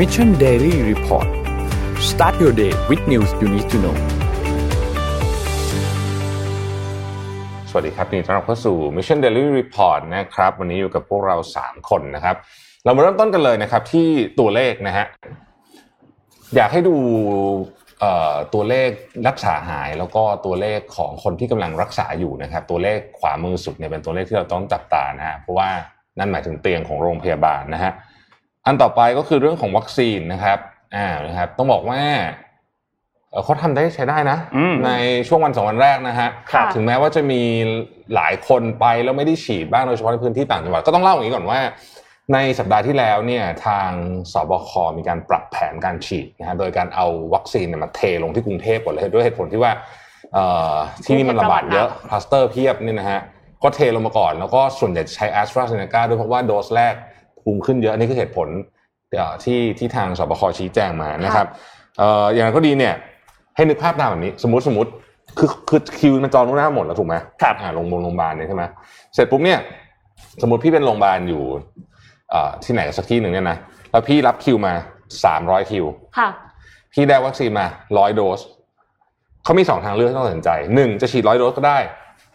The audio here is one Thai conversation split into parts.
Mission Daily Report start your day with news you need to know สวัสดีครับนี่ต้อนรับเข้าสู่ Mission Daily Report นะครับ วันนี้อยู่กับพวกเรา 3 คนนะครับ เรามาเริ่มต้นกันเลยนะครับที่ตัวเลขนะฮะ อยากให้ดูตัวเลขรักษาหายแล้วก็ตัวเลขของคนที่กำลังรักษาอยู่นะครับ ตัวเลขขวามือสุดเนี่ยเป็นตัวเลขที่เราต้องจับตานะฮะเพราะว่านั่นหมายถึงเตียงของโรงพยาบาลนะฮะ อันต่อไปก็คือเรื่องของวัคซีนนะครับอ่านะครับ ต้องบอกว่าเขาทำได้ใช้ได้นะ ในช่วงวันสองวันแรกนะฮะถึงแม้ว่าจะมีหลายคนไปแล้วไม่ได้ฉีดบ้างโดยเฉพาะในพื้นที่ต่างจังหวัดก็ต้องเล่าอย่างนี้ก่อนว่า ในสัปดาห์ที่แล้วเนี่ยทาง ศบค. มีการปรับแผนการฉีดนะฮะโดยการเอาวัคซีนมาเทลงที่กรุงเทพหมดเลยด้วยเหตุผลที่ว่าที่นี่มันระบาดเยอะคลัสเตอร์เพียบนี่นะฮะก็เทลงมาก่อนแล้วก็ส่วนใหญ่ใช้แอสตราเซเนกาด้วยเพราะว่าโดสแรก ภูมิขึ้นเยอะนี่คือเหตุผลที่ที่ทางสบคชี้แจงมานะครับอย่างไรก็ดีเนี่ย ให้นึกภาพตามแบบนี้ สมมติสมมติคือคือคิวมันจองล่วงหน้าหมดแล้วถูกไหมครับอ่าโรงโรงพยาบาลเนี่ยใช่ไหมเสร็จปุ๊บเนี่ย สมมติพี่เป็นโรงพยาบาลอยู่ที่ไหนสักที่หนึ่งเนี่ยนะแล้วพี่รับคิวมาสามร้อยคิวค่ะพี่ได้วัคซีนมาร้อยโดสเขามีสองทางเลือกต้องตัดสินใจหนึ่งจะฉีดร้อยโดสก็ได้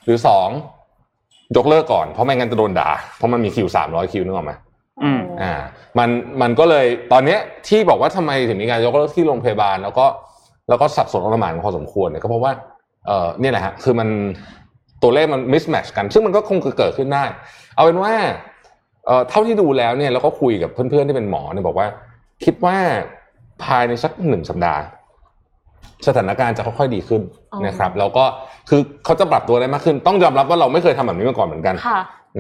หรือสองยกเลิกก่อนเพราะไม่งั้นจะโดนด่าเพราะมันมีคิวสามร้อยคิวนึกออกไหม อืมอ่ามันมันก็เลยตอนเนี้ยที่บอกว่าทำไมถึงมีการยกเลิกที่โรงพยาบาล แล้วก็แล้วก็สับสนอลหม่านพอสมควรเนี่ยก็เพราะว่าเออเนี่ยแหละฮะคือมันตัวเลขมันมิสแมชกัน ซึ่งมันก็คงเกิดขึ้นได้ เอาเป็นว่าเอ่อเท่าที่ดูแล้วเนี่ยเราก็คุยกับเพื่อนๆที่เป็นหมอเนี่ยบอกว่า คิดว่าภายในสักหนึ่งสัปดาห์ สถานการณ์จะค่อยๆดีขึ้นนะครับ แล้วก็คือเขาจะปรับตัวได้มากขึ้น ต้องยอมรับว่าเราไม่เคยทำแบบนี้มาก่อนเหมือนกัน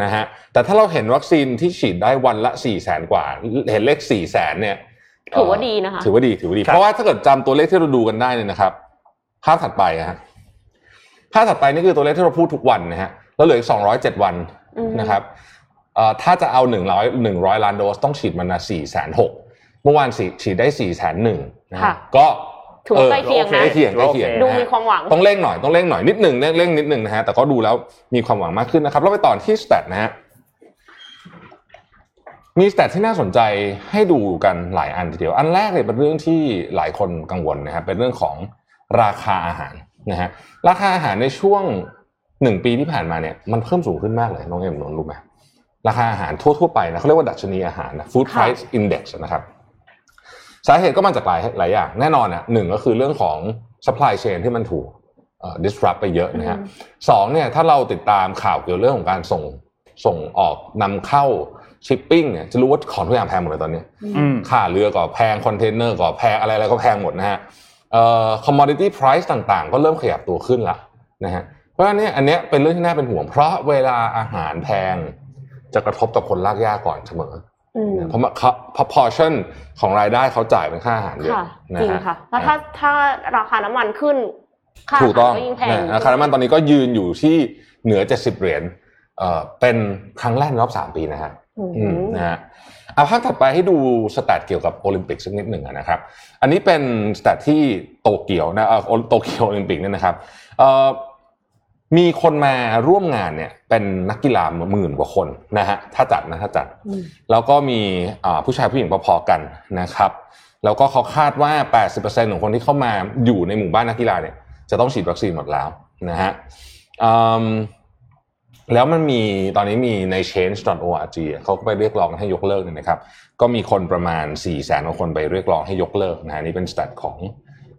นะฮะแต่ถ้าเราเห็นวัคซีนที่ฉีดได้วันละสี่แสนกว่า เห็นเลขสี่แสนเนี่ยถือว่าดีนะคะถือว่าดีถือว่าดี เพราะว่าถ้าเกิดจำตัวเลขที่เราดูกันได้เนี่ยนะครับ ภาพถัดไปฮะภาพถัดไปนี่คือตัวเลขที่เราพูดทุกวันนะฮะแล้วเหลืออีกสองร้อยเจ็ดวันนะครับถ้าจะเอาหนึ่งร้อยหนึ่งร้อยล้านโดสต้องฉีดมันนะสี่แสนหกเมื่อวานฉีดได้สี่แสนหนึ่งนะก็ ถือใกล้เคียงนะใกล้เคียงใกล้เคียงดูมีความหวังต้องเร่งหน่อยต้องเร่งหน่อยนิดหนึ่งเร่งเร่งนิดหนึ่งนะฮะแต่ก็ดูแล้วมีความหวังมากขึ้นนะครับเราไปต่อที่ stat นะฮะมี stat ที่น่าสนใจให้ดูกันหลายอันทีเดียว อันแรกเลยเป็นเรื่องที่หลายคนกังวลนะครับเป็นเรื่องของราคาอาหารนะฮะราคาอาหารในช่วงหนึ่งปีที่ผ่านมาเนี่ยมันเพิ่มสูงขึ้นมากเลยน้องเอ็มนนรู้ไหมราคาอาหารทั่วๆไปนะเขาเรียกว่าดัชนีอาหารนะ food price index นะครับ สาเหตุก็มาจากหลายหลายอย่างแน่นอนอะหนึ่งก็คือเรื่องของ supply chain ที่มันถูก disrupt ไปเยอะนะฮะสองเนี่ยถ้าเราติดตามข่าวเกี่ยวเรื่องของการส่งส่งออกนำเข้าชิปปิ้งเนี่ยจะรู้ว่าของทุกอย่างแพงหมดเลยตอนนี้ค่าเรือก็แพงคอนเทนเนอร์ก็แพงอะไรอะไรก็แพงหมดนะฮะเอ่อ commodity price ต่างๆ ก็เริ่มขยับตัวขึ้นละนะฮะเพราะฉะนั้นอันนี้เป็นเรื่องที่น่าเป็นห่วง เพราะเวลาอาหารแพงจะกระทบต่อคนลากยากก่อนเสมอ เพราะ proportion ของรายได้เขาจ่ายเป็นค่าอาหารเยอะจริงค่ะแล้วถ้าถ้าราคาน้ำมันขึ้นค่าอาหารก็ยิ่งแพงราคาน้ำมันตอนนี้ก็ยืนอยู่ที่เหนือเจ็ดสิบเหรียญเอ่อเป็นครั้งแรกในรอบสามปีนะฮะนะฮะเอาภาพถัดไปให้ดู stat เกี่ยวกับโอลิมปิกสักนิดหนึ่งนะครับ อันนี้เป็น stat ที่โตเกียวนะเอ่อโตเกียวโอลิมปิกเนี่ยนะครับเอ่อ มีคนมาร่วมงานเนี่ยเป็นนักกีฬาหมื่นกว่าคนนะฮะถ้าจัดนะถ้าจัด แล้วก็มีผู้ชายผู้หญิงพอๆกันนะครับ แล้วก็เขาคาดว่า 80%ของคนที่เข้ามาอยู่ในหมู่บ้านนักกีฬาเนี่ยจะต้องฉีดวัคซีนหมดแล้วนะฮะแล้วมันมีตอนนี้มีใน change.org เขาก็ไปเรียกร้องให้ยกเลิกเนี่ยนะครับ ก็มีคนประมาณ4ี่แสนคนไปเรียกร้องให้ยกเลิกนะฮะนี่เป็นสแตทของ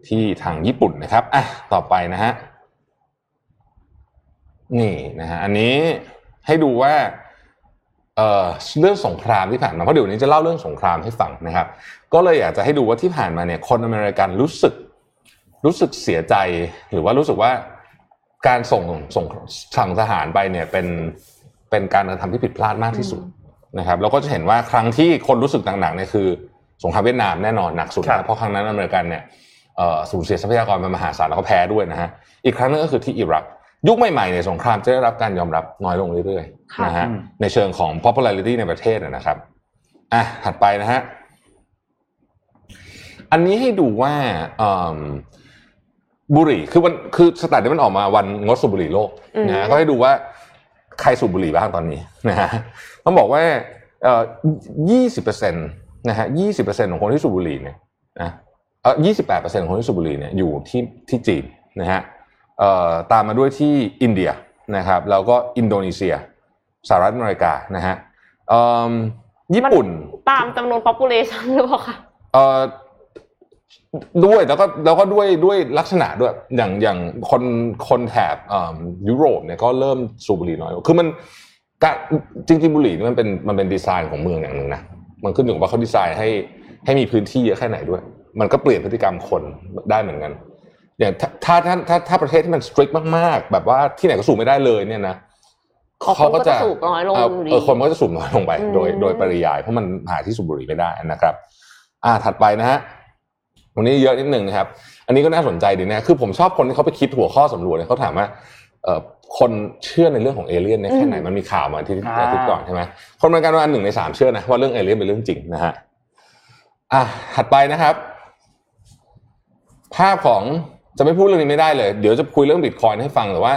ที่ทางญี่ปุ่นนะครับอะต่อไปนะฮะ นี่นะฮะอันนี้ให้ดูว่าเอ่อเรื่องสงครามที่ผ่านมาเพราะเดี๋ยวนี้จะเล่าเรื่องสงครามให้ฟังนะครับ ก็เลยอยากจะให้ดูว่าที่ผ่านมาเนี่ยคนอเมริกันรู้สึกรู้สึกเสียใจ หรือว่ารู้สึกว่าการส่งส่งสั่งทหารไปเนี่ยเป็นเป็นการกระทำที่ผิดพลาดมากที่สุดนะครับเราก็จะเห็นว่าครั้งที่คนรู้สึกหนักๆเนี่ยคือสงครามเวียดนามแน่นอนหนักสุดนะเพราะครั้งนั้นอเมริกันเนี่ยสูญเสียทรัพยากรไปมหาศาลแล้วก็แพ้ด้วยนะฮะอีกครั้งนึงก็คือที่อิรัก ยุคใหม่ๆในสงครามจะได้รับการยอมรับน้อยลงเรื่อยๆนะฮะในเชิงของ popularity ในประเทศนะครับอะถัดไปนะฮะอันนี้ให้ดูว่าบุหรี่คือมันคือ stat นี้มันออกมาวันงดสูบบุหรี่โลกนะก็ให้ดูว่าใครสูบบุหรี่บ้างตอนนี้นะฮะต้องบอกว่าเอ่อยี่สิบเปอร์เซ็นต์นะฮะยี่สิบเปอร์เซ็นต์ของคนที่สูบบุหรี่เนี่ยนะเออยี่สิบแปดเปอร์เซ็นต์ของคนที่สูบบุหรี่เนี่ยอยู่ที่ที่จีนนะฮะเอ่อ ตามมาด้วยที่อินเดียนะครับแล้วก็อินโดนีเซียสหรัฐอเมริกานะฮะเอิ่มญี่ปุ่นตามจำนวน population หรือเปล่าคะเอ่อด้วยแล้วก็แล้วก็ด้วยด้วยลักษณะด้วยอย่างอย่างคนคนแถบเอ่อยุโรปเนี่ยก็เริ่มสูบบุหรี่น้อยลงคือมันการจริงๆบุหรี่นี่มันเป็นมันเป็นดีไซน์ของเมืองอย่างหนึ่งนะมันขึ้นอยู่กับว่าเขาดีไซน์ให้ให้มีพื้นที่เยอะแค่ไหนด้วย มันก็เปลี่ยนพฤติกรรมคนได้เหมือนกัน อย่างถ้าถ้าถ้าถ้าถ้าประเทศที่มัน strict มากๆ แบบว่าที่ไหนก็สูบไม่ได้เลยเนี่ยนะอ๋อคนก็จะสูบน้อยลงเอออยู่ดีเออคนก็จะสูบน้อยลงไปอืมโดยโดยปริยาย เพราะมันหาที่สูบบุหรี่ไม่ได้นะครับ อ่าถัดไปนะฮะวันนี้เยอะนิดหนึ่งนะครับ อันนี้ก็น่าสนใจดีนะคือผมชอบคนที่เขาไปคิดหัวข้อสำรวจเนี่ยเขาถามว่าเอ่อคนเชื่อในเรื่องของเอเลี่ยนเนี่ยแค่ไหนมันมีข่าวมาที่อ่าอาทิตย์ก่อนใช่ไหมคนอเมริกันประมาณหนึ่งในสามเชื่อนะว่าเรื่องเอเลี่ยนเป็นเรื่องจริงนะฮะอะถัดไปนะครับ ภาพของ จะไม่พูดเรื่องนี้ไม่ได้เลย เดี๋ยวจะคุยเรื่องบิตคอยน์ให้ฟังแต่ว่า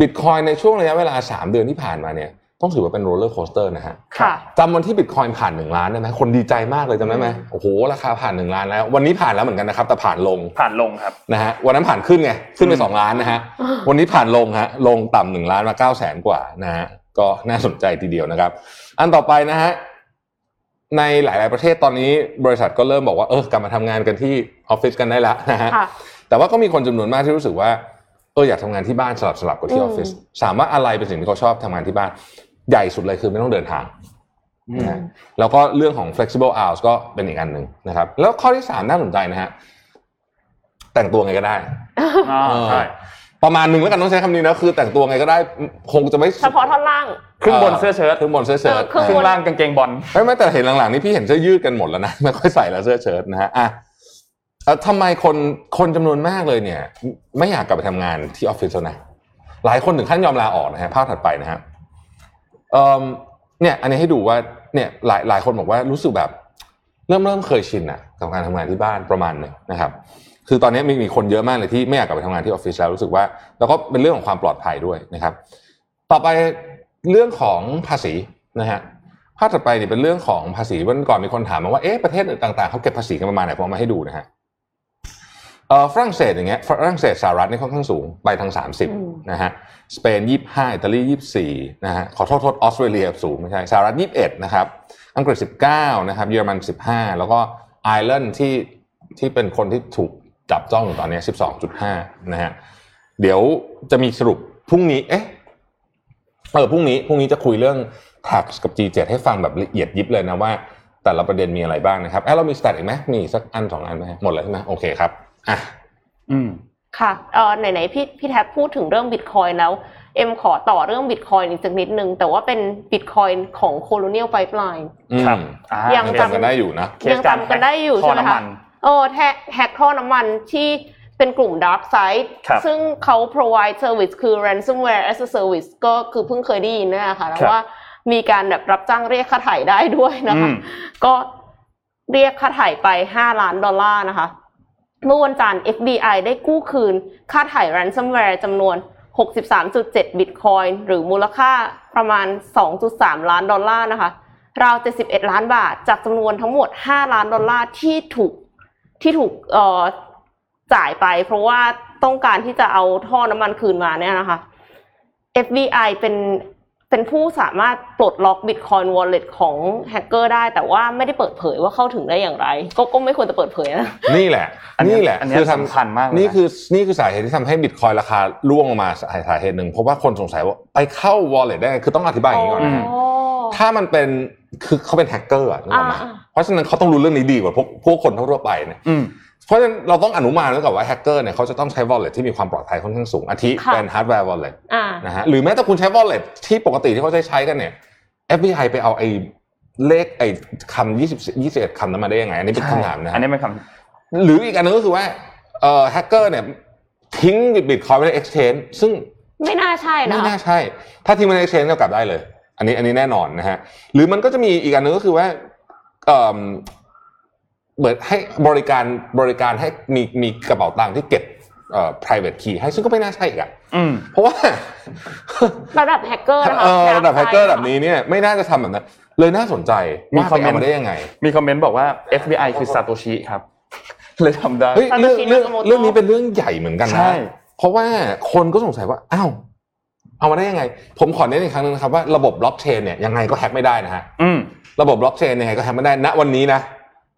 บิตคอยน์ในช่วงระยะเวลาสามเดือนที่ผ่านมาเนี่ยต้องถือว่าเป็น roller coaster นะฮะค่ะจำวันที่บิตคอยน์ผ่านหนึ่งล้านได้ไหมคนดีใจมากเลยจำได้ไหมโอ้โหราคาผ่านหนึ่งล้านแล้ว วันนี้ผ่านแล้วเหมือนกันนะครับแต่ผ่านลงผ่านลงครับนะฮะวันนั้นผ่านขึ้นไงขึ้นไปอืมสองล้านนะฮะวันนี้ผ่านลงฮะลงต่ำหนึ่งล้านมาเก้าแสนกว่านะฮะก็น่าสนใจทีเดียวนะครับ อันต่อไปนะฮะในหลาย ๆ ประเทศตอนนี้บริษัทก็เริ่มบอกว่าเออกลับมาทำงานกันที่ออฟฟิศกันได้แล้วนะฮะค่ะ แต่ว่าก็มีคนจำนวนมากที่รู้สึกว่าเอออยากทำงานที่บ้านสลับสลับกับที่ออือมฟฟิศถามว่าอะไรเป็นสิ่งที่เขาชอบทำงานที่บ้าน ใหญ่สุดเลยคือไม่ต้องเดินทางนะฮะแล้วก็เรื่องของ flexible hours ก็เป็นอีกอันหนึ่งนะครับ แล้วข้อที่สามน่าสนใจนะฮะแต่งตัวไงก็ได้อ่าใช่ประมาณหนึ่งแล้วกันต้องใช้คำนี้นะคือ แต่งตัวไงก็ได้คงจะไม่เฉพาะท่อนล่างครึ่งบนเสื้อเชิ้ตครึ่งบนเสื้อเชิ้ตเออครึ่งครึ่งล่างกางเกงบอลไม่ไม่แต่เห็นหลังๆนี่พี่เห็นเสื้อยืดกันหมดแล้วนะไม่ค่อยใส่แล้วเสื้อเชิ้ตนะฮะอะเอ่อ ทำไมคนคนจำนวนมากเลยเนี่ย ไม่อยากกลับไปทำงานที่ออฟฟิศแล้วนะหลายคนถึงขั้นยอมลาออกนะฮะภาพถัดไปนะฮะเอ่อเนี่ย อันนี้ให้ดูว่าเนี่ยหลายหลายคนบอกว่ารู้สึกแบบ เริ่มเริ่มเคยชินอะกับการทำงานที่บ้านประมาณหนึ่งนะครับ คือตอนนี้มีมีคนเยอะมากเลยที่ไม่อยากกลับไปทำงานที่ออฟฟิศแล้วรู้สึกว่า แล้วก็เป็นเรื่องของความปลอดภัยด้วยนะครับ ต่อไปเรื่องของภาษีนะฮะภาพถัดไปเนี่ยเป็นเรื่องของภาษีวันก่อนมีคนถามมาว่าเอ๊ะประเทศต่างๆเขาเก็บภาษีกันประมาณไหนผมมาให้ดูนะฮะ ฝรั่งเศสอย่างเงี้ยฝรั่งเศสสหรัฐนี่ค่อนข้างสูงไปทางอืม30นะฮะสเปน 25 อิตาลี 24นะฮะขอโทษโทษออสเตรเลียสูงไม่ใช่สหรัฐ 21นะครับอังกฤษ 19นะครับเยอรมัน 15 แล้วก็ไอร์แลนด์ที่ที่เป็นคนที่ถูกจับจ้องอยู่ตอนนี้ 12.5นะฮะเดี๋ยวจะมีสรุปพรุ่งนี้เอ๊ะเออพรุ่งนี้พรุ่งนี้จะคุยเรื่อง tax กับ G7 ให้ฟังแบบละเอียดยิบเลยนะว่า แต่ละประเด็นมีอะไรบ้างนะครับเอ้เรามีสแตทอีกไหมมีอีกสักอันสองอันไหมหมดเลยใช่ไหมโอเคครับ อะอืมค่ะเออไหนๆพี่พี่แท็บพูดถึงเรื่องบิตคอยแล้ว เอ็มขอต่อเรื่องบิตคอยอีกสักนิดนึง แต่ว่าเป็นบิตคอยของ Colonial Pipeline อืมครับอ่ายังจำกันได้อยู่นะเคยังจำกันได้อยู่ท่อใช่ไหมน้ำคะมันโอ้แฮกแฮกท่อน้ำมันที่เป็นกลุ่ม Dark Side ครับซึ่งเขา provide service คือ ransomware as a service ก็คือเพิ่งเคยได้ยินเนยนะคะแล้วว่ามีการแบบรับจ้างเรียกค่าไถ่ได้ด้วยนะคะอืมก็เรียกค่าไถ่ไป5ล้านดอลลาร์นะคะ เมื่อวันจันทร์ FBI ได้กู้คืน ค่าถ่าย ransomware จำนวน 63.7 บิตคอยน์หรือมูลค่าประมาณ 2.3 ล้านดอลลาร์นะคะ ราว 71 ล้านบาท จากจำนวนทั้งหมด 5 ล้านดอลลาร์ที่ถูกที่ถูกจ่ายไป เพราะว่าต้องการที่จะเอาท่อน้ำมันคืนมาเนี่ยนะคะ FBI เป็น เป็นผู้สามารถปลดล็อก Bitcoin Wallet ของแฮกเกอร์ได้ แต่ว่าไม่ได้เปิดเผยว่าเข้าถึงได้อย่างไร ก็ก็ไม่ควรจะเปิดเผยนะนี่แหละอันเนี้ยนี่แหละอันเนี้ยคือทำสำคัญมากเลยนะนี่คือนี่คือสาเหตุที่ทำให้บิตคอยน์ราคาร่วงลงมาสาสาเหตุหนึ่งเพราะว่าคนสงสัยว่าไปเข้า wallet ได้ไงคือต้องอธิบายอย่างนี้ก่อนนะอ๋อถ้ามันเป็นคือเขาเป็นแฮกเกอร์อะนึกออกไหมอ่าเพราะฉะนั้นเขาต้องรู้เรื่องนี้ดีกว่าพวกพวกคนทั่วๆไปเนี่ยอืม เพราะฉะนั้นเราต้องอนุมานไว้ก่อนว่าแฮกเกอร์เนี่ยเขาจะต้องใช้ wallet ที่มีความปลอดภัยค่อนข้างสูงอาทิค่ะเป็น hardware wallet อ่านะฮะหรือแม้แต่คุณใช้ wallet ที่ปกติที่เขาใช้ใช้กันเนี่ย FBI ไปเอาไอ้เลขไอ้คำยี่สิบยี่สิบเอ็ดคำนั้นมาได้ยังไง อันนี้เป็นคำถามนะอันฮะนี้เป็นคหรืออีกอันนึงก็คือว่าเอ่อแฮกเกอร์เนี่ยทิ้งบิตคอยไว้ใน exchange ซึ่งไม่น่าใช่นะไม่คะน่าใช่ ถ้าทิ้งไว้ใน exchange ก็กลับได้เลย อันนี้อันนี้แน่นอนนะฮะหรือมันก็จะมีอีกอันนึงก็คือว่า เอ่อเปิดให้บริการบริการให้มีมีกระเป๋าตังค์ที่เก็บเอ่อ private key ให้ซึ่งก็ไม่น่าใช่อีกอะอืมเพราะว่าระดับแฮกเกอร์นะคะเออระดับแฮกเกอร์ใช่แบบนี้เนี่ยไม่น่าจะทำแบบนั้นเลยน่าสนใจมีว่าคอไปมเมนต์เอามาได้ยังไง มีคอมเมนต์บอกว่า FBI คือซาโตชิครับ เลยทำได้เฮ้ยเรื่อง Satoshi เรื่อง Nakamoto เรื่องนี้เป็นเรื่องใหญ่เหมือนกันใช่นะเพราะว่าคนก็สงสัยว่าอ้าวเอามาได้ยังไง ผมขอเน้นอีกครั้งนึงนะครับว่าระบบบล็อกเชนเนี่ยยังไงก็แฮกไม่ได้นะฮะอืมระบบบล็อกเชนยังไงก็แฮกไม่ได้ณวันนี้นะ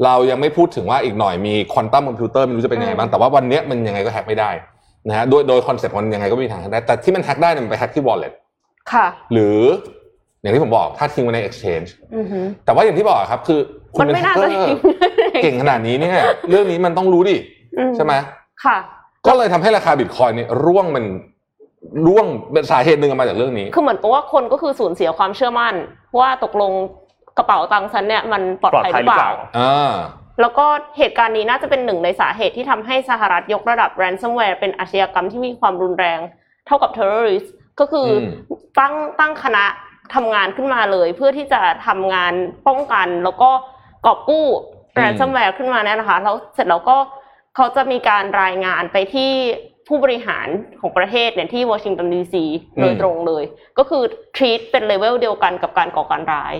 เรายังไม่พูดถึงว่าอีกหน่อยมี quantum computer ไม่รู้จะเป็นยังไงบ้างแต่ว่าวันเนี้ยมันยังไงก็แฮกไม่ได้นะฮะโดยโดย concept มันยังไงก็ไม่มีทางแฮกได้แต่ที่มันแฮกได้เนี่ยมันไปแฮกที่ wallet ค่ะ หรืออย่างที่ผมบอกถ้าทิ้งไว้ใน exchange อือหือแต่ว่าอย่างที่บอกครับ คือคุณเป็นแฮกเกอร์มันไม่น่าจะทิ้งเก่งขนาดนี้เนี่ย เรื่องนี้มันต้องรู้ดิอืมใช่ไหมค่ะ ก็เลยทำให้ราคาบิตคอยน์เนี่ยร่วงมันร่วงเป็นสาเหตุหนึ่งมาจากเรื่องนี้ คือเหมือนือนกับว่าคนก็คือสูญเสียความเชื่อมั่นว่าตกลง กระเป๋าตังค์ฉันเนี่ยมันปลอดภัยหรือเปล่า ปลอดภัยหรือเปล่าอ่าแล้วก็เหตุการณ์นี้น่าจะเป็นหนึ่งในสาเหตุที่ทำให้สหรัฐยกระดับ ransomware เป็นอาชญากรรมที่มีความรุนแรงเท่ากับ terrorist ก็คืออมตั้งตั้งคณะทำงานขึ้นมาเลย เพื่อที่จะทำงานป้องกัน แล้วก็กอบกู้ ransomware ขึ้นมาเนี่ยนะคะแล้วเสร็จแล้วก็เขาจะมีการรายงานไปที่ผู้บริหารของประเทศเนี่ยที่วอชิงตันดีซีโดยตรงเลย ก็คือ treat เป็นเลเวลเดียวกันกับการก่อการร้าย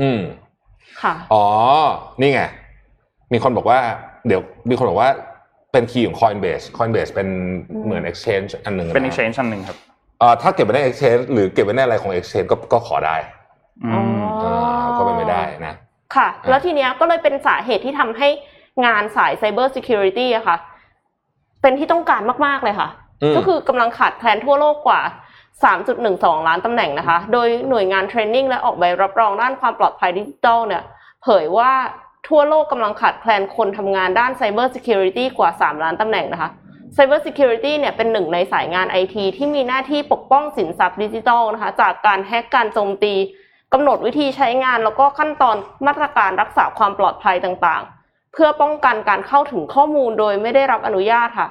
อืมค่ะ อ๋อ นี่ไง มีคนบอกว่า เดี๋ยวมีคนบอกว่าเป็นคีย์ของ Coinbase Coinbase เป็นอืมเหมือน exchange อันหนึ่งะเป็น exchange อันหนึ่งครับเอ่อถ้าเก็บไว้ใน exchange หรือเก็บไว้ในอะไรของ exchange ก็ก็ขอได้อืมอ่าก็เป็นไปได้นะค่ะอะ แล้วทีเนี้ยก็เลยเป็นสาเหตุที่ทำให้งานสาย Cyber Security อะค่ะ เป็นที่ต้องการมาก ๆ เลยค่ะอืมก็คือกำลังขาดแคลนทั่วโลกกว่า 3.12 ล้านตำแหน่งนะคะ โดยหน่วยงานเทรนนิ่งและออกใบรับรองด้านความปลอดภัยดิจิทัลเนี่ย เผยว่าทั่วโลกกำลังขาดแคลนคนทำงานด้าน Cyber Security กว่า 3 ล้านตำแหน่งนะคะ Cyber Security เนี่ยเป็นหนึ่งในสายงานไอทีที่มีหน้าที่ปกป้องสินทรัพย์ดิจิทัลนะคะ จากการแฮกการโจมตีกำหนดวิธีใช้งานแล้วก็ขั้นตอนมาตรการรักษาความปลอดภัยต่างๆ เพื่อป้องกันการเข้าถึงข้อมูลโดยไม่ได้รับอนุญาตค่ะ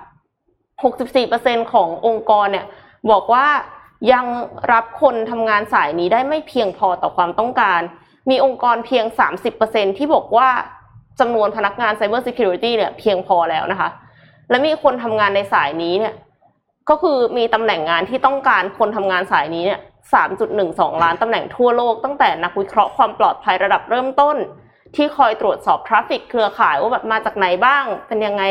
64%ขององค์กรเนี่ยบอกว่า ยังรับคนทำงานสายนี้ได้ไม่เพียงพอต่อความต้องการ มีองค์กรเพียง 30%ที่บอกว่าจำนวนพนักงาน Cyber Security เนี่ยเพียงพอแล้วนะคะ และมีคนทำงานในสายนี้เนี่ยก็คือมีตำแหน่งงานที่ต้องการคนทำงานสายนี้เนี่ย3.12 ล้านตำแหน่งทั่วโลกตั้งแต่นักวิเคราะห์ความปลอดภัยระดับเริ่มต้น ที่คอยตรวจสอบ traffic เครือข่ายว่าแบบมาจากไหนบ้าง เป็นยังไง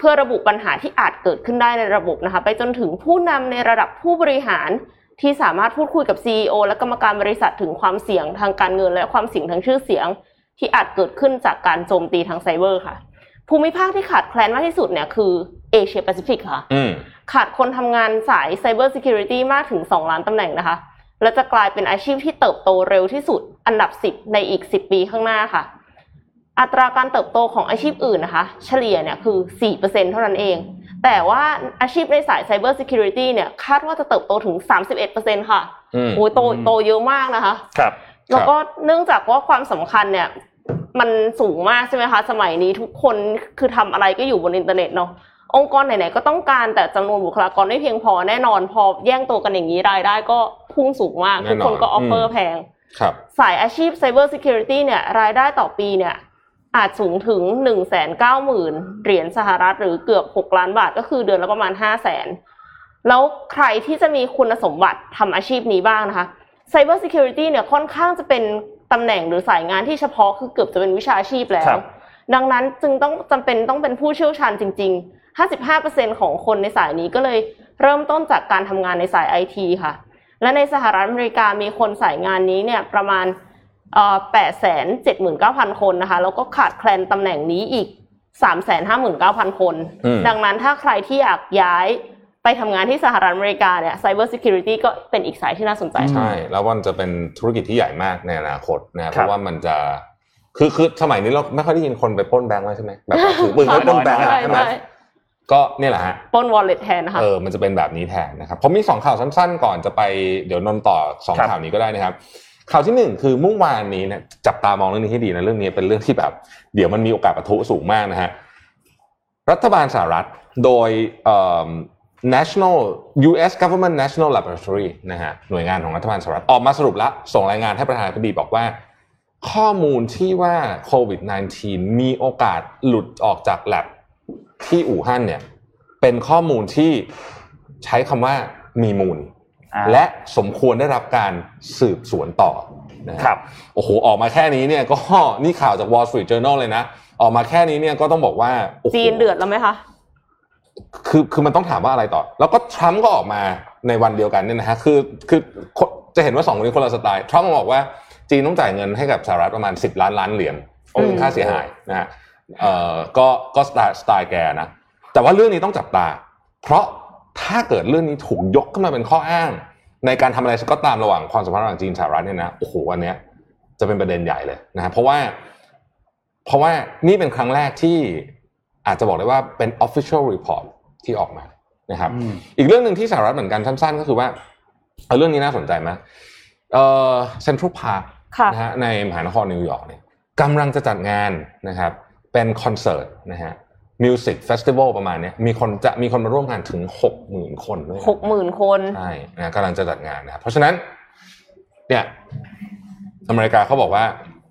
เพื่อระบุปัญหาที่อาจเกิดขึ้นได้ในระบบนะคะ ไปจนถึงผู้นำในระดับผู้บริหารที่สามารถพูดคุยกับ CEO และกรรมการบริษัทถึงความเสี่ยงทางการเงิน และความเสี่ยงทางชื่อเสียง ที่อาจเกิดขึ้นจากการโจมตีทางไซเบอร์ค่ะ ภูมิภาคที่ขาดแคลนมากที่สุดเนี่ยคือเอเชียแปซิฟิกค่ะอืมขาดคนทำงานสาย Cyber Security มากถึง 2 ล้านตำแหน่งนะคะ และจะกลายเป็นอาชีพที่เติบโตเร็วที่สุดอันดับ 10 ในอีก 10 ปีข้างหน้าค่ะ อัตราการเติบโตของอาชีพอื่นนะคะ เฉลี่ยเนี่ยคือ 4%เท่านั้นเอง แต่ว่าอาชีพในสาย Cyber Security เนี่ยคาดว่าจะเติบโตถึง 31%ค่ะอืมโอ้ยโตโตเยอะมากนะคะ ครับแล้วก็เนื่องจากว่าความสำคัญเนี่ยมันสูงมากใช่ไหมคะ สมัยนี้ทุกคนคือทำอะไรก็อยู่บนอินเทอร์เน็ตเนาะองค์กรไหนๆก็ต้องการแต่จำนวนบุคลากรไม่เพียงพอแน่นอนพอแย่งตัวกันอย่างนี้รายได้ก็พุ่งสูงมากแน่ทุกคนก็ offer แพงอืมครับสายอาชีพ Cyber Security เนี่ยรายได้ต่อปีเนี่ย อาจสูงถึง 1 9 0 0 0 0 เหรียญสหรัฐหรือเกือบ 6 ล้านบาทก็คือเดือนละประมาณ 5 0 0แสนแล้วใครที่จะมีคุณสมบัติทำอาชีพนี้บ้างนะคะ Cyber Security เนี่ยค่อนข้างจะเป็นตำแหน่งหรือสายงานที่เฉพาะคือเกือบจะเป็นวิชาชีพแล้ควรับดังนั้นจึงต้องจำเป็นต้องเป็นผู้เชี่ยวชาญจริง ๆ 55%ของคนในสายนี้ก็เลยเริ่มต้นจากการทำงานในสายไอทีค่ะ และในสหรัฐอเมริกามีคนสายงานนี้เนี่ยประมาณ เอ่อ879,000คนนะคะ แล้วก็ขาดแคลนตำแหน่งนี้อีก359,000คนอืมดังนั้นถ้าใครที่อยากย้ายไปทำงานที่สหรัฐอเมริกาเนี่ย Cyber Security ก็เป็นอีกสายที่น่าสนใจ ใช่ แล้วมันจะเป็นธุรกิจที่ใหญ่มากในอนาคตนะคเพรับราะว่ามันจะคือคือสมัยนี้เราไม่ค่อยได้ยินคนไปปล้นแบงค์แล้วใช่ไหมแบบถือปืนไปปล้นแบงค์อะใช่ใช่ไหมใช่ก็เนี่ยแหละฮะปล้น wallet แทนนะคะเออมันจะเป็นแบบนี้แทนนะครับผมมีสองข่าวสั้นๆ ก่อนจะไปเดี๋ยวนนท์ต่อสองครับข่าวนี้ก็ได้นะครับ ข่าวที่หนึ่งคือเมื่อวานนี้เนี่ยจับตามองเรื่องนี้ให้ดีนะเรื่องนี้เป็นเรื่องที่แบบ เดี๋ยวมันมีโอกาสปะทุสูงมากนะฮะรัฐบาลสหรัฐโดยเอ่อ National U.S. Government National Laboratory นะฮะหน่วยงานของรัฐบาลสหรัฐออกมาสรุปแล้วส่งรายงานให้ประธานาธิบดีบอกว่า ข้อมูลที่ว่าโควิด -19 มีโอกาสหลุดออกจากแลบที่อู่ฮั่นเนี่ยเป็นข้อมูลที่ใช้คำว่ามีมูล และสมควรได้รับการสืบสวนต่อนะฮะครับโอ้โหออกมาแค่นี้เนี่ยก็นี่ข่าวจาก Wall Street Journal เลยนะ ออกมาแค่นี้เนี่ยก็ต้องบอกว่าโอ้โหจีนเดือดแล้วไหมคะคือคือมันต้องถามว่าอะไรต่อ แล้วก็ทรัมป์ก็ออกมาในวันเดียวกันเนี่ยนะฮะคือคือคนจะเห็นว่าสองคนนี้คนละสไตล์ทรัมป์บอกว่าจีนต้องจ่ายเงินให้กับสหรัฐประมาณ 10 ล้านล้านเหรียญเป็นค่าเสียหายนะฮะเอ่อก็ก็สไตล์สไตล์แกนะแต่ว่าเรื่องนี้ต้องจับตา เพราะ ถ้าเกิดเรื่องนี้ถูกยกขึ้นมาเป็นข้ออ้าง ในการทำอะไรก็ตามระหว่างความสัมพันธ์ระหว่างจีนสหรัฐเนี่ยนะโอ้โหอันเนี้ยจะเป็นประเด็นใหญ่เลยนะฮะเพราะว่า เพราะว่านี่เป็นครั้งแรกที่อาจจะบอกได้ว่าเป็น official report ที่ออกมานะครับอืมอีกเรื่องหนึ่งที่สหรัฐเหมือนกันสั้นๆ ก็คือว่าเอ่อเรื่องนี้น่าสนใจไหมเอ่อ Central Park ค่ะนะฮะในมหานครนิวยอร์กเนี่ยกำลังจะจัดงานนะครับ เป็นคอนเสิร์ตนะฮะ music festival ประมาณเนี้ยมีคนจะมีคนมาร่วมงานถึงหกหมื่นคนด้วยนะหกหมื่นคนใช่นะกำลังจะจัดงานนะครับเพราะฉะนั้น เนี่ยอเมริกาเขาบอกว่า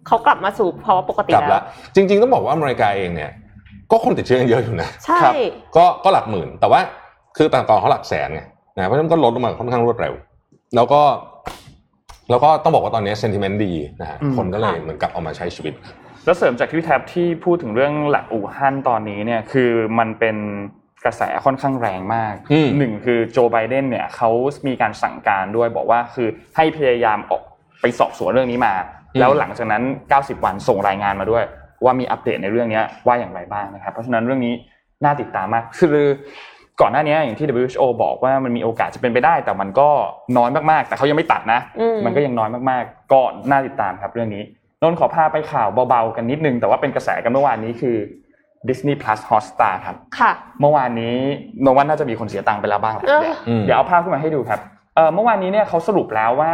เขากลับมาสู่ภาวะปกติกลับแล้แล้ววจริง ๆ ต้องบอกว่าอเมริกาเองเนี่ย ก็คนติดเชื้อกันเยอะอยู่นะใช่ครับก็ก็หลักหมื่น แต่ว่าคือต่างก่อนเขาหลักแสนไงนะเพราะฉะนั้นก็ลดลงมาค่อนข้างรวดเร็ว แล้วก็ แล้วก็ต้องบอกว่าตอนนี้เซนติเมนต์ดีนะฮะอืมคนก็เลยค่ะเหมือนกับเอามาใช้ชีวิต แล้วเสริมจากที่พี่แท็บที่พูดถึงเรื่องหลักอู่ฮั่นตอนนี้เนี่ยคือมันเป็นกระแสค่อนข้างแรงมากอืมหนึ่งคือโจไบเดนเนี่ยเขามีการสั่งการด้วยบอกว่าคือให้พยายามออกไปสอบสวนเรื่องนี้มา แล้วหลังจากนั้น 90 วันส่งรายงานมาด้วย ว่ามีอัปเดตในเรื่องนี้ว่าอย่างไรบ้างนะครับ เพราะฉะนั้นเรื่องนี้น่าติดตามมากคือก่อนหน้านี้อย่างที่ WHO บอกว่ามันมีโอกาสจะเป็นไปได้ แต่มันก็น้อยมากๆ แต่เขายังไม่ตัดนะอืมมันก็ยังน้อยมากๆก็น่าติดตามครับเรื่องนี้ นนท์ขอพาไปข่าวเบาๆกันนิดนึง แต่ว่าเป็นกระแสกันเมื่อวานนี้คือ Disney Plus Hotstar ครับ ค่ะ เมื่อวานนี้นนท์ว่าน่าจะมีคนเสียตังค์ไปแล้วบ้างแหละเออเดี๋ยวอืมเดี๋ยวเอาภาพขึ้นมาให้ดูครับเอ่อเมื่อวานนี้เนี่ยเขาสรุปแล้วว่า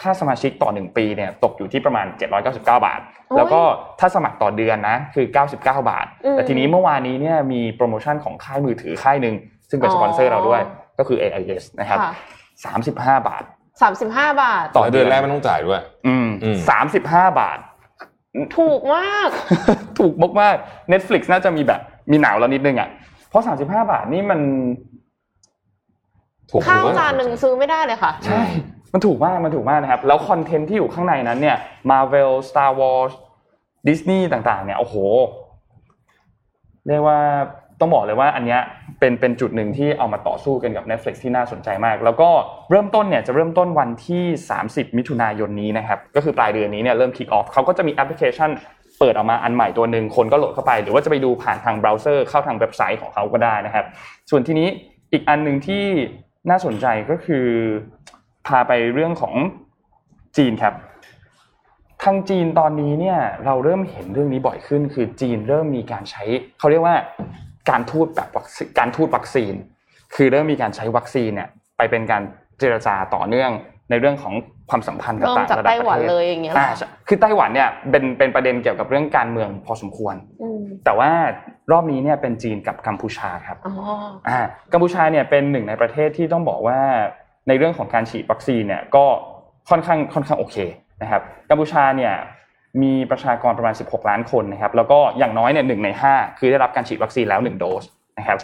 ค่าสมาชิกต่อหนึ่งปีเนี่ยตกอยู่ที่ประมาณ 799 บาทโอ้ยแล้วก็ถ้าสมัครต่อเดือนนะคือ 99 บาทอืมแต่ทีนี้เมื่อวานนี้เนี่ยมีโปรโมชั่นของค่ายมือถือค่ายหนึ่งซึ่งเป็นสปอนเซอร์เราด้วยก็คือ AIS นะครับค่ะ35 บาท สามสิบห้าบาท ต่อเดือนแรกไม่ต้องจ่ายด้วย อืมอืม สามสิบห้าบาท ถูกมาก ถูกมากๆ Netflix น่าจะมีแบบ มีหนาวแล้วนิดนึงอะ เพราะ35บาทนี่มัน ถูกข้าวถูกจานหนึ่งซื้อไม่ได้เลยค่ะ ใช่ มันถูกมาก มันถูกมากนะครับ แล้วคอนเทนต์ที่อยู่ข้างในนั้นเนี่ย Marvel Star Wars Disney ต่างๆ เนี่ย โอ้โห เรียกว่า ต้องบอกเลยว่าอันนี้เป็นเป็นจุดหนึ่งที่เอามาต่อสู้กันกับ Netflix ที่น่าสนใจมาก แล้วก็เริ่มต้นเนี่ยจะเริ่มต้นวันที่ 30 มิถุนายนนี้นะครับก็คือปลายเดือนนี้เนี่ยเริ่ม kick off เขาก็จะมีแอปพลิเคชันเปิดออกมาอันใหม่ตัวหนึ่งคนก็โหลดเข้าไป หรือว่าจะไปดูผ่านทางเบราว์เซอร์เข้าทางเว็บไซต์ของเขาก็ได้นะครับ ส่วนทีนี้อีกอันหนึ่งที่น่าสนใจก็คือ พาไปเรื่องของจีนครับทางจีนตอนนี้เนี่ยเราเริ่มเห็นเรื่องนี้บ่อยขึ้น คือจีนเริ่มมีการใช้เขาเรียกว่า การทูตแบบวัคซีนการทูตวัคซีน คือเริ่มมีการใช้วัคซีนเนี่ยไปเป็นการเจรจาต่อเนื่องในเรื่องของความสัมพันธ์กับเริ่มต่างจากระดับไต้หวันประทศเลยอย่างเงี้ยเหรออ่าใช่คือไต้หวันเนี่ยเป็นเป็นประเด็นเกี่ยวกับเรื่องการเมืองพอสมควรอืมแต่ว่ารอบนี้เนี่ยเป็นจีนกับกัมพูชาครับอ๋ออ่ากัมพูชาเนี่ยเป็นหนึ่งในประเทศที่ต้องบอกว่าในเรื่องของการฉีดวัคซีนเนี่ยก็ค่อนข้างค่อนข้างโอเคนะครับกัมพูชาเนี่ย มีประชากรประมาณ 16 ล้านคนนะครับแล้วก็อย่างน้อยเนี่ยหนึ่งใน 5 คือได้รับการฉีดวัคซีนแล้ว 1 โดสนะครับ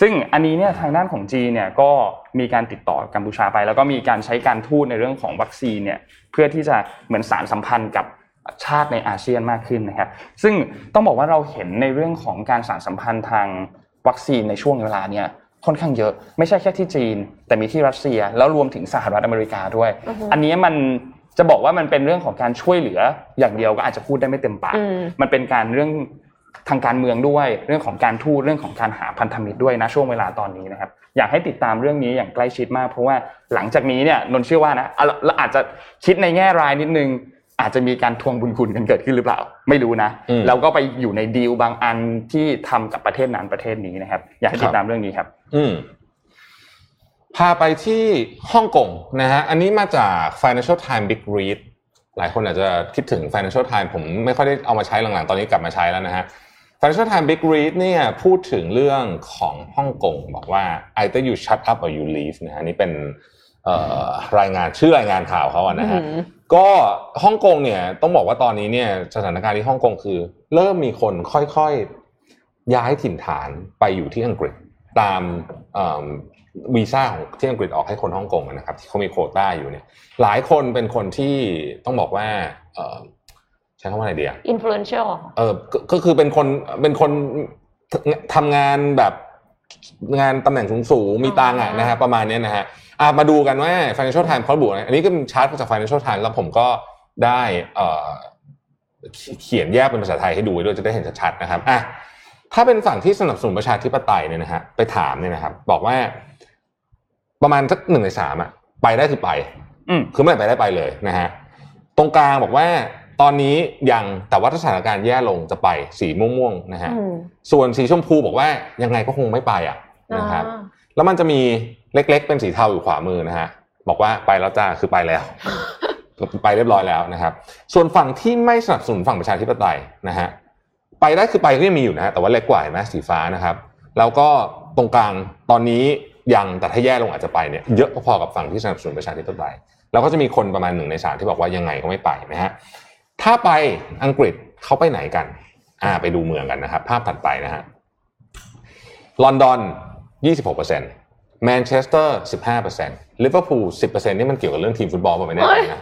ซึ่งอันนี้เนี่ยทางด้านของจีนเนี่ยก็มีการติดต่อกัมพูชาไป แล้วก็มีการใช้การทูตในเรื่องของวัคซีนเนี่ยเพื่อที่จะเหมือนสารสัมพันธ์กับชาติในอาเซียนมากขึ้นนะครับ ซึ่งต้องบอกว่าเราเห็นในเรื่องของการสานสัมพันธ์ทางวัคซีนในช่วงเวลาเนี่ยค่อนข้างเยอะไม่ใช่แค่ที่จีน แต่มีที่รัสเซียแล้วรวมถึงสหรัฐอเมริกาด้วยอือฮึอันนี้มัน จะบอกว่ามันเป็นเรื่องของการช่วยเหลืออย่างเดียวก็อาจจะพูดได้ไม่เต็มปากอืมมันเป็นการเรื่องทางการเมืองด้วย เรื่องของการทูตเรื่องของการหาพันธมิตรด้วยนะช่วงเวลาตอนนี้นะครับ อยากให้ติดตามเรื่องนี้อย่างใกล้ชิดมาก เพราะว่าหลังจากนี้เนี่ยนนท์เชื่อว่านะอะเราเราอาจจะคิดในแง่ร้ายนิดนึง อาจจะมีการทวงบุญคุณกันเกิดขึ้นหรือเปล่า ไม่รู้นะอืมแล้วก็ไปอยู่ในดีลบางอันที่ทำกับประเทศนั้นประเทศนี้นะครับ อยากให้ติดตามเรื่องนี้ครับ อืม พาไปที่ฮ่องกงนะฮะอันนี้มาจาก Financial Times Big Read หลายคนอาจจะคิดถึง Financial Times ผมไม่ค่อยได้เอามาใช้หลังๆ ตอนนี้กลับมาใช้แล้วนะฮะ Financial Times Big Read เนี่ยพูดถึงเรื่องของฮ่องกงบอกว่า either you shut up or you leave นะฮะนี่เป็นเอ่อรายงานชื่อรายงานข่าวเขาอะนะฮะอืมก็ฮ่องกงเนี่ยต้องบอกว่าตอนนี้เนี่ยสถานการณ์ที่ฮ่องกงคือ เริ่มมีคนค่อยๆย้ายถิ่นฐานไปอยู่ที่อังกฤษตามเอิ่ม วีซ่าของที่อังกฤษออกให้คนฮ่องกงนะครับที่เขามีโควต้าอยู่เนี่ย หลายคนเป็นคนที่ต้องบอกว่าเอ่อใช้คำว่าอะไรดีอะ influential เออก็ก็คือเป็นคนเป็นคนททำงานแบบงานตำแหน่งสูงๆมีตังค์อะอ๋อนะฮะประมาณเนี้ยนะฮะอะมาดูกันว่า Financial Times เขาระบุนะอันนี้ก็เป็นชาร์ตมาจาก Financial Times แล้วผมก็ได้เอ่อเขียนแยกเป็นภาษาไทยให้ดูด้วยจะได้เห็นชัดๆนะครับอะถ้าเป็นฝั่งที่สนับสนุนประชาธิปไตยเนี่ยนะฮะไปถามเนี่ยนะครับ บอกว่า ประมาณสักหนึ่งในสามอะไปได้คือไปอืมคือเมื่อไหร่ไปได้ไปเลยนะฮะตรงกลางบอกว่าตอนนี้ยังแต่ว่าถ้าสถานการณ์แย่ลงจะไปสีม่วงๆนะฮะอืมส่วนสีชมพูบอกว่ายังไงก็คงไม่ไปอะนะครับอ่าแล้วมันจะมีเล็กๆ เป็นสีเทาอยู่ขวามือนะฮะบอกว่าไปแล้วจ้าคือไปแล้วไปเรียบร้อยแล้วนะครับ ส่วนฝั่งที่ไม่สนับสนุนฝั่งประชาธิปไตยนะฮะไปได้คือไปก็ยังมีอยู่นะฮะแต่ว่าเล็กกว่าเห็นไหมสีฟ้านะครับ แล้วก็ตรงกลางตอนนี้ ยังแต่ถ้าแย่ลงอาจจะไปเนี่ยเยอะพอๆกับฝั่งที่สนับสนุนประชาธิปไตยแล้วก็จะมีคนประมาณหนึ่งในสามที่บอกว่ายังไงก็ไม่ไปนะฮะถ้าไปอังกฤษเขาไปไหนกัน อ่าไปดูเมืองกันนะครับ ภาพถัดไปนะฮะลอนดอน 26%แมนเชสเตอร์ 15%ลิเวอร์พูล 10%นี่มันเกี่ยวกับเรื่องทีมฟุตบอลป่ะไม่แน่ใจนะ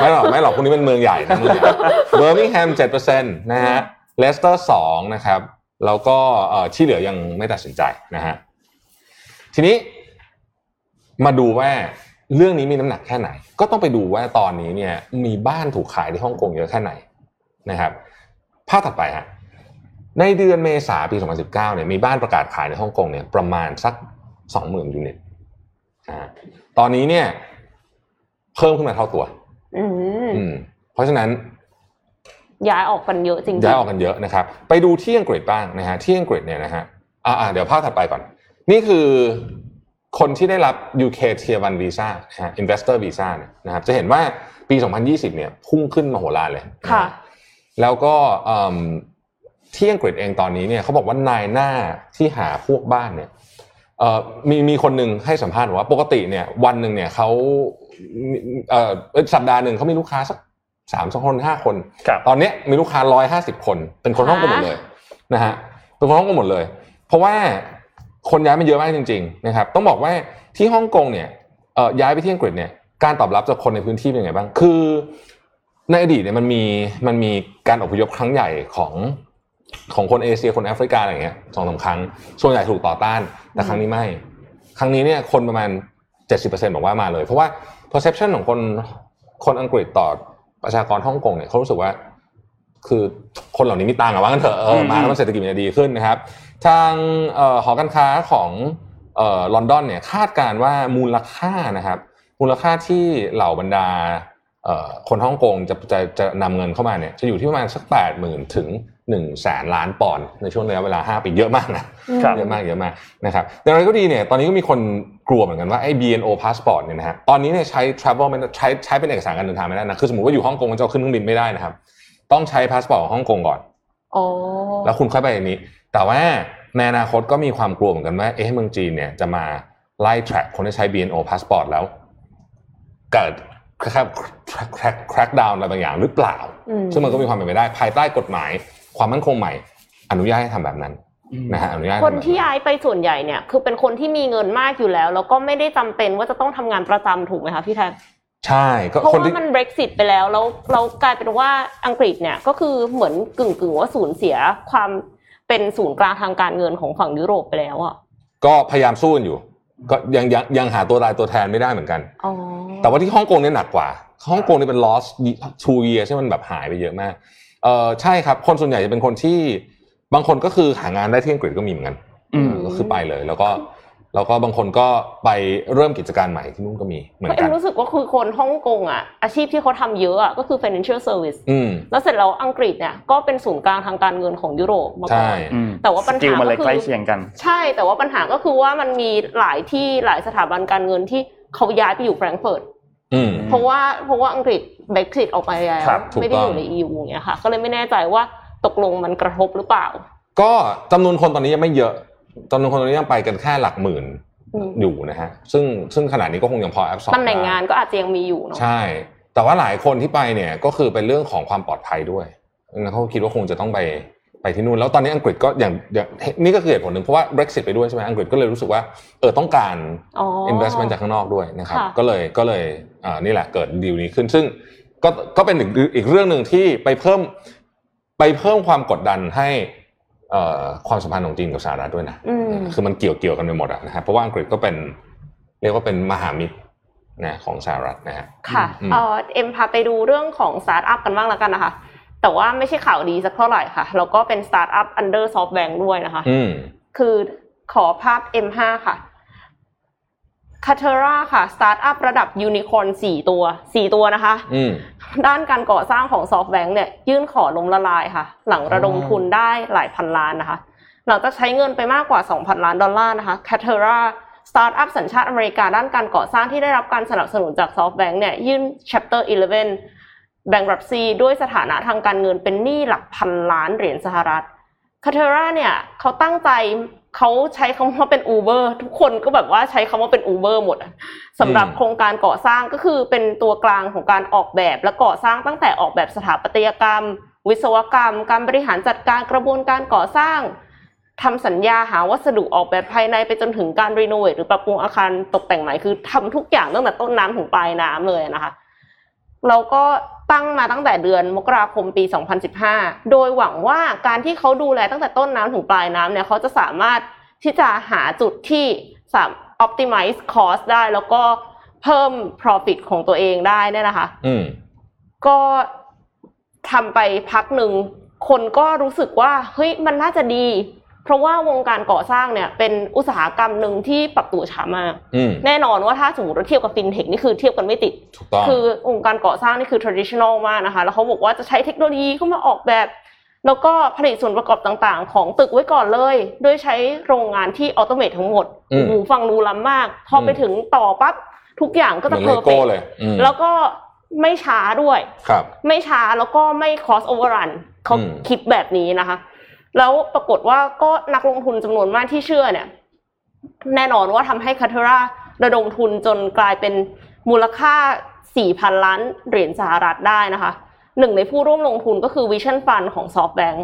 ไม่หรอกไม่หรอกพวกนี้เป็นเมืองใหญ่นะเมืองใหญ่เบอร์มิงแฮม 7%นะฮะเลสเตอร์ 2 นะครับ แล้วก็เอ่อที่เหลือยังไม่ตัดสินใจนะฮะ ทีนี้มาดูว่าเรื่องนี้มีน้ำหนักแค่ไหน ก็ต้องไปดูว่าตอนนี้เนี่ยมีบ้านถูกขายที่ฮ่องกงเยอะแค่ไหนนะครับภาพถัดไปฮะในเดือนเมษาปี 2019เนี่ยมีบ้านประกาศขายในฮ่องกงเนี่ยประมาณสัก 20,000ยูนิตอ่าตอนนี้เนี่ย เพิ่มขึ้นมาเท่าตัวอืมอืมเพราะฉะนั้น ย้ายออกกันเยอะจริงๆย้ายออกกันเยอะนะครับ ไปดูที่อังกฤษบ้างนะฮะที่อังกฤษเนี่ยนะฮะอ่าอ่าเดี๋ยวภาพถัดไปก่อน นี่คือคนที่ได้รับ UK Tier 1 Visa นะฮะ Investor Visa เนี่ยนะครับจะเห็นว่าปี 2020 เนี่ยพุ่งขึ้นมโหฬารเลยนฮค่ะแล้วก็เอิ่มที่อังกฤษเองตอนนี้เนี่ยเขาบอกว่านายหน้าที่หาพวกบ้านเนี่ยเอ่อมีมีคนหนึ่งให้สัมภาษณ์บอกว่าปกติเนี่ยวันหนึ่งเนี่ยเขาเอ่อสัปดาห์หนึ่งเขามีลูกค้าสักสามสองคนห้าคนครับตอนเนี้ยมีลูกค้าร้อยห้าสิบคน เป็นคนฮ่องกงหมดเลยนะฮะเป็นคนฮ่องกงหมดเลย เพราะว่า คนย้ายมาเยอะมากจริงๆนะครับต้องบอกว่าที่ฮ่องกงเนี่ยเอ่อย้ายไปที่อังกฤษเนี่ยการตอบรับจากคนในพื้นที่เป็นยังไงบ้าง คือในอดีตเนี่ยมันมีมันมีการอพยพครั้งใหญ่ของของคนเอเชียคนแอฟริกาอะไรอย่างเงี้ยสองสามครั้งส่วนใหญ่ถูกต่อต้านแต่ครั้งนี้ไม่ ครั้งนี้เนี่ยคนประมาณ 70%บอกว่ามาเลย เพราะว่า perception ของคนคนอังกฤษต่อประชากรฮ่องกงเนี่ยเขารู้สึกว่า คือคนเหล่านี้มีตังค์อะว่ากันเถอะเอออืมมาแล้วมันเศรษฐกิจมันจะดีขึ้นนะครับ ทางเอ่อหอการค้าของเอ่อลอนดอนเนี่ยคาดการณ์ว่ามูลค่านะครับ มูลค่าที่เหล่าบรรดาเอ่อคนฮ่องกงจะจะจะนำเงินเข้ามาเนี่ยจะอยู่ที่ประมาณสักแปดหมื่นถึงหนึ่งแสนล้านปอนด์ในช่วงระยะเวลาห้าปีเยอะมากนะครับเยอะมากเยอะมากนะครับอย่างไรก็ดีเนี่ยตอนนี้ก็มีคนกลัวเหมือนกันว่าไอ้ BNO passport เนี่ยนะฮะตอนนี้เนี่ยใช้ travel ไม่ได้ใช้ใช้เป็นเอกสารการเดินทางไม่ได้นะคือสมมติว่าอยู่ฮ่องกงจะเอาขึ้นเครื่องบินไม่ได้นะครับ ต้องใช้พาสปอร์ตของฮ่องกงก่อนอ๋อแล้วคุณค่อยไปอันนี้ แต่ว่าในอนาคตก็มีความกลัวเหมือนกันว่าเอ๊ะเมืองจีนเนี่ยจะมาไล่ track คนที่ใช้ BNO passport แล้ว เกิด crack crack crack down อะไรบางอย่างหรือเปล่าอืมซึ่งมันก็มีความเป็นไปได้ ภายใต้กฎหมาย ความมั่นคงใหม่ อนุญาตให้ทำแบบนั้นนะฮะอนุญาตให้คทำนแบบที่ย้ายไปส่วนใหญ่เนี่ย คือเป็นคนที่มีเงินมากอยู่แล้ว แล้วก็ไม่ได้จำเป็นว่าจะต้องทำงานประจำถูกไหมคะพี่แทนใช่ก็เพราะคนว่าที่มัน Brexit ไปแล้วแล้วเรากลายเป็นว่าอังกฤษเนี่ยก็คือเหมือนกึ่งกึ่งๆว่าสูญเสียความ เป็นศูนย์กลางทางการเงินของฝั่งยุโรปไปแล้วอะก็พยายามสู้กันอยู่ ก็ยังยังยังหาตัวตายตัวแทนไม่ได้เหมือนกันอ๋อแต่ว่าที่ฮ่องกงเนี่ยหนักกว่าฮ่องกงนี่เป็น loss two years ที่มันแบบหายไปเยอะมากเออใช่ครับ คนส่วนใหญ่จะเป็นคนที่บางคนก็คือหางานได้ที่อังกฤษก็มีเหมือนกันอืมก็คือไปเลย แล้วก็ แล้วก็บางคนก็ไปเริ่มกิจการใหม่ที่นู่นก็มีเหมือเพราะนเอ็กัมนรู้สึกว่าคือคนฮ่องกงอะอาชีพที่เขาทำเยอะอะก็คือ financial service อืมแล้วเสร็จแล้วอังกฤษเนี่ยก็เป็นศูนย์กลางทางการเงินของยุโรปมาก่ใช่อนอืมแต่ว่าปัญหา skill มันเลยก็คือใกล้เคียงกัน ใช่แต่ว่าปัญหาก็คือว่ามันมีหลายที่หลายสถาบันการเงินที่เขาย้ายไปอยู่แฟรงก์เฟิร์ตอืมเพราะว่าเพราะว่าอังกฤษ Brexit ออกไปแล้วครับถูกไม่ได้ต้องอยู่ใน EU อย่างเงี้ยค่ะ ก็เลยไม่แน่ใจว่าตกลงมันกระทบหรือเปล่า ก็จำนวนคนตอนนี้ยังไม่เยอะ จำนวนคนตอนนี้ยังไปกันแค่หลักหมื่นอืมอยู่นะฮะซึ่งซึ่งขนาดนี้ก็คงยังพอ absorb ตำแหน่งงานก็อาจจะยังมีอยู่เนาะใช่ แต่ว่าหลายคนที่ไปเนี่ยก็คือเป็นเรื่องของความปลอดภัยด้วยงั้นเขาคิดว่าคงจะต้องไปไปที่นู่นแล้วตอนนี้อังกฤษก็อย่างอย่างนี่ก็คือเหตุผลหนึ่งเพราะว่า Brexit ไปด้วยใช่ไหมอังกฤษก็เลยรู้สึกว่าเออต้องการอ๋อ investment จากข้างนอกด้วยนะครับค่ะก็เลยก็เลยอ่านี่แหละเกิดดีลนี้ขึ้น ซึ่งก็ก็เป็นอีกอีกเรื่องหนึ่งที่ไปเพิ่มไปเพิ่มความกดดันให้เอ่อ ความสัมพันธ์ของจีนกับสหรัฐด้วยนะอืมคือมันเกี่ยวเกี่ยวกันไปหมดอะนะครับเพราะว่าอังกฤษก็เป็นเรียกว่าเป็นมหามิตรนะของสหรัฐนะฮะค่ะอืมเอ่อเอ็มพาไปดูเรื่องของสตาร์ทอัพกันบ้างแล้วกันนะคะ แต่ว่าไม่ใช่ข่าวดีสักเท่าไหร่ค่ะแล้วก็เป็นสตาร์ทอัพ under SoftBank ด้วยนะคะอืมคือขอภาพ M5 ค่ะ c a t e r a ค่ะสตาร์ทอัพระดับยูนิคอร์นสี่ตัวสี่ตัวนะคะอืม ด้านการก่อสร้างของ SoftBank เนี่ยยื่นขอล้มละลายค่ะ หลังระดมทุนได้หลายพันล้านนะคะ หลังจากใช้เงินไปมากกว่า 2,000 ล้านดอลลาร์นะคะ c a t e r a สตาร์ทอัพสัญชาติอเมริกาด้านการก่อสร้างที่ได้รับการสนับสนุนจาก SoftBank เนี่ยยื่น Chapter 11 bankruptcy ด้วยสถานะทางการเงินเป็นหนี้หลักพันล้านเหรียญสหรัฐคาเทราเนี่ยเขาตั้งใจ เขาใช้คำว่าเป็น Uber ทุกคนก็แบบว่าใช้คำว่าเป็น Uber หมดอะสำหรับอืมโครงการก่อสร้างก็คือเป็นตัวกลางของการออกแบบและก่อสร้างตั้งแต่ออกแบบสถาปัตยกรรม วิศวกรรม การบริหารจัดการกระบวนการก่อสร้างทำสัญญาหาวัสดุออกแบบภายในไปจนถึงการรีโนเวทหรือปรับปรุงอาคารตกแต่งใหม่คือทำทุกอย่างตั้งแต่ต้นน้ำถึงปลายน้ำเลยนะคะ เราก็ตั้งมาตั้งแต่เดือนมกราคมปี 2015 โดยหวังว่าการที่เขาดูแลตั้งแต่ต้นน้ำถึงปลายน้ำเนี่ยเขาจะสามารถที่จะหาจุดที่สาม optimize cost ได้แล้วก็เพิ่ม profit ของตัวเองได้เนี่ยนะคะอืมก็ทำไปพักหนึ่งคนก็รู้สึกว่าเฮ้ยมันน่าจะดี เพราะว่าวงการก่อสร้างเนี่ยเป็นอุตสาหกรรมหนึ่งที่ปรับตัวช้ามากอืมแน่นอนว่าถ้าสมมติเราเทียบกับฟินเทคนี่คือเทียบกันไม่ติดถูกต้องคือองค์การก่อสร้างนี่คือ traditional มากนะคะ แล้วเขาบอกว่าจะใช้เทคโนโลยีเข้ามาออกแบบ แล้วก็ผลิตส่วนประกอบต่างๆ ของตึกไว้ก่อนเลย โดยใช้โรงงานที่ automate ทั้งหมดอืมโอ้โหฟังดูล้ำมาก พอไปอืมถึงต่อปั๊บทุกอย่างก็เหมืจะอนเพเลอร์เฟโก้กเลยอืมแล้วก็ไม่ช้าด้วยครับไม่ช้าแล้วก็ไม่ cost overrun เขาอืมคิดแบบนี้นะคะ แล้วปรากฏว่าก็นักลงทุนจำนวนมากที่เชื่อเนี่ย แน่นอนว่าทำให้คาเทราระดมทุนจนกลายเป็นมูลค่า 4,000 ล้านเหรียญสหรัฐได้นะคะ หนึ่งในผู้ร่วมลงทุนก็คือ Vision Fund ของ SoftBank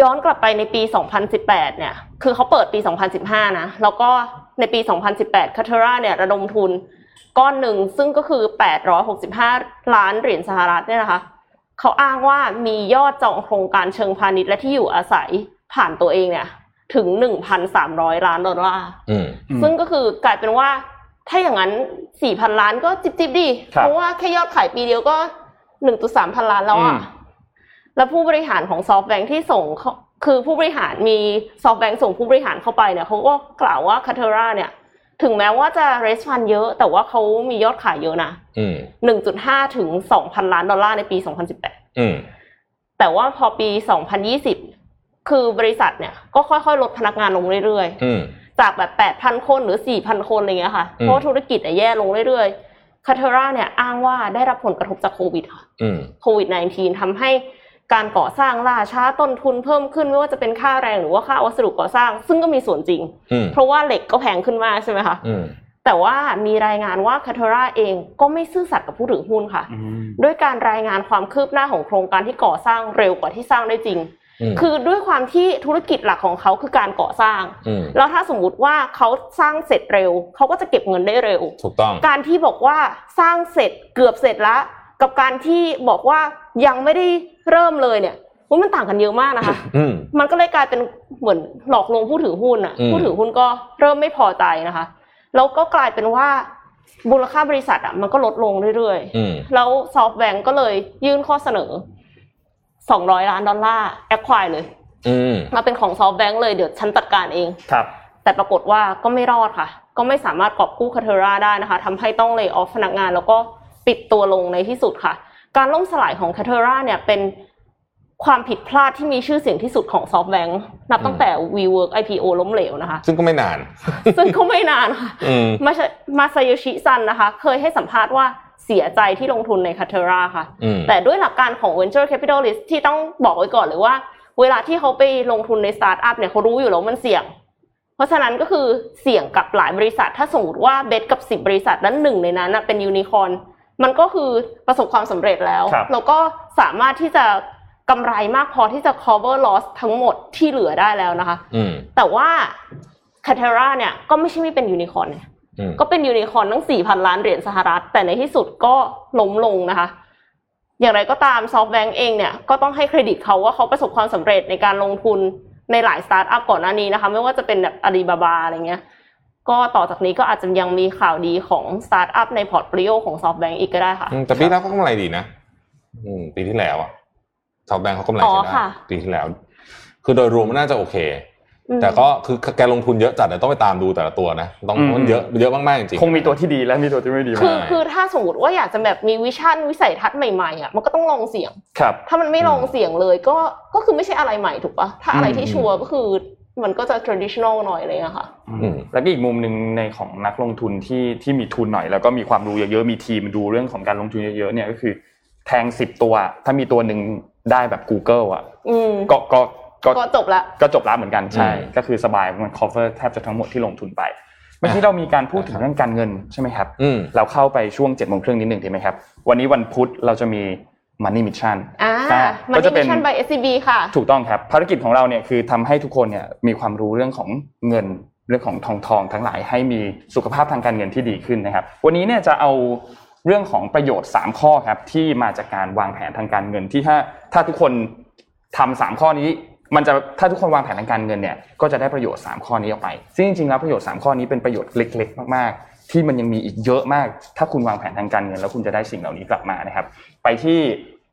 ย้อนกลับไปในปี 2018 เนี่ย คือเขาเปิดปี 2015 นะ แล้วก็ในปี 2018คาเทราเนี่ยระดมทุนก้อนหนึ่งซึ่งก็คือ 865 ล้านเหรียญสหรัฐเนี่ยนะคะ เขาอ้างว่ามียอดจองโครงการเชิงพาณิชย์และที่อยู่อาศัยผ่านตัวเองเนี่ยถึง1,300ล้านดอลลาร์อืมอืมซึ่งก็คือกลายเป็นว่า ถ้าอย่างนั้น4,000ล้านก็จิบจิบๆดีครับเพราะว่าแค่ยอดขายปีเดียวก็1.3พันล้านแล้วอือะมแล้วผู้บริหารของซอฟต์แบงค์ที่ส่งเข้าคือผู้บริหารมีซอฟต์แบงค์ส่งผู้บริหารเข้าไปเนี่ยเขาก็กล่าวว่าคาเทราเนี่ย ถึงแม้ว่าจะเรสฟันเยอะ แต่ว่าเขามียอดขายเยอะนะอืม1.5ถึง2,000ล้านดอลลาร์ในปี2018อืมแต่ว่าพอปี2020คือบริษัทเนี่ยก็ค่อยๆ ลดพนักงานลงเรื่อยอืมๆจากแบบ8,000คนหรือ4,000คนอะไรเงี้ยค่ะอืมเพราะว่าธุรกิจเนี่ยแย่ลงเรื่อยๆคาเทราเนี่ยอ้างว่าได้รับผลกระทบจากโควิดค่ะอืมโควิด -19 ทำให้ การก่อสร้างล่าช้าต้นทุนเพิ่มขึ้นไม่ว่าจะเป็นค่าแรงหรือว่าค่าวัสดุก่อสร้าง ซึ่งก็มีส่วนจริงอืมเพราะว่าเหล็กก็แพงขึ้นมากใช่ไหมคะอืมแต่ว่ามีรายงานว่าคาเทราเองก็ไม่ซื่อสัตย์กับผู้ถือหุ้นค่ะอืมด้วยการรายงานความคืบหน้าของโครงการที่ก่อสร้างเร็วกว่าที่สร้างได้จริงอืมคือด้วยความที่ธุรกิจหลักของเขาคือการก่อสร้างอืมแล้วถ้าสมมุติว่าเขาสร้างเสร็จเร็ว เขาก็จะเก็บเงินได้เร็ว ถูกต้อง การที่บอกว่าสร้างเสร็จเกือบเสร็จแล้วกับการที่บอกว่า ยังไม่ได้เริ่มเลยเนี่ยว่ามันต่างกันเยอะมากนะคะอืมมันก็เลยกลายเป็นเหมือนหลอกลวงผู้ถือหุ้นอะอืมผู้ถือหุ้นก็เริ่มไม่พอใจนะคะ แล้วก็กลายเป็นว่ามูลค่าบริษัทอะมันก็ลดลงเรื่อยๆอืมแล้วซอฟต์แบงก์ก็เลยยื่นข้อเสนอ200ล้านดอลลาร์ acquire เลยอืมมาเป็นของซอฟต์แบงก์เลยเดี๋ยวฉันจัดการเองครับ แต่ปรากฏว่าก็ไม่รอดค่ะ ก็ไม่สามารถกอบกู้คาเทราได้นะคะทำให้ต้องเล y o ออฟพนักงาน แล้วก็ปิดตัวลงในที่สุดค่ะ การล่มสลายของคาเทราเนี่ยเป็นความผิดพลาดที่มีชื่อเสียงที่สุดของซอฟต์แบงก์นับตั้งแต่ WeWork IPO ล้มเหลวนะคะ ซึ่งก็ไม่นาน ซึ่งก็ไม่นานค่ะอืมมามาซาโยชิซันนะคะ เคยให้สัมภาษณ์ว่าเสียใจที่ลงทุนในคาเทราค่ะอืมแต่ด้วยหลักการของ venture capitalist ที่ต้องบอกไว้ก่อนเลยว่า เวลาที่เขาไปลงทุนในสตาร์ทอัพเนี่ยเขารู้อยู่แล้วมันเสี่ยง เพราะฉะนั้นก็คือเสี่ยงกับหลายบริษัท ถ้าสมมติว่า bet กับสิบบริษัทนั้นหนึ่งในนั้นน่ะเป็นยูนิคอร์น มันก็คือประสบความสำเร็จแล้วครับแล้วก็สามารถที่จะกำไรมากพอที่จะ cover loss ทั้งหมดที่เหลือได้แล้วนะคะอืมแต่ว่า Katerra เนี่ยก็ไม่ใช่ไม่เป็นยูนิคอร์นเนี่ยอืมก็เป็นยูนิคอร์นตั้ง4,000ล้านเหรียญสหรัฐ แต่ในที่สุดก็ล้มลงนะคะ อย่างไรก็ตามซอฟต์แบงก์เองเนี่ยก็ต้องให้เครดิตเขาว่าเขาประสบความสำเร็จในการลงทุนในหลายสตาร์ทอัพก่อนหน้านี้นะคะ ไม่ว่าจะเป็นแบบอาลีบาบาอะไรเงี้ย ก็ต่อจากนี้ก็อาจจะยังมีข่าวดีของสตาร์ทอัพใน portfolio ของซอฟต์แบงก์อีกก็ได้ค่ะอืมแต่ปีแล้วก็กำไรดีนะอืมปีที่แล้วอะซอฟต์แบงก์เขากำไรอ๋อใช้ได้ค่ะปีที่แล้ว คือโดยรวมมันน่าจะโอเคอืมแต่ก็คือแกลงทุนเยอะจัดแต่ต้องไปตามดูแต่ละตัวนะ ต้องอืมมันเยอะเยอะมากๆจริงๆคงมีตัวที่ดีและมีตัวที่ไม่ดีคือมากคือถ้าสมมติว่าอยากจะแบบมีวิชั่นวิสัยทัศน์ใหม่ๆอะมันก็ต้องลองเสี่ยงครับ ถ้ามันไม่ลองเสี่ยงเลยก็ก็คือไม่ใช่อะไรใหม่ถูกปะถ้าอะไรที่อืมชัวร์ก็คือ มันก็จะ traditional หน่อยอะไรเลยอะค่ะอืมแล้วก็อีกมุมหนึ่งในของนักลงทุนที่ที่มีทุนหน่อย แล้วก็มีความรู้เยอะๆมีทีมดูเรื่องของการลงทุนเยอะๆเนี่ยก็คือ แทงสิบตัว ถ้ามีตัวหนึ่งได้แบบ Google อะอืมก็ก็ก็ก็จบละก็จบแล้วเหมือนกันใช่อืมก็คือสบายมัน cover แทบจะทั้งหมดที่ลงทุนไปเมื่อกี้เรามีการพูดถึงเรื่องการเงินใช่ไหมครับอืมเราเข้าไปช่วง7จ็ดโมงครึ่งนิดหนึ่งดีไหมครับ วันนี้วันพุธเราจะมี Money Mission อ่าอ่ามันก็จะนี่เป็นมิชชั่น by SCB ค่ะ ถูกต้องครับ ภารกิจของเราเนี่ยคือทำให้ทุกคนเนี่ยมีความรู้เรื่องของเงินเรื่องของทองทองทั้งหลายให้มีสุขภาพทางการเงินที่ดีขึ้นนะครับ วันนี้เนี่ยจะเอาเรื่องของประโยชน์ 3 ข้อครับที่มาจากการวางแผนทางการเงินที่ถ้าถ้าทุกคนทำสามข้อนี้มันจะถ้าทุกคนวางแผนทางการเงินเนี่ยก็จะได้ประโยชน์ 3 ข้อนี้ออกไป ซึ่งจริงๆแล้วประโยชน์ 3 ข้อนี้เป็นประโยชน์เล็กๆ มากๆ ที่มันยังมีอีกเยอะมาก ถ้าคุณวางแผนทางการเงิน แล้วคุณจะได้สิ่งเหล่านี้กลับมานะครับ ไปที่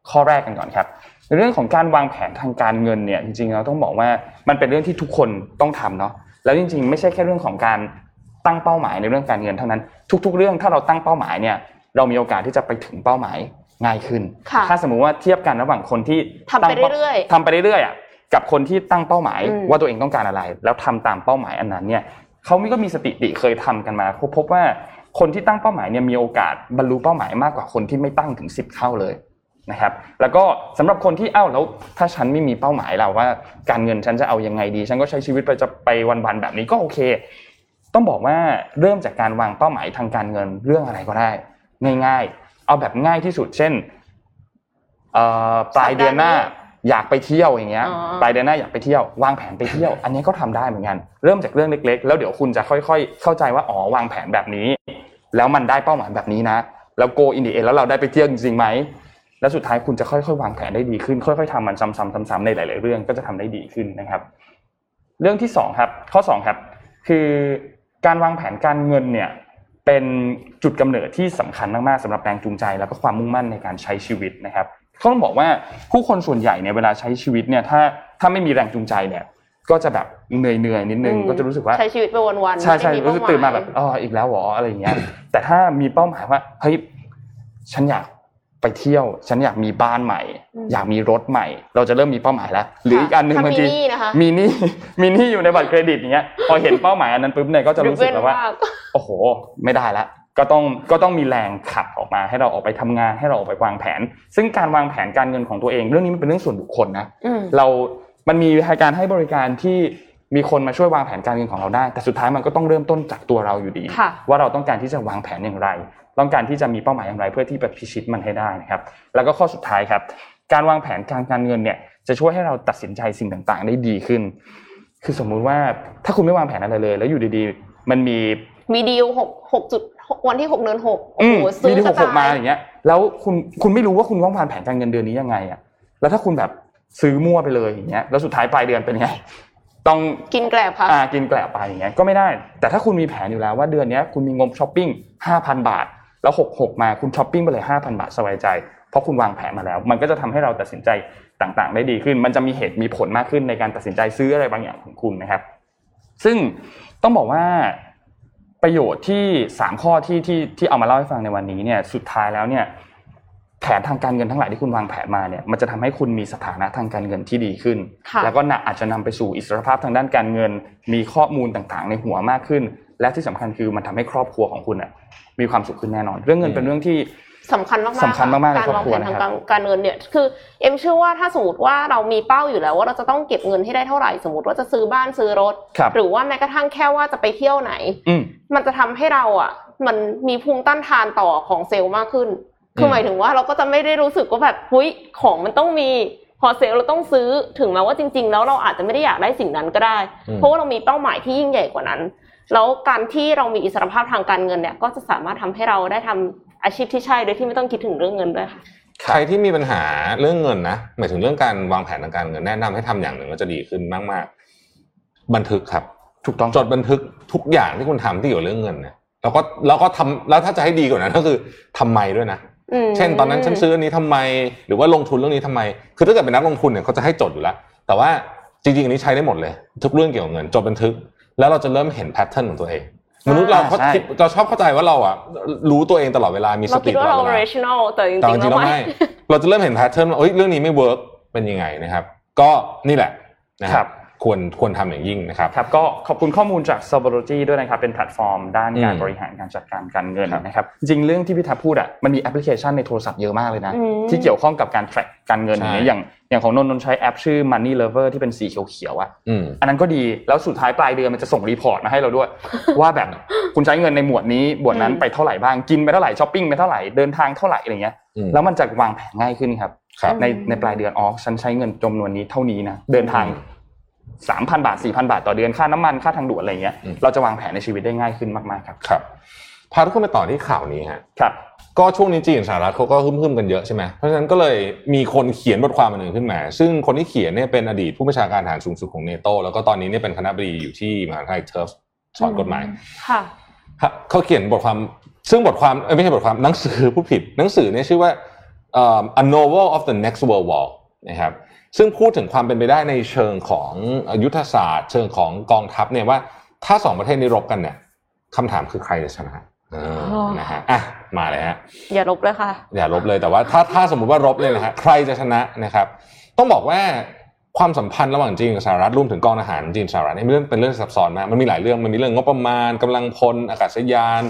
ข้อแรกกันก่อนครับในเรื่องของการวางแผนทางการเงินเนี่ยจริงๆเราต้องบอกว่ามันเป็นเรื่องที่ทุกคนต้องทำเนาะแล้วจริง ๆ ไม่ใช่แค่เรื่องของการตั้งเป้าหมายในเรื่องการเงินเท่านั้น ทุก ๆ เรื่องถ้าเราตั้งเป้าหมายเนี่ยเรามีโอกาสที่จะไปถึงเป้าหมายง่ายขึ้นค่ะถ้าสมมุติว่าเทียบกันระหว่างคนที่ทำไปตั้งป้าเรื่อยๆทำไปเรื่อยๆอะกับคนที่ตั้งเป้าหมายอืมว่าตัวเองต้องการอะไร แล้วทำตามเป้าหมายอันนั้นเนี่ย เขามีก็มีสถิติเคยทำกันมาพบพบว่าคนที่ตั้งเป้าหมายเนี่ยมีโอกาสบรรลุเป้าหมายมากกว่าคนที่ไม่ตั้งถึง 10 เท่าเลยนะครับ แล้วก็สำหรับคนที่เอ้าแล้วถ้าฉันไม่มีเป้าหมายเราว่า การเงินฉันจะเอายังไงดี ฉันก็ใช้ชีวิตไปจะไปวันๆแบบนี้ก็โอเค ต้องบอกว่าเริ่มจากการวางเป้าหมายทางการเงินเรื่องอะไรก็ได้ ง่าย ๆ เอาแบบง่ายที่สุดเช่นอ่อปลายเดือนหน้า อยากไปเที่ยวอย่างเงี้ยอ๋อปลายเดือนหน้าอยากไปเที่ยววางแผนไปเที่ยว อันนี้ก็ทำได้เหมือนกัน เริ่มจากเรื่องเล็ก ๆ แล้วเดี๋ยวคุณจะค่อย ๆ เข้าใจว่าอ๋อวางแผนแบบนี้ แล้วมันได้เป้าหมายแบบนี้นะแล้ว go in the end แล้วเราได้ไปเที่ยวจริงๆไหมแล้วสุดท้ายคุณจะค่อยๆวางแผนได้ดีขึ้น ค่อยๆทำมันซ้ำๆซ้ำๆในหลาย ๆ เรื่องก็จะทำได้ดีขึ้นนะครับ เรื่องที่สองครับ ข้อสองครับ คือการวางแผนการเงินเนี่ยเป็นจุดกำเนิดที่สำคัญมากๆสำหรับแรงจูงใจ แล้วก็ความมุ่งมั่นในการใช้ชีวิตนะครับ เขาต้องบอกว่าผู้คนส่วนใหญ่เนี่ยเวลาใช้ชีวิตเนี่ยถ้าถ้าไม่มีแรงจูงใจเนี่ยก็จะแบบเหนื่อยเหนื่อยๆนิดนึงอืมก็จะรู้สึกว่าใช้ชีวิตไปวันๆใช่ใช่ไม่มีรู้สึกเป้หยตื่นมาแบบอ๋ออีกแล้วเหรออะไรอย่างเงี้ยแต่ถ้ามีเป้าหมายว่าเฮ้ยฉันอยากไปเที่ยว ฉันอยากมีบ้านใหม่ อยากมีรถใหม่ เราจะเริ่มมีเป้าหมายแล้วหรืออีกอันหนึ่งถ้าบางมีทีหนี้นะคะมีหนี้มีหนี้อยู่ในบัตรเครดิตอย่างเงี้ยพอเห็นเป้าหมายอันนั้นปุ๊บเนี่ยก็จะรู้สึกแล้วว่า driven มากโอ้โห ไม่ได้ละ ก็ต้องก็ต้องมีแรงขับออกมาให้เราออกไปทำงานให้เราออกไปวางแผน ซึ่งการวางแผนการเงินของตัวเอง เรื่องนี้มันเป็นเรื่องส่วนบุคคลนะอืมเรามันมีการให้บริการที่มีคนมาช่วยวางแผนการเงินของเราได้ แต่สุดท้ายมันก็ต้องเริ่มต้นจากตัวเราอยู่ดีค่ะว่าเราต้องการที่จะวางแผนอย่างไร ต้องการที่จะมีเป้าหมายอย่างไร เพื่อที่จะพิชิตมันให้ได้นะครับ แล้วก็ข้อสุดท้ายครับ การวางแผนการการเงินเนี่ยจะช่วยให้เราตัดสินใจสิ่งต่างๆ ได้ดีขึ้น คือสมมุติว่าถ้าคุณไม่วางแผนอะไรเลย แล้วอยู่ดีๆ มันมีมีดีลหกหกจุด วันที่หกเดือนหกโอ้อืโหมซื้มีอที่หกระกหกมาจายอย่างเงี้ย แล้วคุณคุณไม่รู้ว่าคุณต้องวางแผนการเงินเดือนนี้ยังไงอะแล้วถ้าคุณแบบซื้อมั่วไปเลยอย่างเงี้ยแล้วสุดท้ายปลายเดือนเป็นไงต้องกินแกลบค่ะอ่ากินแกลบไปอย่างเงี้ยก็ไม่ได้ แต่ถ้าคุณมีแผนอยู่แล้วว่าเดือนเนี้ยคุณมีงบช้อปปิ้งห้าพันบาท แล้วหกหกมาคุณช้อปปิ้งไปเลยห้าพันบาทสบายใจ เพราะคุณวางแผนมาแล้ว มันก็จะทำให้เราตัดสินใจต่างๆ ได้ดีขึ้น มันจะมีเหตุมีผลมากขึ้นในการตัดสินใจซื้ออะไรบางอย่างของคุณนะครับ ซึ่งต้องบอกว่า ประโยชน์ที่สามข้อที่ที่ที่เอามาเล่าให้ฟังในวันนี้เนี่ยสุดท้ายแล้วเนี่ยแผนทางการเงินทั้งหลายที่คุณวางแผนมาเนี่ยมันจะทำให้คุณมีสถานะทางการเงินที่ดีขึ้นค่ะแล้วก็น่ะอาจจะนำไปสู่อิสรภาพทางด้านการเงิน มีข้อมูลต่างๆ ในหัวมากขึ้น และที่สำคัญคือมันทำให้ครอบครัวของคุณอะมีความสุขขึ้นแน่นอน เรื่องเงินเป็นเรื่องที่ สำคัญมากๆสำคัญมากๆในการครอบวางครัแผวนนะทางครับการการเงินเนี่ยคือเอ็มเชื่อว่าถ้าสมมติว่าเรามีเป้าอยู่แล้วว่าเราจะต้องเก็บเงินให้ได้เท่าไหร่สมมติว่าจะซื้อบ้านซื้อรถครับหรือว่าแม้กระทั่งแค่ว่าจะไปเที่ยวไหนอืมมันจะทำให้เราอะ มันมีภูมิต้านทานต่อของเซลล์มากขึ้น คือมหมายถึงว่าเราก็จะไม่ได้รู้สึกว่าแบบหุ้ยของมันต้องมีพอพอเซลล์เราต้องซื้อถึงแม้ว่าจริง ๆ แล้วเราอาจจะไม่ได้อยากได้สิ่งนั้นก็ได้อืมเพราะว่าเรามีเป้าหมายที่ยิ่งใหญ่กว่านั้นแล้วการที่เรามีอิสรภาพทางการเงินเนี่ย ก็จะสามารถทำให้เราได้ทำ อาชีพที่ใช่โดยที่ไม่ต้องคิดถึงเรื่องเงินด้วยค่ะใครที่มีปัญหาเรื่องเงินนะหมายถึงเรื่องการวางแผนทางการเงินแนะนำให้ทำอย่างหนึ่งก็จะดีขึ้นมาก ๆ บันทึกครับถูกต้องจดบันทึกทุกอย่างที่คุณทำที่เกี่ยวกับเรื่องเงินเนี่ยแล้วก็แล้วก็ทำแล้วถ้าจะให้ดีกว่านั้นก็คือทำไมด้วยนะอืมเช่นตอนนั้นฉันซื้ออันนี้ทำไม หรือว่าลงทุนเรื่องนี้ทำไม คือถ้าเกิดเป็นนักลงทุนเนี่ยเขาจะให้จดอยู่แล้วแต่ว่าจริงๆอันนี้ใช้ได้หมดเลย ทุกเรื่องเกี่ยวกับเงินจดบันทึก แล้วเราจะเริ่มเห็น pattern ของตัวเอง มนุษย์เราเขาใช่คิดเราชอบเข้าใจว่าเราอะรู้ตัวเองตลอดเวลามีสติตลอเราดเวลา เราคิดว่าเรา rational แต่จริงๆ แต่จริงๆแล้แล้ววไม่ไม่เราจะเริ่มเห็น pattern ว่าเอ้ยเรื่องนี้ไม่ work เป็นยังไงนะครับ ก็นี่แหละนะครับ ครับ ควรควรทำอย่างยิ่งนะครับครับก็ขอบคุณข้อมูลจาก s o b o l o g y ด้วยนะครับเป็นแพลตฟอร์มด้านการอืมบริหารการจัดการการเงินครับนะครับจริงๆเรื่องที่พี่ทับพูดอะมันมีแอปพลิเคชันในโทรศัพท์เยอะมากเลยนะอืมที่เกี่ยวข้องกับการ track การเงินใช่อย่างเงี้ยอย่างอย่างของนนท์นนท์ใช้แอปชื่อ Money Lover ที่เป็นสีเขียวๆอะอืมอันนั้นก็ดีแล้วสุดท้ายปลายเดือนมันจะส่ง report มาให้เราด้วย ว่าแบบคุณใช้เงินในหมวดนี้หมวดนั้นอืมไปเท่าไหร่บ้างกินไปเท่าไหร่ช้อปปิ้งไปเท่าไหร่เดินทางเท่าไหร่อะไรเงี้ยอืมแล้วมันจะวางแผนง่ายขึ้นครับครับในในปลายเดือนอ๋อฉันใช้เงินจำนวนนี้เท่านี้นะเดินทาง สามพันบาทสี่พันบาทต่อเดือนค่าน้ำมันค่าทางด่วนอะไรเงี้ยอืมเราจะวางแผนในชีวิตได้ง่ายขึ้นมากๆครับครับพาทุกคนไปต่อที่ข่าวนี้ฮะครับ ก็ช่วงนี้จีนสหรัฐเขาก็ฮึ่มๆกันเยอะใช่ไหมเพราะฉะนั้นก็เลยมีคนเขียนบทความมาหนึ่งขึ้นมา ซึ่งคนที่เขียนเนี่ยเป็นอดีตผู้บัญชาการทหารสูงสุดของเนโตแล้วก็ตอนนี้เนี่ยเป็นคณะบดีอยู่ที่มหาวิทยาลัยเทิร์ฟสอนกฎหมายค่ะฮะเขาเขียนบทความซึ่งบทความเอ้ยไม่ใช่บทความหนังสือผู้ผิดหนังสือเนี่ยชื่อว่าเอ่อ A Novel of the Next World War นะครับ ซึ่งพูดถึงความเป็นไปได้ในเชิงของยุทธศาสตร์ เชิงของกองทัพเนี่ยว่าถ้าสองประเทศนี้รบกันเนี่ยคำถามคือใครจะชนะเอออ๋อนะฮะอะมาเลยฮะอย่าลบเลยค่ะ อย่ารบเลยแต่ว่าถ้าถ้าสมมติว่ารบเลยนะฮะใครจะชนะนะครับ ต้องบอกว่าความสัมพันธ์ระหว่างจีนกับสหรัฐรวมถึงกองทหารจีนสหรัฐเนี่ยเป็นเรื่องเป็นเรื่องซับซ้อนมากมันมีหลายเรื่องมันมีเรื่องงบประมาณกำลังพลอากาศยาน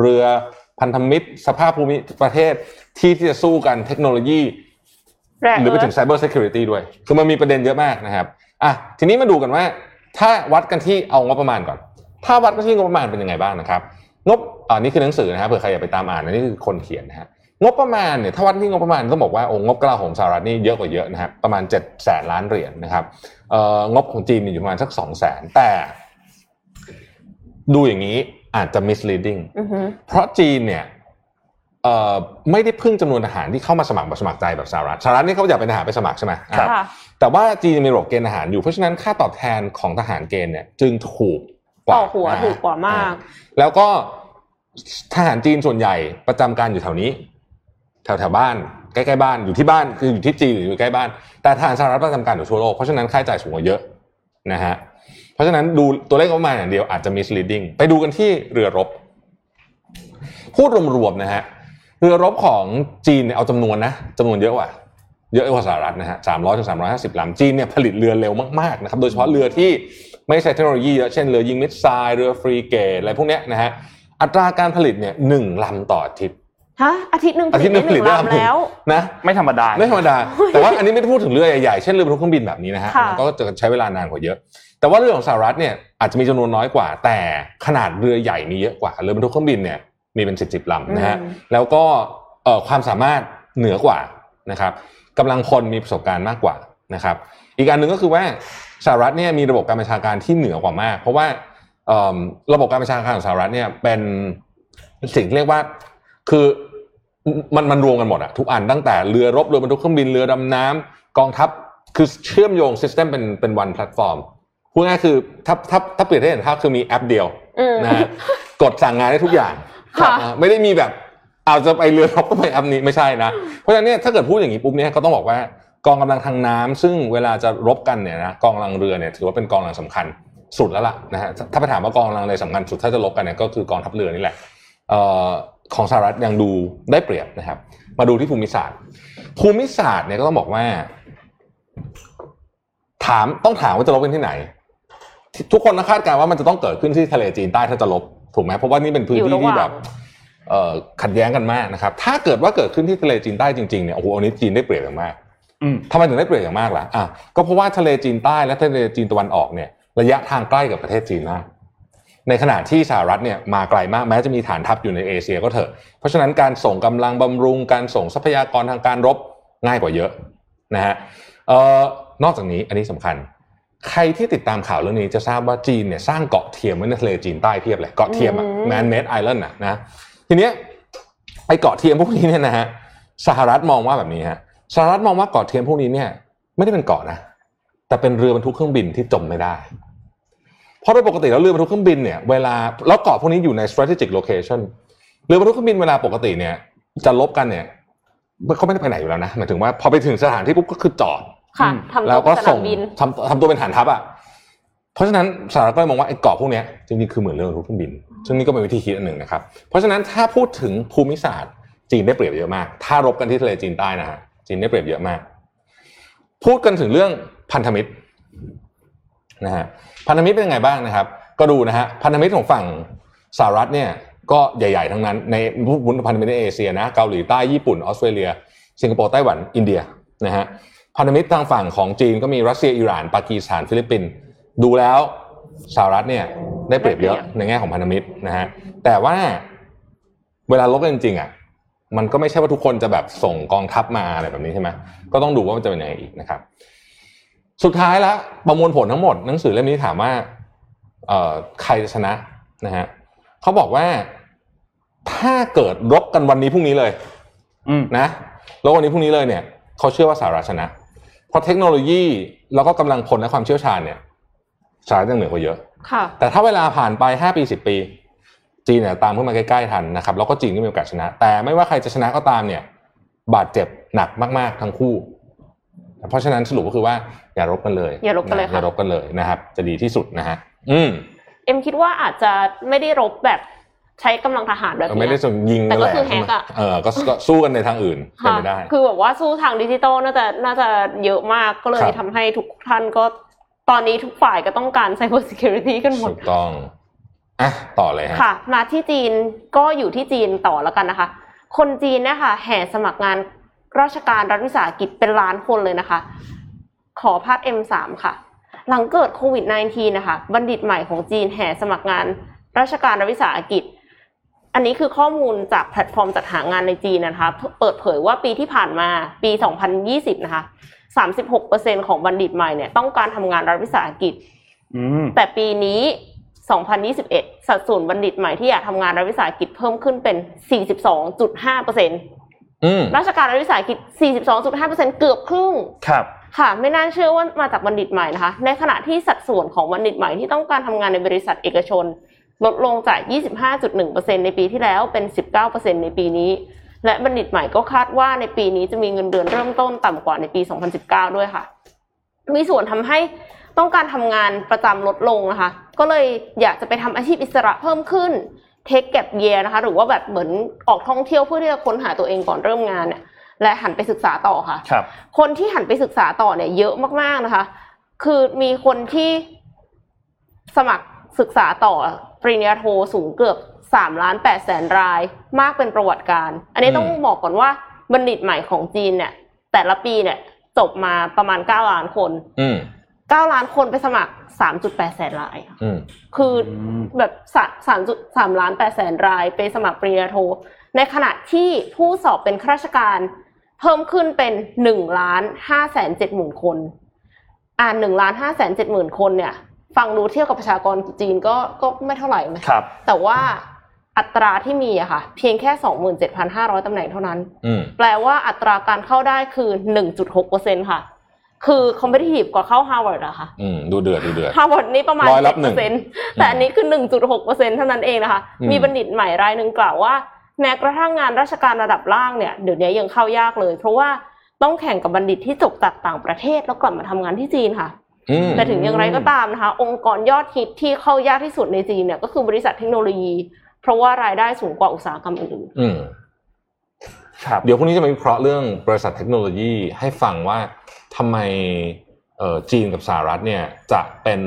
เรือพันธมิตร สภาพภูมิประเทศที่ที่จะสู้กันเทคโนโลยีแรก หรือไปถึง Cyber Security ด้วย คือมันมีประเด็นเยอะมากนะครับอะทีนี้มาดูกันว่า ถ้าวัดกันที่เอางบประมาณก่อน ถ้าวัดกันที่งบประมาณเป็นยังไงบ้างนะครับ งบอ่านี่คือหนังสือนะครับเผื่อใครอยากไปตามอ่านนะนี่คือคนเขียนนะฮะงบประมาณเนี่ยถ้าวัดที่งบประมาณต้องบอกว่าโอ้งบกลาโหมสหรัฐนี่เยอะกว่าเยอะนะครับประมาณ7จ็ดแสนล้านเหรียญนะครับเอ่องบของจีนเนี่ยอยู่ประมาณสักสองแสนแต่ ดูอย่างนี้อาจจะ misleading อือฮึเพราะจีนเนี่ยเอ่อ ไม่ได้พึ่งจำนวนทหารที่เข้ามาสมัครแบบสมัครใจแบบสหรัฐสหรัฐนี่เขาอยากเป็นทหารไปสมัครใช่ไหมอะค่ะแต่ว่าจีนมีระบบเกณฑ์ทหารอยู่เพราะฉะนั้นค่าตอบแทนของทหารเกณฑ์เนี่ย จึงถูกกว่าต่อหัวนะฮะถูกกว่ามาก แล้วก็ทหารจีนส่วนใหญ่ประจำการอยู่แถวนี้ แถวแถวบ้านใกล้ๆบ้านอยู่ที่บ้านคืออยู่ที่จีนหรืออยู่ใกล้บ้าน แต่ทหารสหรัฐประจำการอยู่ทั่วโลกเพราะฉะนั้นค่าใช้จ่ายสูงกว่าเยอะนะฮะเพราะฉะนั้นดูตัวเลขประมาณอย่างเดียวอาจจะ misleading ไปดูกันที่เรือรบ พูดรวมๆนะฮะ เรือรบของจีนเนี่ยเอาจำนวนนะจำนวนเยอะกว่าเยอะกว่าสหรัฐนะฮะสามร้อยถึงสามร้อยห้าสิบลำจีนเนี่ยผลิตเรือเร็วมากๆนะครับ โดยเฉพาะเรือที่ไม่ใช้เทคโนโลยีเยอะ เช่นเรือยิง missile เรือฟรีเกตอะไรพวกเนี้ยนะฮะ อัตราการผลิตเนี่ยหนึ่งลำต่ออาทิตย์ฮะอาทิตย์หนึ่งอาทิตย์หนึ่งผลิตได้ ผลิตได้หนึ่งลำแล้วนะ ไม่ธรรมดา ไม่ธรรมดา แต่ว่าอันนี้ไม่ได้พูดถึงเรือใหญ่ๆ เช่นเรือบรรทุกเครื่องบินแบบนี้นะฮะค่ะก็จะใช้เวลานานกว่าเยอะ แต่ว่าเรือของสหรัฐเนี่ยอาจจะมีจำนวนน้อยกว่า แต่ขนาดเรือใหญ่มีเยอะกว่าเรือบรรทุกเครื่องบินเนี่ย มีเป็นสิบสิบลำนะฮะอืมแล้วก็เอ่อความสามารถเหนือกว่านะครับกำลังพลมีประสบการณ์มากกว่านะครับ อีกอันหนึ่งก็คือว่าสหรัฐเนี่ยมีระบบการบัญชาการที่เหนือกว่ามาก เพราะว่าเอิ่มระบบการบัญชาการของสหรัฐเนี่ยเป็นสิ่งที่เรียกว่าคือมันมันรวมกันหมดอะทุกอันตั้งแต่เรือรบเรือบรรทุกเครื่องบินเรือดำน้ำกองทัพคือเชื่อมโยง system เป็นเป็น one platform พูดง่ายๆคือถ้าถ้าถ้าเปรียบเทียบเห็นภาพคือมีแอปเดียวอืมนะฮะกดสั่งงานได้ทุกอย่างค่ะอ่า ไม่ได้มีแบบเอาจะไปเรือรบก็ไปแอปนี้ไม่ใช่นะ เพราะฉะนั้นเนี่ยถ้าเกิดพูดอย่างนี้ปุ๊บเนี่ยก็ต้องบอกว่ากองกำลังทางน้ำซึ่งเวลาจะรบกันเนี่ยนะกองกำลังเรือเนี่ยถือว่าเป็นกองกำลังสำคัญสุดแล้วล่ะนะฮะถ้าไปถามว่ากองกำลังอะไรสำคัญสุดถ้าจะรบกันเนี่ยก็คือกองทัพเรือนี่แหละเอ่อของสหรัฐยังดูได้เปรียบนะครับ มาดูที่ภูมิศาสตร์ ภูมิศาสตร์เนี่ยก็ต้องบอกว่า ถามต้องถามว่าจะรบกันที่ไหน ทุกคนนะคาดการณ์ว่ามันจะต้องเกิดขึ้นที่ทะเลจีนใต้ถ้าจะลบ ถูกไหมเพราะว่านี่เป็นพื้นอยู่ที่ระหที่ว่างแบบเอ่อขัดแย้งกันมากนะครับ ถ้าเกิดว่าเกิดขึ้นที่ทะเลจีนใต้จริงๆเนี่ยโอ้โหอันนี้จีนได้เปรียบอย่างมากอืมทำไมถึงได้เปรียบอย่างมากล่ะอะก็เพราะว่าทะเลจีนใต้และทะเลจีนตะวันออกเนี่ย ระยะทางใกล้กับประเทศจีนมากในขณะที่สหรัฐเนี่ยมาไกลมากแม้จะมีฐานทัพอยู่ในเอเชียก็เถอะ เพราะฉะนั้นการส่งกำลังบำรุงการส่งทรัพยากรทางการรบง่ายกว่าเยอะนะฮะเอ่อนอกจากนี้อันนี้สำคัญ ใครที่ติดตามข่าวเรื่องนี้จะทราบว่าจีนเนี่ยสร้างเกาะเทียมไว้ในทะเลจีนใต้เพียบเลยเกาะเทียมอะอืม man made island อะนะทีเนี้ยไอ้เกาะเทียมพวกนี้เนี่ยนะฮะสหรัฐมองว่าแบบนี้ฮะสหรัฐมองว่าเกาะเทียมพวกนี้เนี่ย ไม่ได้เป็นเกาะนะ แต่เป็นเรือบรรทุกเครื่องบินที่จมไม่ได้ เพราะโดยปกติแล้วเรือบรรทุกเครื่องบินเนี่ยเวลาแล้วเกาะพวกนี้อยู่ใน strategic location เรือบรรทุกเครื่องบินเวลาปกติเนี่ย จะลบกันเนี่ยเขาไม่ได้ไปไหนอยู่แล้วนะหมายถึงว่าพอไปถึงสถานที่ปุ๊บก็คือจอด ค่ะอืมทำแล้วตัวก็สนาส่งมบินทำทำตัวเป็นฐานทัพอะเพราะฉะนั้นสหรัฐก็เลยมองว่าไอ้เกาะพวกเนี้ยจริงๆคือเหมือนเรือรบเครื่องบิน ซึ่งนี่ก็เป็นวิธีคิดอันหนึ่งนะครับ เพราะฉะนั้นถ้าพูดถึงภูมิศาสตร์จีนได้เปรียบเยอะมาก ถ้ารบกันที่ทะเลจีนใต้นะฮะจีนได้เปรียบเยอะมาก พูดกันถึงเรื่องพันธมิตรนะฮะพันธมิตรเป็นยังไงบ้างนะครับ ก็ดูนะฮะพันธมิตรของฝั่งสหรัฐเนี่ยก็ใหญ่ๆทั้งนั้น ในพันธมิตรในเอเชียนะเกาหลีใต้ญี่ปุ่นออสเตรเลีย สิงคโปร์ไต้หวันอินเดียนะฮะ พันธมิตรทางฝั่งของจีนก็มีรัสเซียอิหร่านปากีสถานฟิลิปปินส์ดูแล้วสหรัฐเนี่ยได้เปรียบเยอะในแง่ของพันธมิตรนะฮะแต่ว่าเวลารบกันจริงๆอะมันก็ไม่ใช่ว่าทุกคนจะแบบส่งกองทัพมาอะไรแบบนี้ใช่ไหมก็ต้องดูว่ามันจะเป็นยังไงอีกนะครับ สุดท้ายแล้วประมวลผลทั้งหมดหนังสือเล่มนี้ถามว่าเอ่อใครจะชนะนะฮะเขาบอกว่าถ้าเกิดรบกันวันนี้พรุ่งนี้เลยอืมนะแล้ววันนี้พรุ่งนี้เลยเนี่ยเขาเชื่อว่าสหรัฐชนะ เพราะเทคโนโลยีแล้วก็กำลังพลและความเชี่ยวชาญเนี่ยสหรัฐยังเหนือกว่าเยอะค่ะแต่ถ้าเวลาผ่านไปห้าปีสิบปี จีนเนี่ยตามขึ้นมาใกล้ๆทันนะครับแล้วก็จีนก็มีโอกาสชนะ แต่ไม่ว่าใครจะชนะก็ตามเนี่ย บาดเจ็บหนักมาก ๆ ทั้งคู่ เพราะฉะนั้นสรุปก็คือว่าอย่ารบกันเลย อย่ารบกันเลยะค่ะอย่ารบกันเลยนะครับ จะดีที่สุดนะฮะอืมเอ็มคิดว่าอาจจะไม่ได้รบแบบ ใช้กำลังทหารแบบเออนี้ไม่ได้นะส่งยิงแต่ก็หละคือแฮกอะเออก็ก็สู้กันในทางอื่นเป็นค่ะไปได้ คือแบบว่าสู้ทางดิจิตอลน่าจะน่าจะเยอะมากก็เลยครับทำให้ทุกท่านก็ตอนนี้ทุกฝ่ายก็ต้องการ Cyber Security กันหมดถูกต้องอะต่อเลยฮะค่ะมาที่จีนก็อยู่ที่จีนต่อแล้วกันนะคะ คนจีนเนี่ยค่ะแห่สมัครงานราชการรัฐวิสาหกิจเป็นล้านคนเลยนะคะ ขอพาด M3 ค่ะ หลังเกิดโควิด -19 นะคะ บัณฑิตใหม่ของจีนแห่สมัครงานราชการรัฐวิสาหกิจ อันนี้คือข้อมูลจากแพลตฟอร์มจัดหางานในจีนนะคะ เปิดเผยว่าปีที่ผ่านมาปี 2020 นะคะ 36%ของบัณฑิตใหม่เนี่ยต้องการทำงานรัฐวิสาหกิจอืมแต่ปีนี้ 2021 สัดส่วนบัณฑิตใหม่ที่อยากทำงานรัฐวิสาหกิจเพิ่มขึ้นเป็น 42.5%อืมราชการรัฐวิสาหกิจ 42.5%เกือบครึ่งครับค่ะไม่น่าเชื่อว่ามาจากบัณฑิตใหม่นะคะ ในขณะที่สัดส่วนของบัณฑิตใหม่ที่ต้องการทำงานในบริษัทเอกชน ลดลงจาก 25.1%ในปีที่แล้วเป็น 19%ในปีนี้ และบัณฑิตใหม่ก็คาดว่าในปีนี้จะมีเงินเดือนเริ่มต้นต่ำกว่าในปี 2019 ด้วยค่ะ มีส่วนทำให้ต้องการทำงานประจำลดลงนะคะ ก็เลยอยากจะไปทำอาชีพอิสระเพิ่มขึ้นเทคแก็บเยียนะคะ หรือว่าแบบเหมือนออกท่องเที่ยวเพื่อที่จะค้นหาตัวเองก่อนเริ่มงานเนี่ยและหันไปศึกษาต่อค่ะครับคนที่หันไปศึกษาต่อเนี่ยเยอะมากๆนะคะ คือมีคนที่สมัครศึกษาต่อ ปริญญาโทสูงเกือบสามล้านแปดแสนราย มากเป็นประวัติการ อันนี้ต้องอืมบอกก่อนว่าบัณฑิตใหม่ของจีนเนี่ย แต่ละปีเนี่ยจบมาประมาณเก้าล้านคนอืมเก้าล้านคนไปสมัครสามจุดแปดแสนรายค่ะอืมคือแบบสามสามจุดสามล้านแปดแสนรายไปสมัครปริญญาโท ในขณะที่ผู้สอบเป็นข้าราชการ เพิ่มขึ้นเป็นหนึ่งล้านห้าแสนเจ็ดหมื่นคน อ่านหนึ่งล้านห้าแสนเจ็ดหมื่นคนเนี่ย ฟังดูเทียบกับประชากรจีนก็ก็ไม่เท่าไหร่ไหมครับแต่ว่าอัตราที่มีอะค่ะ เพียงแค่สองหมื่นเจ็ดพันห้าร้อยตำแหน่งเท่านั้นอืมแปลว่าอัตราการเข้าได้คือหนึ่งจุดหกเปอร์เซ็นต์ค่ะ คือคอมเพ t i ทีฟกว่าเข้าฮาร์วาร์ดอะค่ะอืมดูเดือดดูเดือดฮาร์วาร์ดนี่ประมาณร้อยละเจ็ดหนึ่เปองร์เซ็นต์แต่อันนี้คือหนึ่งจุดหกเปอร์เซ็นต์เท่านั้นเองนะคะอืมมีบัณฑิตใหม่รายหนึ่งกล่าวว่าแม้กระทั่งงานราชการระดับล่างเนี่ยเดี๋ยวนี้ยังเข้ายากเลย เพราะว่าต้องแข่งกับบัณฑิตที่จบจากต่างประเทศแล้วกลับมาทำงานที่จีนค่ะอืม แต่ถึงอย่างไรก็ตามนะคะ องค์กรยอดฮิตที่เข้ายากที่สุดในจีนเนี่ยก็คือบริษัทเทคโนโลยี เพราะว่ารายได้สูงกว่าอุตสาหกรรมอื่นอืมครับเดี๋ยวพรุ่งนี้จะมาวิเคราะห์เรื่องบริษัทเทคโนโลยีให้ฟังว่าทำไมเอ่อจีนกับสหรัฐเนี่ยจะเป็น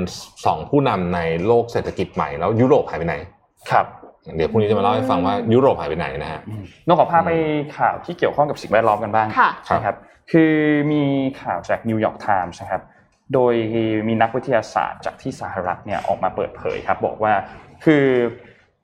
สองผู้นำในโลกเศรษฐกิจใหม่แล้วยุโรปหายไปไหน ครับ เดี๋ยวพรุ่งนี้จะมาเล่าให้ฟังว่ายุโรปหายไปไหนนะฮะน้องขอพาไปข่าวที่เกี่ยวข้องกับสิ่งแวดล้อมกันบ้างค่ะครับนะครับ คือมีข่าวจากนิวยอร์กไทมส์นะครับ โดยมีนักวิทยาศาสตร์จากที่สหรัฐเนี่ยออกมาเปิดเผยครับบอกว่าคือ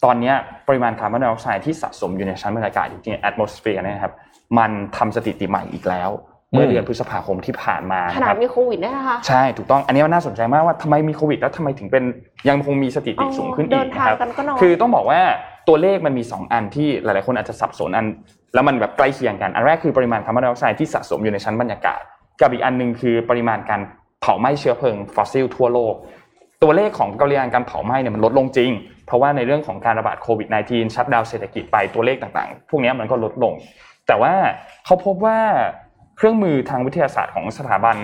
ตอนเนี้ยปริมาณคาร์บอนไดออกไซด์ที่สะสมอยู่ในชั้นบรรยากาศอยู่ใน atmosphere เนี่ยนะครับมันทำสถิติใหม่อีกแล้ว เมื่อเดือนพฤษภาคมที่ผ่านมาขนะนาคดรับมีโควิดด้วยนะคะใช่ถูกต้องอันนี้มันน่าสนใจมากว่าทำไมมีโควิด แล้วทำไมถึงเป็นยังคงมีสถิติอ๋อสูงขึ้นอีกนนะครับ เดินทางกันก็น้อยคือต้องบอกว่าตัวเลขมันมี 2 อันที่หลายๆคนอาจจะสับสนอัน แล้วมันแบบใกล้เคียงกันอันแรกคือปริมาณคาร์บอนไดออกไซด์ที่สะสมอยู่ในชั้นบรรยากาศ กับอีกอันหนึ่งคือปริมาณการ เผาไหม้เชื้อเพลิงฟอสซิลทั่วโลก ตัวเลขของปริมาณการเผาไหม้เนี่ยมันลดลงจริง เพราะว่าในเรื่องของการระบาดโควิด -19 shutdown เศรษฐกิจไปตัวเลขต่างๆ พวกนี้มันก็ลดลง แต่ว่าเขาพบว่าเครื่องมือทางวิทยาศาสตร์ของสถาบัน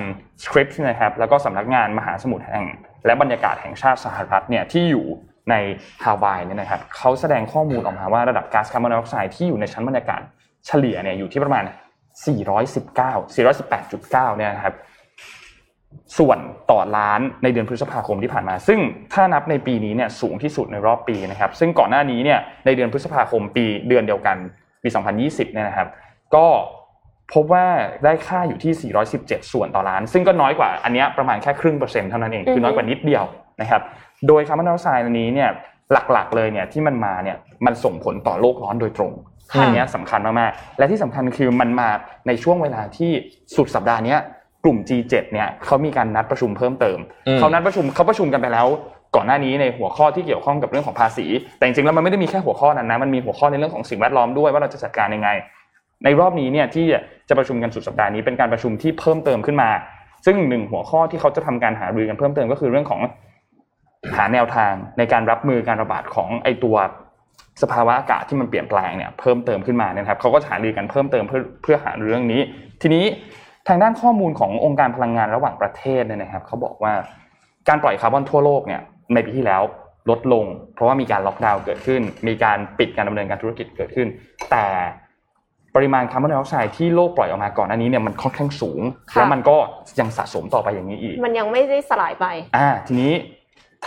Scripps นะครับแล้วก็สำนักงานมหาสมุทรแห่ง และบรรยากาศแห่งชาติสหรัฐเนี่ยที่อยู่ในฮาวายเนี่ยนะครับเขาแสดงข้อมูลออกมาว่าระดับก๊าซคาร์บอนไดออกไซด์ที่อยู่ในชั้นบรรยากาศเฉลี่ยเนี่ยอยู่ที่ประมาณ 419 418.9 เนี่ยนะครับ ส่วนต่อล้านในเดือนพฤษภาคมที่ผ่านมา ซึ่งถ้านับในปีนี้เนี่ยสูงที่สุดในรอบปีนะครับ ซึ่งก่อนหน้านี้เนี่ยในเดือนพฤษภาคมปีเดือนเดียวกันปี 2020 เนี่ยนะครับ ก็พบว่าได้ค่าอยู่ที่ 417 ส่วนต่อล้าน ซึ่งก็น้อยกว่าอันเนี้ยประมาณแค่ครึ่งเปอร์เซ็นต์เท่านั้นเอง คือน้อยกว่านิดเดียวนะครับ โดยคาร์บอนไดออกไซด์อันนี้เนี่ยหลักๆเลยเนี่ยที่มันมาเนี่ยมันส่งผลต่อโลกร้อนโดยตรงค่ะอันเนี้ยสำคัญมากๆ และที่สำคัญคือมันมาในช่วงเวลาที่สุดสัปดาห์เนี้ย กลุ่ม G7 เนี่ยเขามีการนัดประชุมเพิ่มเติมอืมเขานัดประชุมเขาประชุมกันไปแล้ว ก่อนหน้านี้ในหัวข้อที่เกี่ยวข้องกับเรื่องของภาษี แต่จริงๆแล้วมันไม่ได้มีแค่หัวข้อนั้นนะมันมีหัวข้อในเรื่องของสิ่งแวดล้อมด้วยว่าเราจะจัดการยังไง ในรอบนี้เนี่ยที่จะประชุมกันสุดสัปดาห์นี้เป็นการประชุมที่เพิ่มเติมขึ้นมา ซึ่งหนึ่งหัวข้อที่เขาจะทำการหารือกันเพิ่มเติมก็คือเรื่องของหาแนวทางในการรับมือการระบาดของไอตัวสภาวะอากาศที่มันเปลี่ยนแปลงเนี่ยเพิ่มเติมขึ้นมานะครับเขาก็หารือกันเพิ่มเติมเพื่อเพื่อหาเรื่องนี้ ทีนี้ ทางด้านข้อมูลขององค์การพลังงานระหว่างประเทศเนี่ยนะครับเขาบอกว่าการปล่อยคาร์บอนทั่วโลกเนี่ยในปีที่แล้วลดลง เพราะว่ามีการล็อกดาวน์เกิดขึ้น มีการปิดการดำเนินการธุรกิจเกิดขึ้น แต่ปริมาณคาร์บอนไดออกไซด์ที่โลกปล่อยออกมาก่อนหน้านี้เนี่ยมันค่อนข้างสูงค่ะแล้วมันก็ยังสะสมต่อไปอย่างนี้อีก มันยังไม่ได้สลายไปอ่าทีนี้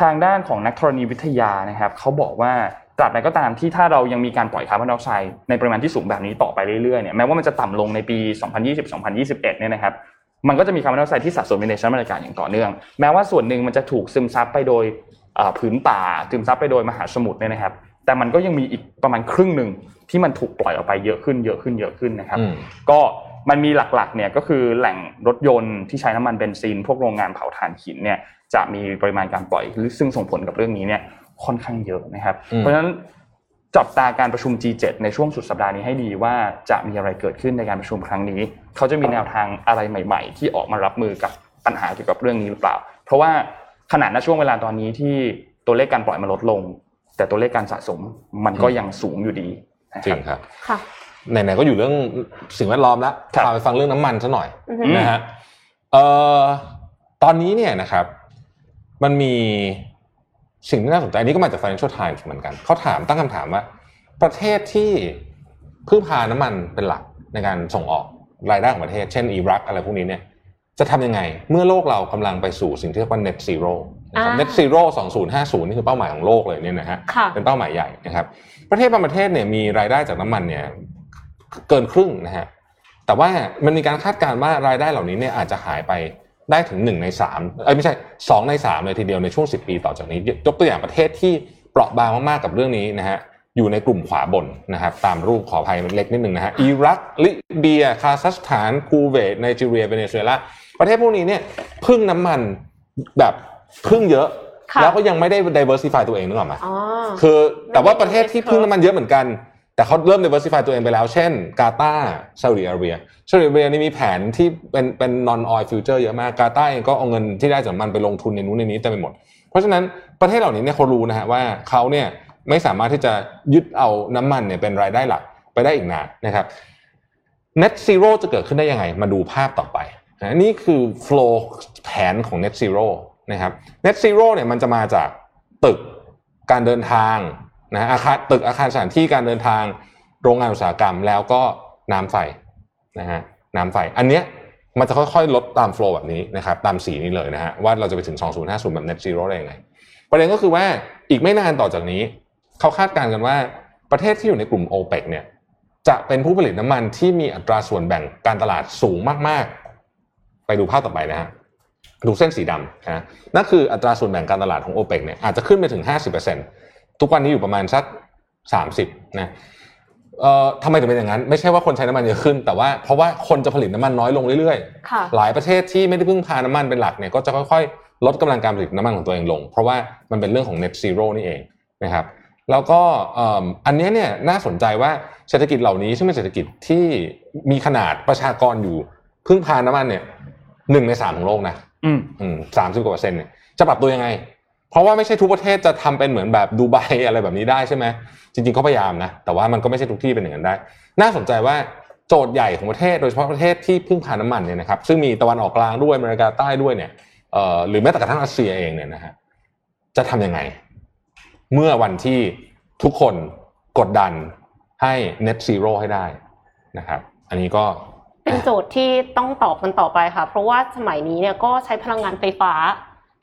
ทางด้านของนักธรณีวิทยานะครับเขาบอกว่า ตราบใดก็ตามที่ถ้าเรายังมีการปล่อยคาร์บอนไดออกไซด์ในปริมาณที่สูงแบบนี้ต่อไปเรื่อยๆเนี่ยแม้ว่ามันจะต่ำลงในปี 2020-2021 เนี่ยนะครับมันก็จะมีคาร์บอนไดออกไซด์ที่สะสมอยู่ในชั้นบรรยากาศอย่างต่อเนื่อง แม้ว่าส่วนหนึ่งมันจะถูกซึมซับไปโดยผืนป่าซึมซับไปโดยมหาสมุทรเนี่ยนะครับ แต่มันก็ยังมีอีกประมาณครึ่งหนึ่งที่มันถูกปล่อยออกไปเยอะขึ้นเยอะขึ้นเยอะขึ้นนะครับ ก็มันมีหลักๆเนี่ยก็คือแหล่งรถยนต์ที่ใช้น้ำมันเบนซิน พวกโรงงานเผาถ่านหินเนี่ยจะมีปริมาณการปล่อยหรือซึ่งส่งผลกับเรื่องนี้เนี่ย ค่อนข้างเยอะนะครับอืมเพราะฉะนั้นจับตาการประชุม G7 ในช่วงสุดสัปดาห์นี้ให้ดีว่าจะมีอะไรเกิดขึ้นในการประชุมครั้งนี้ เขาจะมีแนวทางอะไรใหม่ ๆ ที่ออกมารับมือกับปัญหาเกี่ยวกับเรื่องนี้หรือเปล่า เพราะว่าขนาดณช่วงเวลาตอนนี้ที่ตัวเลขการปล่อยมันลดลง แต่ตัวเลขการสะสมมันก็ยังสูงอยู่ดีนะจริครังบครับค่ะไหนๆก็อยู่เรื่องสิ่งแวดล้อมแล้วครับพาไปฟังเรื่องน้ำมันซะหน่อยอือฮึนะฮะเอ่อตอนนี้เนี่ยนะครับ มันมี สิ่งที่น่าสนใจอันนี้ก็มาจาก Financial Times เหมือนกันเขาถามตั้งคำถามว่า ประเทศที่พึ่งพาน้ำมันเป็นหลักในการส่งออกรายได้ของประเทศ เช่นอิรักอะไรพวกนี้เนี่ยจะทำยังไงเมื่อโลกเรากำลังไปสู่สิ่งที่เรียกว่า net zero นะครับอ่า net zero 2050 นี่คือเป้าหมายของโลกเลยเนี่ยนะฮะค่ะเป็นเป้าหมายใหญ่นะครับ ประเทศบางประเทศเนี่ยมีรายได้จากน้ำมันเนี่ยเกินครึ่งนะฮะแต่ว่ามันมีการคาดการณ์ว่ารายได้เหล่านี้เนี่ยอาจจะหายไป ได้ถึงหนึ่งในสามเอ้ยไม่ใช่สองในสามเลยทีเดียวในช่วงสิบปีต่อจากนี้ ยกตัวอย่างประเทศที่เปราะบางมากๆกับเรื่องนี้นะฮะอยู่ในกลุ่มขวาบนนะครับตามรูปขออภัยเล็กนิดหนึ่งนะฮะอิรักลิเบีย คาซัคสถานคูเวตไนจีเรียเวเนซุเอลาประเทศพวกนี้เนี่ยพึ่งน้ำมันแบบพึ่งเยอะค่ะแล้วก็ยังไม่ได้ diversify ตัวเองนึกออกไหมอ๋อคือแต่ว่าประเทศที่พึ่งน้ำมันเยอะเหมือนกัน แต่เขาเริ่ม diversify ตัวเองไปแล้ว เช่นกาตาร์ซาอุดิอาระเบียซาอุดิอาระเบียนี่มีแผนที่เป็นเป็น non oil future เยอะมากกาตาร์เองก็เอาเงินที่ได้จากมันไปลงทุนในนู้นในนี้เต็มไปหมด เพราะฉะนั้นประเทศเหล่านี้เนี่ยเขารู้นะฮะว่าเขาเนี่ยไม่สามารถที่จะยึดเอาน้ำมันเนี่ยเป็นรายได้หลักไปได้อีกนานนะครับ net zero จะเกิดขึ้นได้ยังไง มาดูภาพต่อไปนะนี่คือ flow แผนของ net zero นะครับ net zero เนี่ยมันจะมาจากตึกการเดินทาง นะอาคารตึกอาคารสถานที่การเดินทางโรงงานอุตสาหกรรม แล้วก็น้ำไฟนะฮะน้ำไฟ อันเนี้ยมันจะค่อยๆ ลดตาม flow แบบนี้นะครับตามสีนี้เลยนะฮะว่าเราจะไปถึง 2050 แบบ net zero ได้ยังไง ประเด็นก็คือว่าอีกไม่นานต่อจากนี้ เขาคาดการณ์กันว่าประเทศที่อยู่ในกลุ่ม o p e c เนี่ยจะเป็นผู้ผลิตน้ำมันที่มีอัตราส่วนแบ่งการตลาดสูงมากๆ ไปดูภาพต่อไปนะฮะดูเส้นสีดำนะนั่นคืออัตราส่วนแบ่งการตลาดของ o p e c เนี่ยอาจจะขึ้นไปถึง 50% ทุกวันนี้อยู่ประมาณสัก30นะเอ่อทำไมถึงเป็นอย่างนั้น ไม่ใช่ว่าคนใช้น้ำมันเยอะขึ้น แต่ว่าเพราะว่าคนจะผลิตน้ำมันน้อยลงเรื่อยค่ะๆหลายประเทศที่ไม่ได้พึ่งพาน้ำมันเป็นหลักเนี่ยก็จะค่อยๆ ลดกำลังการผลิตน้ำมันของตัวเองลง เพราะว่ามันเป็นเรื่องของ net zero นี่เองนะครับแล้วก็เอิ่มอันเนี้ยเนี่ยน่าสนใจว่าเศรษฐกิจเหล่านี้ซึ่งเป็นเศรษฐกิจที่มีขนาดประชากรอยู่พึ่งพาน้ำมันเนี่ยหนึ่งในสามของโลกนะอืมสามสิบกว่าเปอร์เซ็นต์เนี่ยจะปรับตัวยังไง เพราะว่าไม่ใช่ทุกประเทศจะทำเป็นเหมือนแบบดูไบอะไรแบบนี้ได้ใช่ไหมจริงๆเขาพยายามนะแต่ว่ามันก็ไม่ใช่ทุกที่เป็นอย่างนั้นได้ น่าสนใจว่าโจทย์ใหญ่ของประเทศโดยเฉพาะประเทศที่พึ่งพาน้ำมันเนี่ยนะครับซึ่งมีตะวันออกกลางด้วยอเมริกาใต้ด้วยเนี่ยเอ่อหรือแม้แต่กระทั่งรัสเซียเองเนี่ยนะฮะจะทำยังไง เมื่อวันที่ทุกคนกดดันให้ net zero ให้ได้นะครับอันนี้ก็เป็นโจทย์ที่ต้องตอบกันต่อไปค่ะ เพราะว่าสมัยนี้เนี่ยก็ใช้พลังงานไฟฟ้า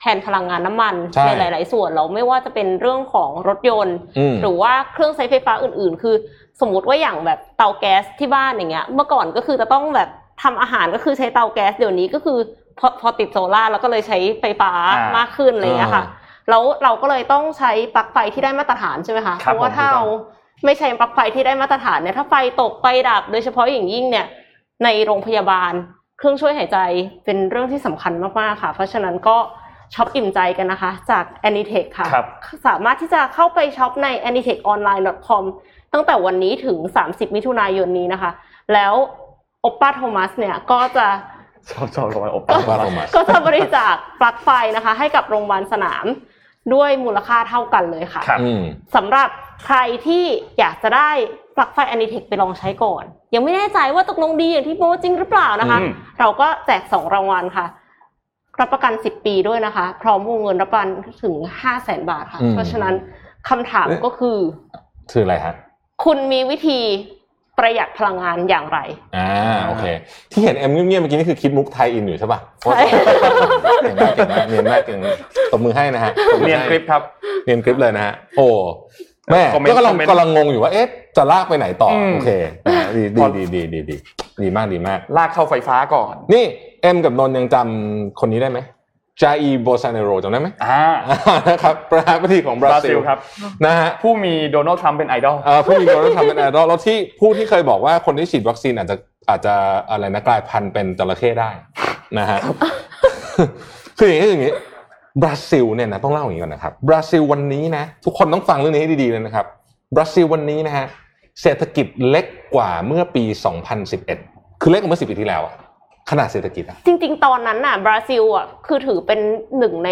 แทนพลังงานน้ำมันใช่ในหลาย ๆ ส่วนเราไม่ว่าจะเป็นเรื่องของรถยนต์ อืม หรือว่าเครื่องใช้ไฟฟ้าอื่น ๆ คือ สมมุติว่าอย่างแบบเตาแก๊สที่บ้านอย่างเงี้ย เมื่อก่อนก็คือจะต้องแบบทำอาหารก็คือใช้เตาแก๊สเดี๋ยวนี้ก็คือพอพอติดโซล่าร์แล้วก็เลยใช้ไฟฟ้าอ่ามมากขึ้นอะไรอย่างเงี้ยค่ะ แล้วเราก็เลยต้องใช้ปลั๊กไฟที่ได้มาตรฐานใช่ไหมคะ คเพรับราะว่าผม ถ้าถูกต้เราองไม่ใช้ปลั๊กไฟที่ได้มาตรฐานเนี่ยถ้าไฟตกไฟดับ โดยเฉพาะอย่างยิ่งเนี่ย ในโรงพยาบาลเครื่องช่วยหายใจเป็นเรื่องที่สำคัญมากๆค่ะ เพราะฉะนั้นก็ ช็อปอิ่มใจกันนะคะ จาก Anitech ค่ะครับสามารถที่จะเข้าไปช็อปใน anitechonline.com ตั้งแต่วันนี้ถึง 30 มิถุนายนนี้นะคะ แล้วโอปป้าโทมัสเนี่ยก็จะชอบชอบกับมันอบโอปป้าโทมัสก็จะบริจาคปลั๊กไฟนะคะ ให้กับโรงพยาบาลสนามด้วยมูลค่าเท่ากันเลยค่ะครับอืมสำหรับใครที่อยากจะได้ปลั๊กไฟ Anitech ไปลองใช้ก่อน ยังไม่แน่ใจว่าตกลงดีอย่างที่โม้จริงหรือเปล่านะคะอืมเราก็แจกสองรางวัลค่ะ รับประกัน 10 ปีด้วยนะคะ พร้อมวงเงินรับประกันถึง 5 0 0แสนบาทค่ะ อืม เพราะฉะนั้นคำถามเอ๊ะก็คือ คืออะไรฮะ คุณมีวิธีประหยัดพลังงานอย่างไร อ่าโอเค ที่เห็นเอ็มเงียบๆเมื่อกี้นี่คือคิดมุกไทยอินอยู่ใช่ป่ะใช่ เก่งมากเก่งมากเนียนมากเก่งตบมือให้นะฮะตบมือเรียนให้คลิปครับ เนียนคลิปเลยนะฮะโอ้แม่คอมเมนต์ก็กำลังคอมเมนต์กำลังงงอยู่ว่าเอ๊ะจะลากไปไหนต่ออม โอเคนะฮะดีพดีอดีดีดีดีดีมากดีมาก ลากเข้าไฟฟ้าก่อน นี่ เอ็มกับนนท์ยังจำคนนี้ได้ไหมจาอีร์ โบลโซนาโรจำได้ไหมอ่าอ่านะครับประธานาธิบดีของบบราราซิซิลลครับนะฮะผู้มีโดนัลด์ทรัมป์เป็นไอดอลเอ่อผู้มีโดนัลด์ทรัมป์เป็นไอดอลแล้วที่ผู้ที่เคยบอกว่าคนที่ฉีดวัคซีนอาจจะอาจจะอะไรนะกลายพันธุ์เป็นจระเข้ได้นะฮะคืออย่างนี้คืออย่างนี้บราซิลเนี่ยนะต้องเล่าอย่างนี้ก่อนนะครับบราซิลวันนี้นะทุกคนต้องฟังเรื่องนี้ให้ดีๆเลยนะครับบราซิลวันนี้นะฮะเศรษฐกิจเล็กกว่าเมื่อปี 2011 คือเล็กกว่าเมื่อ10ปีที่แล้วอะ ขนาดเศรษฐกิจอะจริง ๆ ตอนนั้นน่ะบราซิลอะคือถือเป็นหนึ่งใน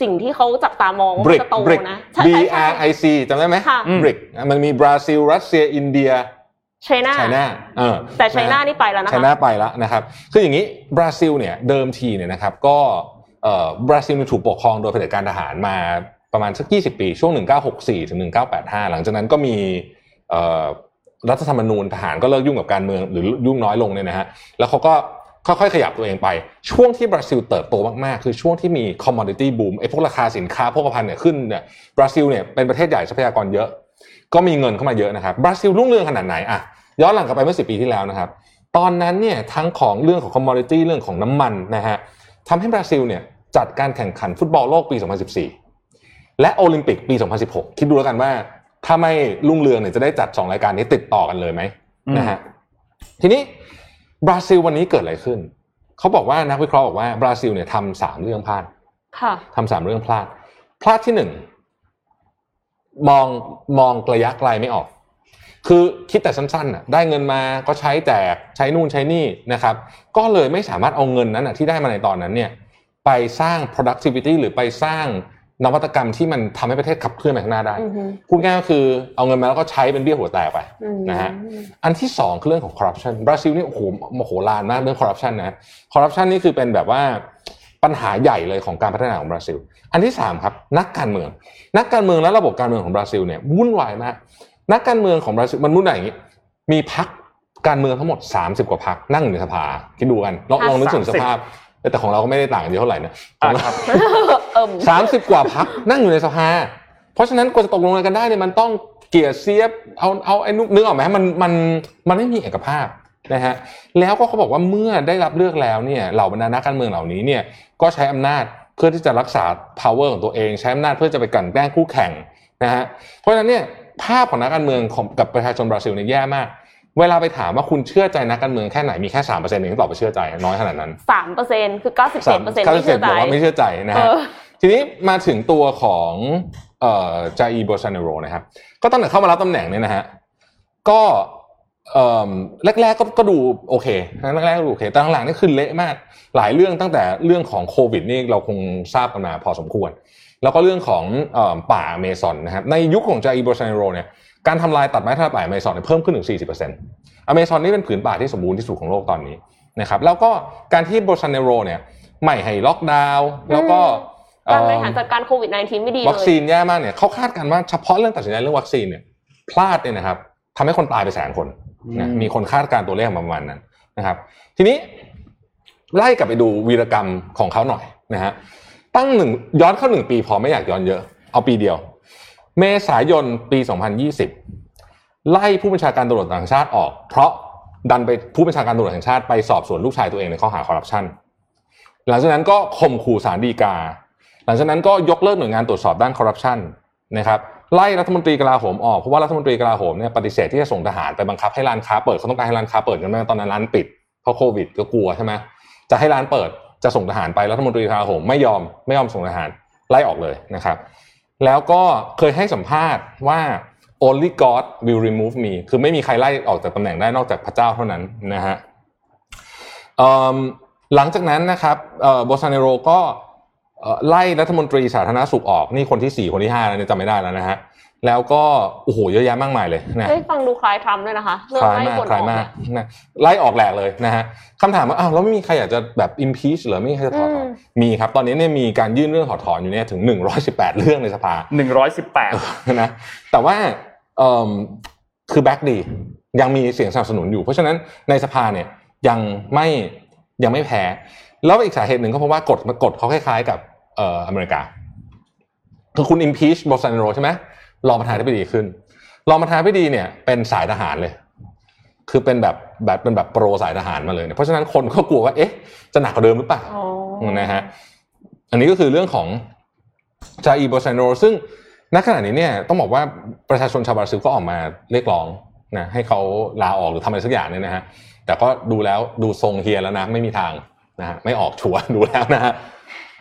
สิ่งที่เขาจับตามองว่า BRIC จะโต BRIC นะใช่ B ใช่ใช่ R I C จำได้ไหมค่ะ BRIC มันมีบราซิล รัสเซีย อินเดีย China China เออแต่ China นะฮะนี่ไปแล้วนะคะ China ไปแล้วนะครับคืออย่างนี้บราซิลเนี่ยเดิมทีเนี่ยนะครับก็เอ่อบราซิลเนี่ยถูกปกครองโดยเผด็จการทหารมาประมาณสัก 20 ปี ช่วง 1964ถึง1985 หลังจากนั้นก็มีเอ่อ รัฐธรรมนูญทหารก็เลิกยุ่งกับการเมืองหรือยุ่งน้อยลงเนี่ยนะฮะแล้วเขาก็ค่อยๆขยับตัวเองไป ช่วงที่บราซิลเติบโตมากๆ คือช่วงที่มี commodity boom ไอ้พวกราคาสินค้าโภคภัณฑ์เนี่ยขึ้นเนี่ยบราซิลเนี่ยเป็นประเทศใหญ่ทรัพยากรเยอะ ก็มีเงินเข้ามาเยอะนะครับบราซิลรุ่งเรืองขนาดไหนอะย้อนหลังกลับไปเมื่อสิบปีที่แล้วนะครับ ตอนนั้นเนี่ยทั้งของเรื่องของ commodity เรื่องของน้ำมันนะฮะทำให้บราซิลเนี่ยจัดการแข่งขันฟุตบอลโลกปี 2014 และโอลิมปิกปี 2016 คิดดูแล้วกันว่า ถ้าไม่รุ่งเรืองเนี่ยจะได้จัด2รายการนี้ติดต่อกันเลยไหมอืมนะฮะทีนี้บราซิลวันนี้เกิดอะไรขึ้นเขาบอกว่านักวิเคราะห์บอกว่าบราซิลเนี่ยทำสามเรื่องพลาดค่ะทำสามเรื่องพลาด พลาดที่หนึ่งมองมองระยะไกลไม่ออก คือคิดแต่สั้นๆน่ะได้เงินมาก็ใช้แจกใช้นู่นใช้นี่นะครับ ก็เลยไม่สามารถเอาเงินนั้นน่ะที่ได้มาในตอนนั้นเนี่ย ไปสร้าง productivity หรือไปสร้าง นวัตกรรมที่มันทำให้ประเทศขับเคลื่อนไปข้างหน้าได้อือฮึพูดง่ายก็คือเอาเงินมาแล้วก็ใช้เป็นเบี้ยหัวแตกไปอืมนะฮะอันที่สองคือเรื่องของคอร์รัปชันบราซิลนี่โอ้โหมโหฬารมากเรื่องคอร์รัปชันนะคอร์รัปชันนี่คือเป็นแบบว่าปัญหาใหญ่เลยของการพัฒนาของบราซิล อันที่สามครับนักการเมือง นักการเมืองและระบบการเมืองของบราซิลเนี่ยวุ่นวายมากนักการเมืองของบราซิลมันวุ่นวายอย่างนี้มีพักการเมืองทั้งหมด 30 กว่าพักนั่งอยู่ในสภาคิดดูกันลองลองนึกถึงสภาพ แต่ของเราก็ไม่ได้ต่างกันเยอะเท่าไหร่นะขอ่าองเราครับเอิ่มสามสิบกว่าพักนั่งอยู่ในสภา เพราะฉะนั้นกว่าจะตกลงอะไรกันได้เนี่ยมันต้องเกลี่ยเสียบเอาเอาไอ้นุนึกออกไหมมันมันมันไม่มีเอกภาพนะฮะแล้วก็เขาบอกว่าเมื่อได้รับเลือกแล้วเนี่ยเหล่าบรรดานักการเมืองเหล่านี้เนี่ยก็ใช้อำนาจเพื่อที่จะรักษา power ของตัวเอง ใช้อำนาจเพื่อจะไปกลั่นแกล้งคู่แข่งนะฮะเพราะฉะนั้นเนี่ยภาพของนักการเมืองของกับประชาชนบราซิลเนี่ยแย่มาก เวลาไปถามว่าคุณเชื่อใจนักการเมืองแค่ไหนมีแค่สามเปอร์เซ็นต์เองที่ตอบไปเชื่อใจน้อยขนาดนั้นสามเปอร์เซ็นต์คือเก้าสิบเจ็ดเปอร์เซ็นต์ไม่เชื่อใจบอกว่าไม่เชื่อใจนะเอฮะอทีนี้มาถึงตัวของเอ่อจาอีโบซานโรนะครับ ก็ตั้งแต่เข้ามารับตำแหน่งเนี่ยนะฮะก็เอ่อแรกๆก็ก็ดูโอเคแรกๆก็ดูโอเคแต่หลังๆนี่คือเละมากหลายเรื่องตั้งแต่เรื่องของโควิดนี่เราคงทราบกันมาพอสมควร แล้วก็เรื่องของเอ่อป่าอเมซอนนะครับในยุคของจาอีโบซานโรเนี่ย การทำลายตัดไม้ทำลายป่าอเมซอนเนี่ยเพิ่มขึ้นถึง 40%อเมซอนนี่เป็นผืนป่าที่สมบูรณ์ที่สุดของโลกตอนนี้นะครับแล้วก็การที่โบซานโรเนี่ยไม่ให้ล็อกดาวน์แล้วก็การบริหารเอ่อจัดการโควิด -19 ไม่ดีเลยวัคซีนแย่มากเนี่ยเขาคาดกันว่าเฉพาะเรื่องตัดสินใจเรื่องวัคซีนเนี่ยพลาดเนี่ยนะครับทำให้คนตายไปแสนคนนะอืมมีคนคาดการณ์ตัวเลขมาประมาณนั้นนะครับ ทีนี้ไล่กลับไปดูวีรกรรมของเขาหน่อยนะฮะตั้งหนึ่งย้อนเข้าหนึ่งปีพอไม่อยากย้อนเยอะ เอาปีเดียว เมษายนปี 2020 ไล่ผู้บัญชาการตำรวจต่างชาติออก เพราะดันไปผู้บัญชาการตำรวจแห่งชาติไปสอบสวนลูกชายตัวเองในข้อหาคอร์รัปชันหลังจากนั้นก็ข่มขู่สารดีกา หลังจากนั้นก็ยกเลิกหน่วยงานตรวจสอบด้านคอร์รัปชันนะครับไล่รัฐมนตรีกลาโหมออกเพราะว่ารัฐมนตรีกลาโหมเนี่ยปฏิเสธที่จะส่งทหารไปบังคับให้ร้านค้าเปิดเขาต้องการให้ร้านค้าเปิดกันไหมตอนนั้นร้านปิดเพราะโควิดก็กลัวใช่ไหมจะให้ร้านเปิดจะส่งทหารไปรัฐมนตรีกลาโหมไม่ยอมไม่ยอมส่งทหารไล่ออกเลยนะครับ แล้วก็เคยให้สัมภาษณ์ว่า only God will remove me คือไม่มีใครไล่ออกจากตำแหน่งได้นอกจากพระเจ้าเท่านั้นนะฮะหลังจากนั้นนะครับโบซานเนโรก็ไล่รัฐมนตรีสาธารณสุขออก นี่คนที่สี่คนที่ห้าแล้วเนี่ยจำไม่ได้แล้วนะฮะ แล้วก็โอ้โหเยอะแยะมากมายเลยนะเฮ้ยฟังดูคล้ายทรัมป์เลยนะคะเรื่องคล้ายไล่มากคนคล้ายออกมากเนี่ยนะไล่ออกแหลกเลยนะฮะคำถามว่าอ้าวแล้วไม่มีใครอยากจะแบบ impeach เหรือไม่มีใครจะถอดถอนอืมมีครับตอนนี้เนี่ยมีการยื่นเรื่องถอดถอนอยู่เนี่ยถึง 118 เรื่องในสภาหนึ่งร้อยสิบแปดนะแต่ว่าเอิ่มคือแบ็กดียังมีเสียงสนับสนุนอยู่ เพราะฉะนั้นในสภาเนี่ยยังไม่ยังไม่แพ้แล้วอีกสาเหตุหนึ่งก็เพราะว่ากฎกฎเขาคล้ายๆกับเอ่ออเมริกาคือคุณ impeach บอลซานโรใช่ไหม รองประธานาธิบดีขึ้น รองประธานาธิบดีเนี่ยเป็นสายทหารเลย คือเป็นแบบแบบเป็นแบบโปรสายทหารมาเลยเนี่ยเพราะฉะนั้นคนก็กลัวว่าเอ๊ะจะหนักกว่าเดิมหรือเปล่าอ๋อนะฮะอันนี้ก็คือเรื่องของจาอีโบซานโรซึ่งณขณะนี้เนี่ยต้องบอกว่าประชาชนชาวบราซิลก็ออกมาเรียกร้องนะให้เขาลาออกหรือทำอะไรสักอย่างเนี่ยนะฮะแต่ก็ดูแล้วดูทรงเฮียแล้วนะไม่มีทางนะฮะไม่ออกชัวร์ดูแล้วนะฮะ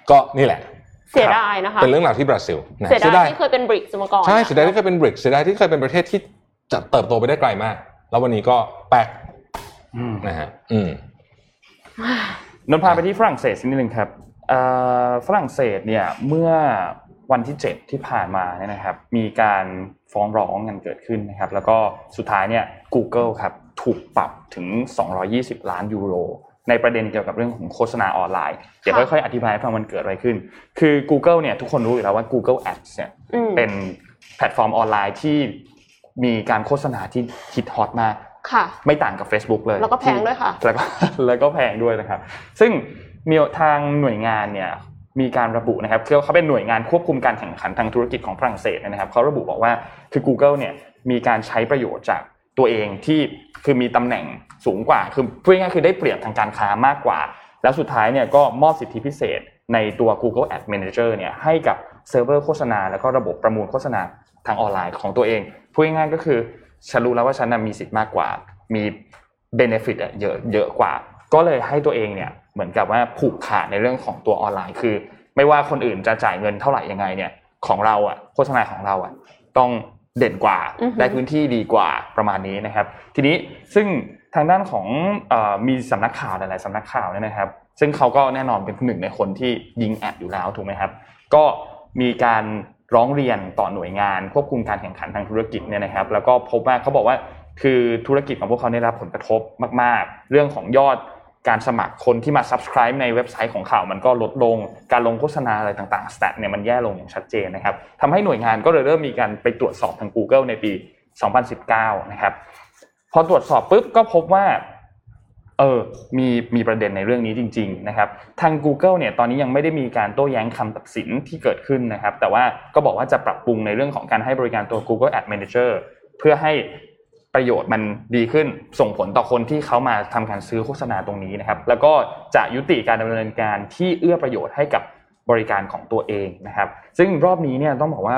ก็นี่แหละ เสียดายนะคะเป็นเรื่องราวที่บราซิลนะเสียดายที่เคยเป็นบริกส์มาก่อนใช่เสียดายที่เคยเป็นบริกเสียดายที่เคยเป็นประเทศที่จะเติบโตไปได้ไกลมาก แล้ววันนี้ก็แปลกนะฮะอืมนนท์พาไปที่ฝรั่งเศสสักนิดนึงครับเอ่อฝรั่งเศสเนี่ยเมื่อวันที่ 7 ที่ผ่านมาเนี่ยนะครับ มีการฟ้องร้องกันเกิดขึ้นนะครับ แล้วก็สุดท้ายเนี่ย Google ครับถูกปรับถึง 220 ล้านยูโร ในประเด็นเกี่ยวกับเรื่องของโฆษณาออนไลน์เดี๋ยวค่อยๆอธิบายให้ฟังมันเกิดอะไรขึ้น คือ Google เนี่ยทุกคนรู้อยู่แล้วว่า Google Ads เนี่ยอืมเป็นแพลตฟอร์มออนไลน์ที่มีการโฆษณาที่ฮิตฮอตมากค่ะ ไม่ต่างกับ Facebook เลย แล้วก็แพงด้วยค่ะ แล้วก็แล้วก็แพงด้วยนะครับ ซึ่งมีทางหน่วยงานเนี่ยมีการระบุนะครับคือเขาเป็นหน่วยงานควบคุมการแข่งขันทางธุรกิจของฝรั่งเศสนะครับเขาระบุบอกว่าคือ Google เนี่ยมีการใช้ประโยชน์จาก ตัวเองที่คือมีตำแหน่งสูงกว่าคือพูดง่ายๆคือได้เปรียบทางการค้ามากกว่า แล้วสุดท้ายเนี่ยก็มอบสิทธิพิเศษในตัว Google Ad Manager เนี่ยให้กับเซิร์ฟเวอร์โฆษณา แล้วก็ระบบประมูลโฆษณาทางออนไลน์ของตัวเองพูดง่ายๆก็คือฉันรู้แล้วว่าฉันมีสิทธิ์มากกว่า มีเบนฟิตเยอะเยอะกว่า ก็เลยให้ตัวเองเนี่ยเหมือนกับว่าผูกขาดในเรื่องของตัวออนไลน์ คือ ไม่ว่าคนอื่นจะจ่ายเงินเท่าไหร่ยังไงเนี่ยของเราอะโฆษณาของเราอะต้อง เด่นกว่าอือฮึได้พื้นที่ดีกว่าประมาณนี้นะครับ ทีนี้ซึ่งทางด้านของเออมีสำนักข่าวหลายๆสำนักข่าวเนี่ยนะครับ ซึ่งเขาก็แน่นอนเป็นหนึ่งในคนที่ยิงแอดอยู่แล้วถูกไหมครับ ก็มีการร้องเรียนต่อหน่วยงานควบคุมการแข่งขันทางธุรกิจเนี่ยนะครับ แล้วก็พบว่าเขาบอกว่าคือธุรกิจของพวกเขาได้รับผลกระทบมาก ๆ เรื่องของยอด การสมัครคนที่มา subscribe ในเว็บไซต์ของข่าวมันก็ลดลง การลงโฆษณาอะไรต่างๆ stat เนี่ยมันแย่ลงอย่างชัดเจนนะครับทำให้หน่วยงานก็เลยเริ่มมีการไปตรวจสอบทาง Google ในปี 2019 นะครับ พอตรวจสอบปุ๊บก็พบว่า เออ มีมีประเด็นในเรื่องนี้จริง ๆ นะครับ ทาง Google เนี่ยตอนนี้ยังไม่ได้มีการโต้แย้งคำตัดสินที่เกิดขึ้นนะครับ แต่ว่าก็บอกว่าจะปรับปรุงในเรื่องของการให้บริการตัว Google Ad Manager เพื่อให้ ประโยชน์มันดีขึ้นส่งผลต่อคนที่เขามาทำการซื้อโฆษณาตรงนี้นะครับ แล้วก็จะยุติการดำเนินการที่เอื้อประโยชน์ให้กับบริการของตัวเองนะครับ ซึ่งรอบนี้เนี่ยต้องบอกว่า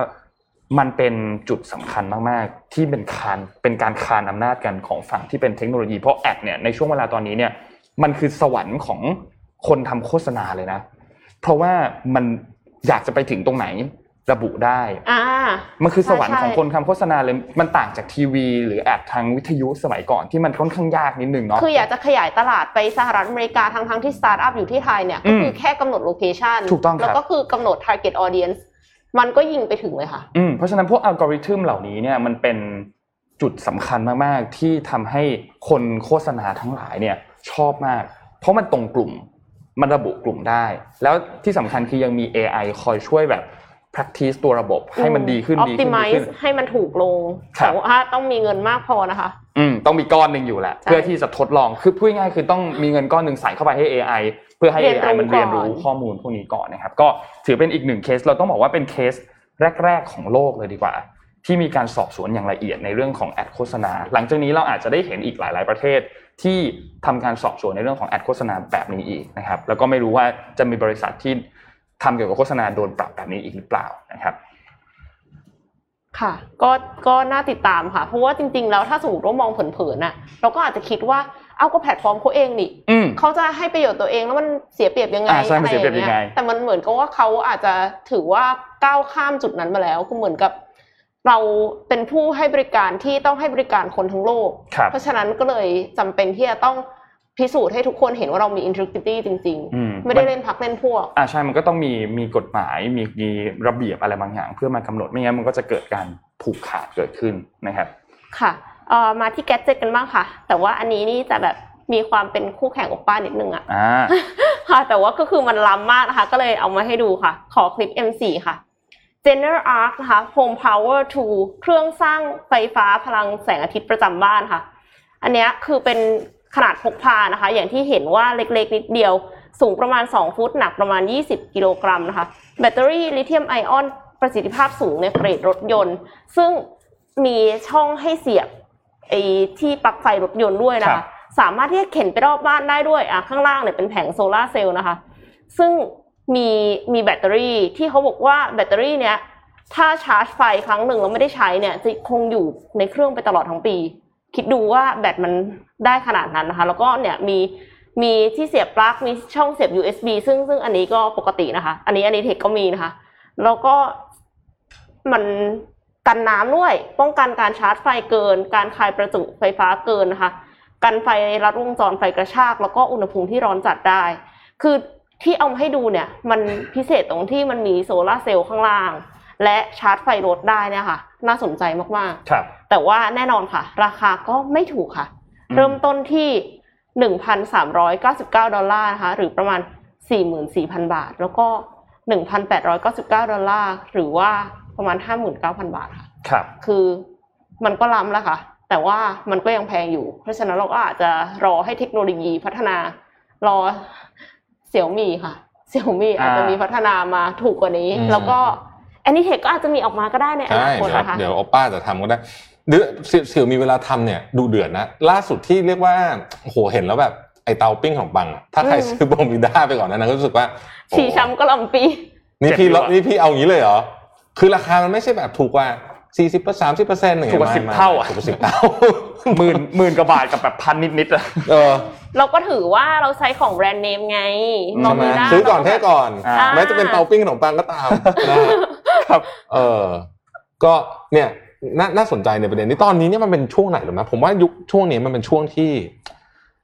มันเป็นจุดสำคัญมากๆ ที่เป็นคานเป็นการคานอำนาจกันของฝั่งที่เป็นเทคโนโลยีเพราะแอดเนี่ยในช่วงเวลาตอนนี้เนี่ยมันคือสวรรค์ของคนทำโฆษณาเลยนะ เพราะว่ามันอยากจะไปถึงตรงไหน ระบุได้อ่ามันคือสวรรค์ใช่ของคนทำโฆษณาเลยมันต่างจากทีวี หรือ ad ทางวิทยุสมัยก่อนที่มันค่อนข้างยากนิดนึงเนาะคืออยากจะขยายตลาดไปสหรัฐอเมริกาทั้งทั้งๆที่สตาร์ทอัพอยู่ที่ไทยเนี่ยก็คือแค่กำหนด location ถูกต้องครับแล้วก็คือกำหนด target audience มันก็ยิงไปถึงเลยค่ะอืมเพราะฉะนั้นพวกอัลกอริทึมเหล่านี้เนี่ยมันเป็นจุดสำคัญมากๆ ที่ทำให้คนโฆษณาทั้งหลายเนี่ยชอบมาก เพราะมันตรงกลุ่มมันระบุกลุ่มได้ แล้วที่สำคัญคือยังมี AI คอยช่วยแบบ practice ตัวระบบให้มันดีขึ้นดีขึ้นดีขึ้น optimize ให้มันถูกลงครับแต่ว่าต้องมีเงินมากพอนะคะ อืมต้องมีก้อนหนึ่งอยู่แหละใช่เพื่อที่จะทดลองคือพูดง่ายๆคือต้องมีเงินก้อนหนึ่งใส่เข้าไปให้ AI เพื่อให้เรียนรู้ AI มันเรียนรู้ก่อนข้อมูลพวกนี้ก่อนนะครับ ก็ถือเป็นอีกหนึ่งเคสเราต้องบอกว่าเป็นเคสแรก ๆของโลกเลยดีกว่า ที่มีการสอบสวนอย่างละเอียดในเรื่องของ ad โฆษณา หลังจากนี้เราอาจจะได้เห็นอีกหลาย ๆประเทศ ที่ทำการสอบสวนในเรื่องของ ad โฆษณาแบบนี้อีกนะครับแล้วก็ไม่รู้ว่าจะมีบริษัทที่ ทำเกี่ยวกับโฆษณาโดนปรับแบบนี้อีกหรือเปล่านะครับ ค่ะก็ก็น่าติดตามค่ะ เพราะว่าจริง ๆ แล้วถ้าสมมติว่ามองเผินๆน่ะ เราก็อาจจะคิดว่าเอาก็แพลตฟอร์มเขาเองนี่อืมเขาจะให้ประโยชน์ตัวเองแล้วมันเสียเปรียบยังไงอ่าใช่มันเสียเปรียบอะยังไงแต่มันเหมือนกับว่าเขาอาจจะถือว่าก้าวข้ามจุดนั้นมาแล้วคือเหมือนกับ เราเป็นผู้ให้บริการที่ต้องให้บริการคนทั้งโลกครับเพราะฉะนั้นก็เลยจำเป็นที่จะต้อง พิสูจน์ให้ทุกคนเห็นว่าเรามี integrity จริงอืมๆไม่ได้เล่นพักเล่นพวก อ่าใช่มันก็ต้องมีมีกฎหมายมีมีระเบียบอะไรบางอย่าง เพื่อมากำหนดไม่งั้นมันก็จะเกิดการผูกขาดเกิดขึ้นนะครับ ค่ะเอ่อมาที่แกดเจ็ตกันบ้างค่ะ แต่ว่าอันนี้นี่จะแบบมีความเป็นคู่แข่งโอป้านิดนึงอะอ่าค่ะ แต่ว่าก็คือมันล้ำมากนะคะ ก็เลยเอามาให้ดูค่ะ ขอคลิป M4 ค่ะ General Arc นะคะ Home Power 2 เครื่องสร้างไฟฟ้าพลังแสงอาทิตย์ประจำบ้านค่ะ อันเนี้ยคือเป็น ขนาดพกพานะคะ อย่างที่เห็นว่าเล็กๆ นิดเดียว สูงประมาณ 2 ฟุต หนักประมาณ 20 กิโลกรัมนะคะ แบตเตอรี่ลิเธียมไอออนประสิทธิภาพสูงในเกรดรถยนต์ ซึ่งมีช่องให้เสียบไอ้ที่ปลั๊กไฟรถยนต์ด้วยนะครัคะบสามารถที่จะเข็นไปรอบบ้านได้ด้วยอะข้างล่างเนี่ยเป็นแผงโซลาร์เซลล์นะคะ ซึ่งมีมีแบตเตอรี่ที่เขาบอกว่าแบตเตอรี่เนี้ยถ้าชาร์จไฟครั้งหนึ่งแล้วไม่ได้ใช้เนี่ยจะคงอยู่ในเครื่องไปตลอดทั้งปี คิดดูว่าแบตมัน ได้ขนาดนั้นนะคะ แล้วก็เนี่ยมีมีที่เสียบปลั๊กมีช่องเสียบ USB ซึ่งซึ่งอันนี้ก็ปกตินะคะ อันนี้อันนี้เทคก็มีนะคะ แล้วก็มันกันน้ำด้วย ป้องกันการชาร์จไฟเกิน การคายประจุไฟฟ้าเกินนะคะ กันไฟรัดวงจรไฟกระชาก แล้วก็อุณหภูมิที่ร้อนจัดได้ คือที่เอามาให้ดูเนี่ย มันพิเศษตรงที่มันมีโซลาร์เซลล์ข้างล่าง และชาร์จไฟรถได้เนี่ยค่ะ น่าสนใจมากๆครับแต่ว่าแน่นอนค่ะ ราคาก็ไม่ถูกค่ะอืม เริ่มต้นที่หนึ่งพันสามร้อยเก้าสิบเก้าดอลลาร์นะคะ หรือประมาณสี่หมื่นสี่พันบาท แล้วก็หนึ่งพันแปดร้อยเก้าสิบเก้าดอลลาร์ หรือว่าประมาณห้าหมื่นเก้าพันบาทค่ะ ครับ คือมันก็ล้ำแล้วค่ะ แต่ว่ามันก็ยังแพงอยู่ เพราะฉะนั้นเราก็อาจจะรอให้เทคโนโลยีพัฒนา รอเสี่ยวมี่ค่ะ เสี่ยวมี่อาจจะมีพัฒนามาถูกกว่านี้อืมแล้วก็แอนนี่เทคก็อาจจะมีออกมาก็ได้ในอใช่นาคตเดี๋ยวนะคะ เดี๋ยวโอป้าจะทำก็ได้ เดือเสี่ยวเสี่ยวมีเวลาทำเนี่ยดูเดือดนะ ล่าสุดที่เรียกว่าโอ้โหเห็นแล้วแบบไอเตาปิ้งของบังอะถ้าใครอืมซื้อโบมิด้าไปก่อนหนานั้นก็รู้สึกว่าโอ้ชีช้ำก็ลำปี นี่พี่เจ็บอยู่ลดอะนี่พี่เอาอย่างนี้เลยเหรอ คือราคามันไม่ใช่แบบถูกกว่าสี่สิบสามสิบเปอร์เซ็นต์ถูกกว่า10เท่าอะถูกกว่าสิบเท่าหมื่นหมื่นกว่าบาทกับแบบพันนิดๆอะเออเราก็ถือว่าเราใช้ของแบรนด์เนมไงอืมเราใช่ไหมมีได้ซื้อก่อนเท่ก่อนอ่าแม้จะเป็นเตาปิ้งขนมปังก็ตามนะฮะครับเออก็เนี่ย นาน่าสนใจในประเด็นนี้ตอนนี้เนี่ยมันเป็นช่วงไหนหรือไหมผมว่ายุคช่วงนี้มันเป็นช่วงที่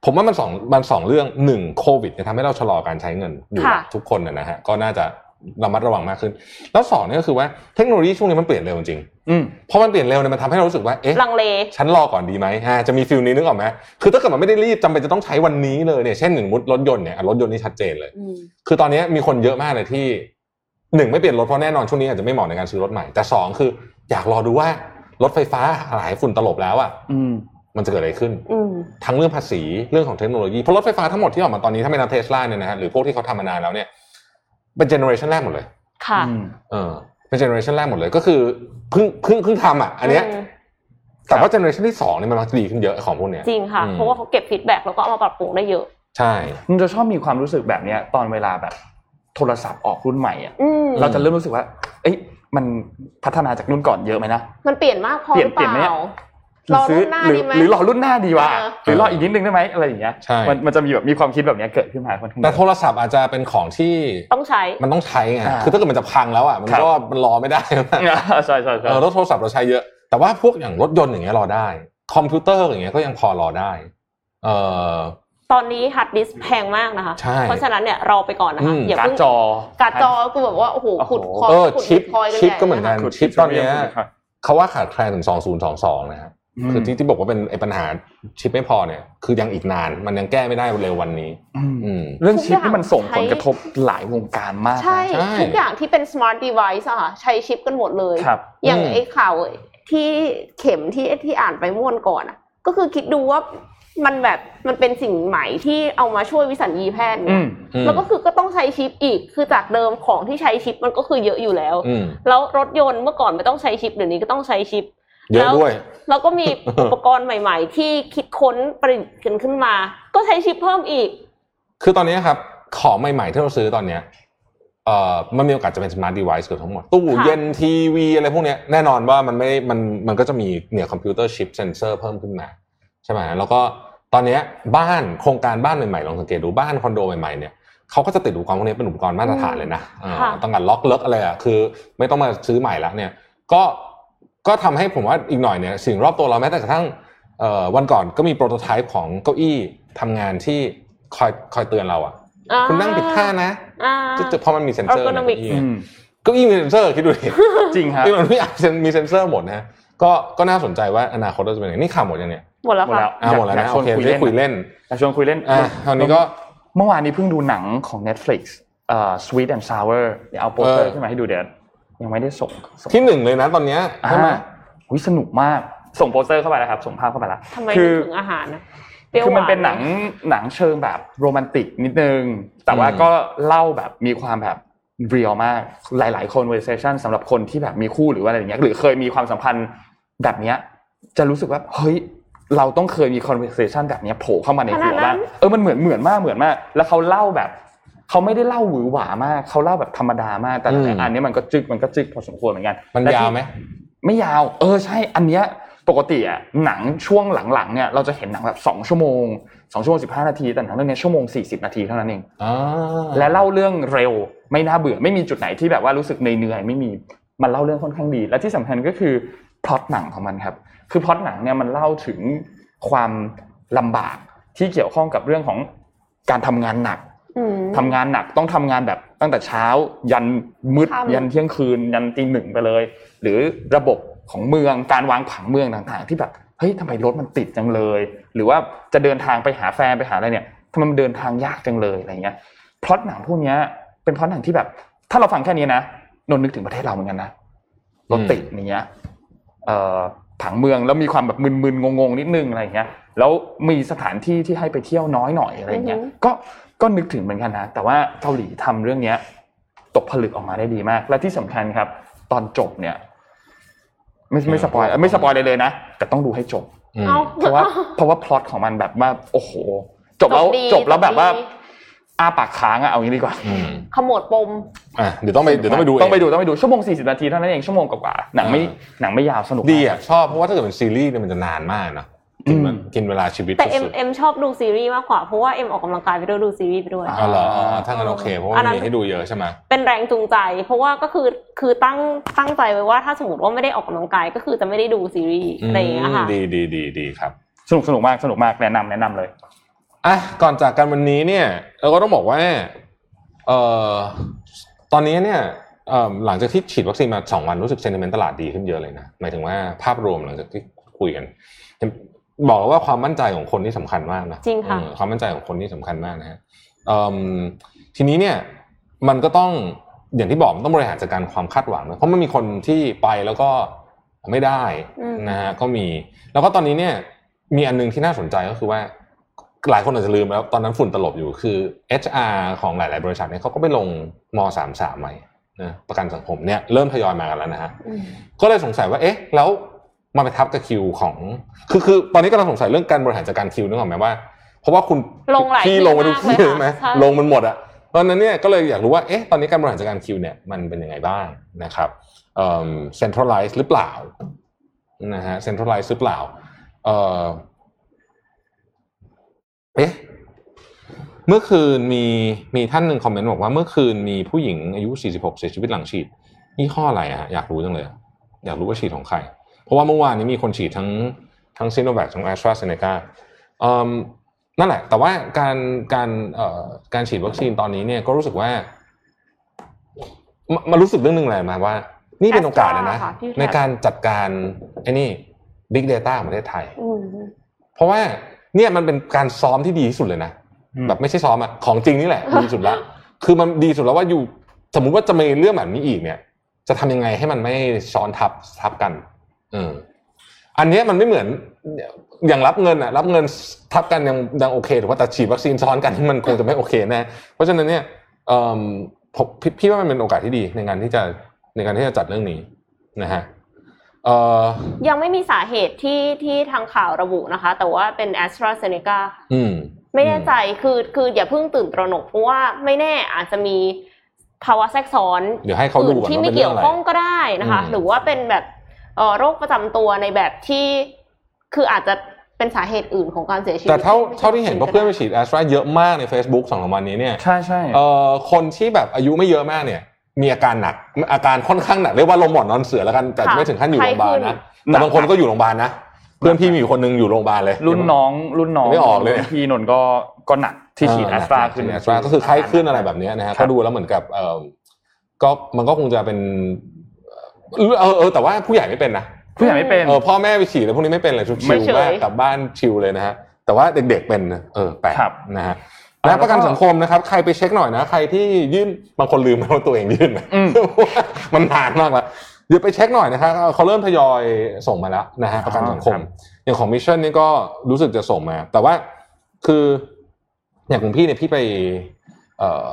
ผมว่ามันสองมันสองเรื่องหนึ่งโควิดเนี่ยทำให้เราชะลอการใช้เงินอยู่ค่ะทุกคนนะนะฮะก็น่าจะระมัดระวังมากขึ้น แล้วสองเนี่ยก็คือว่าเทคโนโลยีช่วงนี้มันเปลี่ยนเร็วจริงอืมพอมันเปลี่ยนเร็วเนี่ยมันทำให้เรารู้สึกว่าเอ๊ะลังเลฉันรอก่อนดีไหมฮะจะมีฟิลนี้นึกออกไหมคือถ้าเกิดมันไม่ได้รีบจำเป็นจะต้องใช้วันนี้เลยเนี่ยเช่นหนึ่งมุดรถยนต์เนี่ยอะรถยนต์นี่ชัดเจนเลย คือตอนนี้มีคนเยอะมากเลยที่หนึ่งไม่เปลี่ยนรถเพราะแน่นอนช่วงนี้อาจจะไม่เหมาะในการซื้อรถใหม่แต่สองคือ อยากรอดูว่ารถไฟฟ้าหลายฝุ่นตลบแล้วอะอืมมันจะเกิดอะไรขึ้นอืมทั้งเรื่องภาษีเรื่องของเทคโนโลยีเพราะรถไฟฟ้าทั้งหมดที่ออกมาตอนนี้ถ้าไม่นับเทสลาเนี่ยนะฮะหรือพวกที่เขาทำมานานแล้วเนี่ยเป็นเจเนอเรชันแรกหมดเลย ค่ะอืมเออเป็น generation แรกหมดเลยก็คือเพิ่งเพิ่งเพิ่งทำอะ อันเนี้ยมแต่ว่า generation ที่สองเนี่ยมันมักจะดีขึ้นเยอะของพวกเนี้ยจริงค่ะอืมเพราะว่าเขาเก็บ feedback แล้วก็เอามาปรับปรุงได้เยอะ ใช่มันจะชอบมีความรู้สึกแบบเนี้ยตอนเวลาแบบ โทรศัพท์ออกรุ่นใหม่อะอืมเราจะเริ่มรู้สึกว่า เอ้ย มันพัฒนาจากรุ่นก่อนเยอะไหมนะมันเปลี่ยนมากพอเปลี่ยนรือเปเปลี่ยนไหมล่าหรือซื้อรอรุ่นหน้าหรือดีไหมหรือรอรุ่นหน้าดีวะเออหรือรออีกนิดนึงได้ไหมอะไรอย่างเงี้ยใช่มันมันจะมีแบบมีความคิดแบบเนี้ยเกิดขึ้นมาค่อนข้างเยแต่อะโทรศัพท์อาจจะเป็นของที่ต้องใช้มันต้องใช้ไงอ่าคือถ้าเกิดมันจะพังแล้วอะมันครับก็มันรอไม่ได้ใช่ใช่ใช่เออรถโทรศัพท์เราใช้เยอะ แต่ว่าพวกอย่างรถยนต์อย่างเงี้ยรอได้ คอมพิวเตอร์อย่างเงี้ยก็ยังพอรอได้ เออ ตอนนี้ฮาร์ดดิสก์แพงมากนะคะ ใช่เพราะฉะนั้นเนี่ยรอไปก่อนนะคะอืมอย่าการ์ดเพิ่งจอ การ์ดจอคือแบบว่าโอ้โหขุดโอ้โหคอยน์เออขุดชิปบิตคอยน์กันชิปใหญ่ก็เหมือนกันะคะชิปตอนเนี้ยเขาว่าขาดแคลนถึง 2022 นะครับมคือที่ที่บอกว่าเป็นไอ้ปัญหาชิปไม่พอเนี่ย คือยังอีกนานมันยังแก้ไม่ได้เร็ววันนี้ อืมอืม เรื่องชิปนี่มันส่งผลกระทบหลายวงการมากนะใช่ ใช่ ทุกอย่างที่เป็น smart device อะค่ะใช้ชิปกันหมดเลย ครับ อย่างอืม ไอ้ข่าวที่เข็มที่ที่อ่านไปเมื่อวันก่อนอะก็คือคิดดูว่า มันแบบมันเป็นสิ่งใหม่ที่เอามาช่วยวิสัญญีแพทย์อืเนี่ยมอืมแล้วก็คือก็ต้องใช้ชิปอีก คือจากเดิมของที่ใช้ชิปมันก็คือเยอะอยู่แล้วอืมแล้วรถยนต์เมื่อก่อนไม่ต้องใช้ชิปเดี๋ยวนี้ก็ต้องใช้ชิปเยอะด้วยแล้วก็มีอุปกรณ์ใหม่ ๆ ที่คิดค้นประดิษฐ์กันขึ้นมา ก็ใช้ชิปเพิ่มอีก คือตอนนี้ครับ ของใหม่ ๆ ที่เราซื้อตอนเนี้ยเอ่อมันมีโอกาสจะเป็น smart device เกือบทั้งหมด ค่ะตู้เย็นทีวีอะไรพวกเนี้ยแน่นอนว่ามันไม่มันมันก็จะมีเนี่ยคอมพิวเตอร์ชิปเซนเซอร์เพิ่มขึ้นมา ใช่ไหมแล้วก็ ตอนเนี้ยบ้านโครงการบ้านใหม่ๆลองสังเกตดูบ้านคอนโดใหม่ๆเนี่ยเขาก็จะติดอุปกรณ์พวกนี้เป็นอุปกรณ์มาตรฐานเลยนะเออค่ะต้องการล็อกเลิกอะไรอะคือ ไม่ต้องมาซื้อใหม่ละเนี่ยก็ก็ทำให้ผมว่าอีกหน่อยเนี่ยสิ่งรอบตัวเราแม้แต่กระทั่งเอ่อวันก่อนก็มี prototype ของเก้าอี้ทำงานที่คอยคอยเตือนเราอะอ่าคุณนั่งผิดท่านะอ่าจะจะเพราะมันมีเซ็นเซอร์ใน Ergonomic เก้าอี้อืไงมเก้าอี้มีเซ็นเซอร์คิดดูดิจริงครับที่มันไม่อาจจะมีเซ็นเซอร์หมดนะฮะก็ก็น่าสนใจว่าอนาคตเราจะเป็นยังไงนี่ข่าวหมดยังเนี่ย หมดแล้วหมดแล้ค่ะอ่าหมดแล้วอยากนะชโอวนเคคุยได้เล่นคุยเล่นอยากชวนคุยเล่นอะคราวนี้ก็เมื่อวานนี้เพิ่งดูหนังของ Netflix เอ่อ Sweet and Sour เดี๋ยวเอาโปสเตอร์เออขึ้นมาให้ดูเดี๋ยวยังไม่ได้ส่งส่งที่หนึ่งเลยนะตอนเนี้ยอ่าใช่ไหมหุยสนุกมากส่งโปสเตอร์เข้าไปแล้วครับ ส่งภาพเข้าไปแล้วทำไมคืนึอกถึงอาหารนะเปรี้ยวคือมันวาเป็นหนังหนังเชิงแบบโรแมนติกนิดนึง แต่ว่าก็เล่าแบบมีความแบบเรียลมากหลายๆ conversation สำหรับคนที่แบบมีคู่หรือว่าอะไรอย่างเงี้ยหรือเคยมีความสัมพันธ์แบบเนี้ยจะรู้สึกว่าเฮ้ย เราต้องเคยมี conversation แบบเนี้ยโผล่เข้ามาในหัวบ้างเออมันเหมือนเหมือนมากเหมือนมาก แล้วเขาเล่าแบบเขาไม่ได้เล่าหวือหวามากเขาเล่าแบบธรรมดามากแต่ละอันนี้มันก็จึกมันก็จึกพอสมควรเหมือนกันมันและที่ยาวไหมไม่ยาว เออใช่อันเนี้ยปกติอะหนังช่วงหลังๆเนี่ยเราจะเห็นหนังแบบสองชั่วโมงสองชั่วโมงสิบห้านาที แต่หนังเรื่องเนี้ยชั่วโมงสี่สิบนาทีเท่านั้นเองอ่าและเล่าเรื่องเร็วไม่น่าเบื่อไม่มีจุดไหนที่แบบว่ารู้สึกเหนื่อยๆไม่มีมันเล่าเรื่องค่อนข้างดี และที่สำคัญก็คือพล็อตหนังของมันครับ คือพล็อตหนังเนี่ยมันเล่าถึงความลำบากที่เกี่ยวข้องกับเรื่องของการทำงานหนักอืมทำงานหนักต้องทำงานแบบตั้งแต่เช้า ยันมืดค่ำยันเที่ยงคืน ยันตีหนึ่งไปเลย หรือระบบของเมืองการวางผังเมืองต่างๆ ที่แบบเฮ้ยทำไมรถมันติดจังเลย หรือว่าจะเดินทางไปหาแฟนไปหาอะไรเนี่ยทำไมมันเดินทางยากจังเลยอะไรเงี้ยพล็อตหนังพวกเนี้ยเป็นพล็อตหนังที่แบบ ถ้าเราฟังแค่นี้นะนนท์นึกถึงประเทศเราเหมือนกันนะรถติดอย่างเงี้ยเอ่อ ผังเมืองแล้วมีความแบบมึนๆงงๆนิดนึงอะไรอย่างเงี้ยแล้วมีสถานที่ที่ให้ไปเที่ยวน้อยหน่อยอะไรเงี้ยอือหือก็ก็นึกถึงเหมือนกันนะ แต่ว่าเกาหลีทำเรื่องเนี้ย ตกผลึกออกมาได้ดีมาก และที่สำคัญครับ ตอนจบเนี่ย ไม่ไม่ spoil เอ้ยไม่ spoil เลยเลยนะแต่ต้องดูให้จบอืมเอาเพราะว่าเพราะว่าพล็อตของมันแบบว่าโอ้โหจบแล้วดีจบแล้วแบบว่าดี อ้าปากค้างอะเอางี้ดีกว่าอืมขมวดปมอะเดี๋ยวต้องไปเดี๋ยวต้องไปดูเต้องไปดูต้องไปดูชั่วโมง40นาทีเท่านั้นเองชั่วโมงกว่าๆหนังไม่อ่าหนังไม่ยาวสนุกดีอะชอบเพราะว่าถ้าเกิดเป็นซีรีส์เนี่ยมันจะนานมากนะกินมันอืมกินเวลาชีวิตแต่เอ็มสุดเอ็มชอบดูซีรีส์มากกว่าเพราะว่าเอ็มออกกำลังกายไปด้วยดูซีรีส์ไปด้วยๆอ๋อเหรออ๋อถ้างั้นโอเคเพราะว่าอันนั้นมีให้ดูเยอะใช่ไหมเป็นแรงจูงใจ เพราะว่าก็คือคือตั้งตั้งใจไว้ว่าถ้าสมมติว่าไม่ได้ออกกำลังกายก็คือจะไม่ได้ดูซีรีส์อะไรอย่างเงี้ยค่ะดีดีดีดีครับสนุกสนุกมากสนุกมากแนะนำแนะนำเลย อะก่อนจากกันวันนี้เนี่ยเราก็ต้องบอกว่าเอ่อตอนนี้เนี่ยเอ่อหลังจากที่ฉีดวัคซีนมาสองวันรู้สึกเซนติเมนต์ตลาดดีขึ้นเยอะเลยนะหมายถึงว่าภาพรวมหลังจากที่คุยกันเห็นบอกว่าความมั่นใจของคนที่สำคัญมากนะจริงค่ะเออความมั่นใจของคนที่สำคัญมากนะฮะเอิ่มทีนี้เนี่ยมันก็ต้องอย่างที่บอกมันต้องบริหารจัดการความคาดหวังนะเพราะมันมีคนที่ไปแล้วก็ไม่ได้อืมนะฮะก็มี แล้วก็ตอนนี้เนี่ยมีอันนึงที่น่าสนใจก็คือว่า หลายคนอาจจะลืมแล้วตอนนั้นฝุ่นตลบอยู่คือ HR ของหลาย ๆ บริษัทเนี่ยเขาก็ไปลงม .33 ใหม่นะประกันสังคมเนี่ยเริ่มทยอยมากันแล้วนะฮะอืมก็เลยสงสัยว่าเอ๊ะ แล้วมาไปทับกับคิวของ คือคือตอนนี้กำลังสงสัยเรื่องการบริหารจัดการคิวนึกออกไหมว่า เพราะว่าคุณลงหลายที่ที่ลงมาทุกที่มากเลยใช่ไหมค่ะใช่ลงมันหมดอะตอนนั้นเนี่ยก็เลยอยากรู้ว่าเอ๊ะตอนนี้การบริหารจัดการคิวเนี่ยมันเป็นยังไงบ้างนะครับเอ่อ centralize หรือเปล่านะฮะ centralize หรือเปล่า เอ่อเอ๊ะเมื่อคืนมีมีท่านหนึ่งคอมเมนต์บอกว่าเมื่อคืนมีผู้หญิงอายุ 46 เสียชีวิตหลังฉีดยี่ห้ออะไรอะอยากรู้จังเลย อยากรู้ว่าฉีดของใคร เพราะว่าเมื่อวานนี้มีคนฉีดทั้งทั้งซีโนแวคทั้งแอสตราเซเนกานั่นแหละ แต่ว่าการการเอ่อการฉีดวัคซีนตอนนี้เนี่ยก็รู้สึกว่ามามารู้สึกเรื่องหนึ่งเลยมาว่า นี่เป็นโอกาสแล้วนะ Astra ค่ะที่ในการจัดการไอ้นี่ Big Data ของประเทศไทยอืมเพราะว่า เนี่ยมันเป็นการซ้อมที่ดีที่สุดเลยนะอืมแบบไม่ใช่ซ้อมอะของจริงนี่แหละดีสุดละคือมันดีสุดแล้วว่าอยู่สมมุติว่าจะมีเรื่องแบบนี้อีกเนี่ย จะทำยังไงให้มันไม่ซ้อนทับทับกัน เอออันเนี้ยมันไม่เหมือนอย่างรับเงินอะรับเงินทับกันยังยังโอเคถือว่าแต่ฉีดวัคซีนซ้อนกันมันคงจะไม่โอเคแน่เพราะฉะนั้นเนี่ยเอ่อผมพี่พี่ว่ามันเป็นโอกาสที่ดีในการที่จะในการที่จะจัดเรื่องนี้นะฮะเอ่อ ยังไม่มีสาเหตุที่ที่ทางข่าวระบุนะคะ แต่ว่าเป็น a s t r a z เซ e c a อืมไม่แน่ใจคือคืออย่าเพิ่งตื่นตระหนกเพราะว่าไม่แน่อาจจะมีภาวะแทรกซ้อนเดี๋ยวให้เขาดูอื่นก่อนที่ว่าไม่เป็นเรื่เกี่องยวอะไรข้องก็ได้นะคะอืมหรือว่าเป็นแบบเอ่อโรคประจำตัวในแบบที่คืออาจจะเป็นสาเหตุอื่นของการเสียชีวิต แต่เท่าไม่ใช่เท่าที่เห็นเพราะเพื่อนไปฉีดแอสตราเยอะมากใน Facebook สองสามวันนี้เนี่ย ใช่ใช่เอ่อคนที่แบบอายุไม่เยอะมากเนี่ย มีอาการหนักอาการค่อนข้างหนักเรียกว่าลงหมอนนอนเสือแล้วกันแต่ค่ะไม่ถึงขั้นอยู่โรงพยาบาลนะหนัแต่กบางคนก็อยู่โรงพยาบาลนะเพื่อนพี่มีอยู่คนหนึงอยู่โรงพยาบาลเลย รุ่นน้องรุ่นน้องไม่ออกเลยรุ่นพี่นนท์ก็ก็หนักที่ฉีดแอสตราขึ้นแอสตราก็คือไข้ขึ้นอะไรแบบเนี้ยนะฮะครับก็ดูแล้วเหมือนกับเออก็มันก็คงจะเป็นเออเออเออแต่ว่าผู้ใหญ่ไม่เป็นนะผู้ใหญ่ไม่เป็นเออพ่อแม่ไปฉีดแล้วพวกนี้ไม่เป็นเลยชิไม่วเฉยมากกลับบ้านชิวเลยนะฮะแต่ว่าเด็กๆเป็นนะเออแปลกครับนะฮะอ่า และประกันแล้วก็สังคมนะครับ ใครไปเช็คหน่อยนะ ใครที่ยื่นบางคนลืมว่าตัวเองยื่นนะอืมมันนานมากแล้วเดี๋ยวไปเช็คหน่อยนะครับเขาเริ่มทยอยส่งมาแล้วนะฮะประกันสังคมครับอย่างของมิชชั่นนี่ก็รู้สึกจะส่งมา แต่ว่าคืออย่างของพี่เนี่ยพี่ไปเอ่อ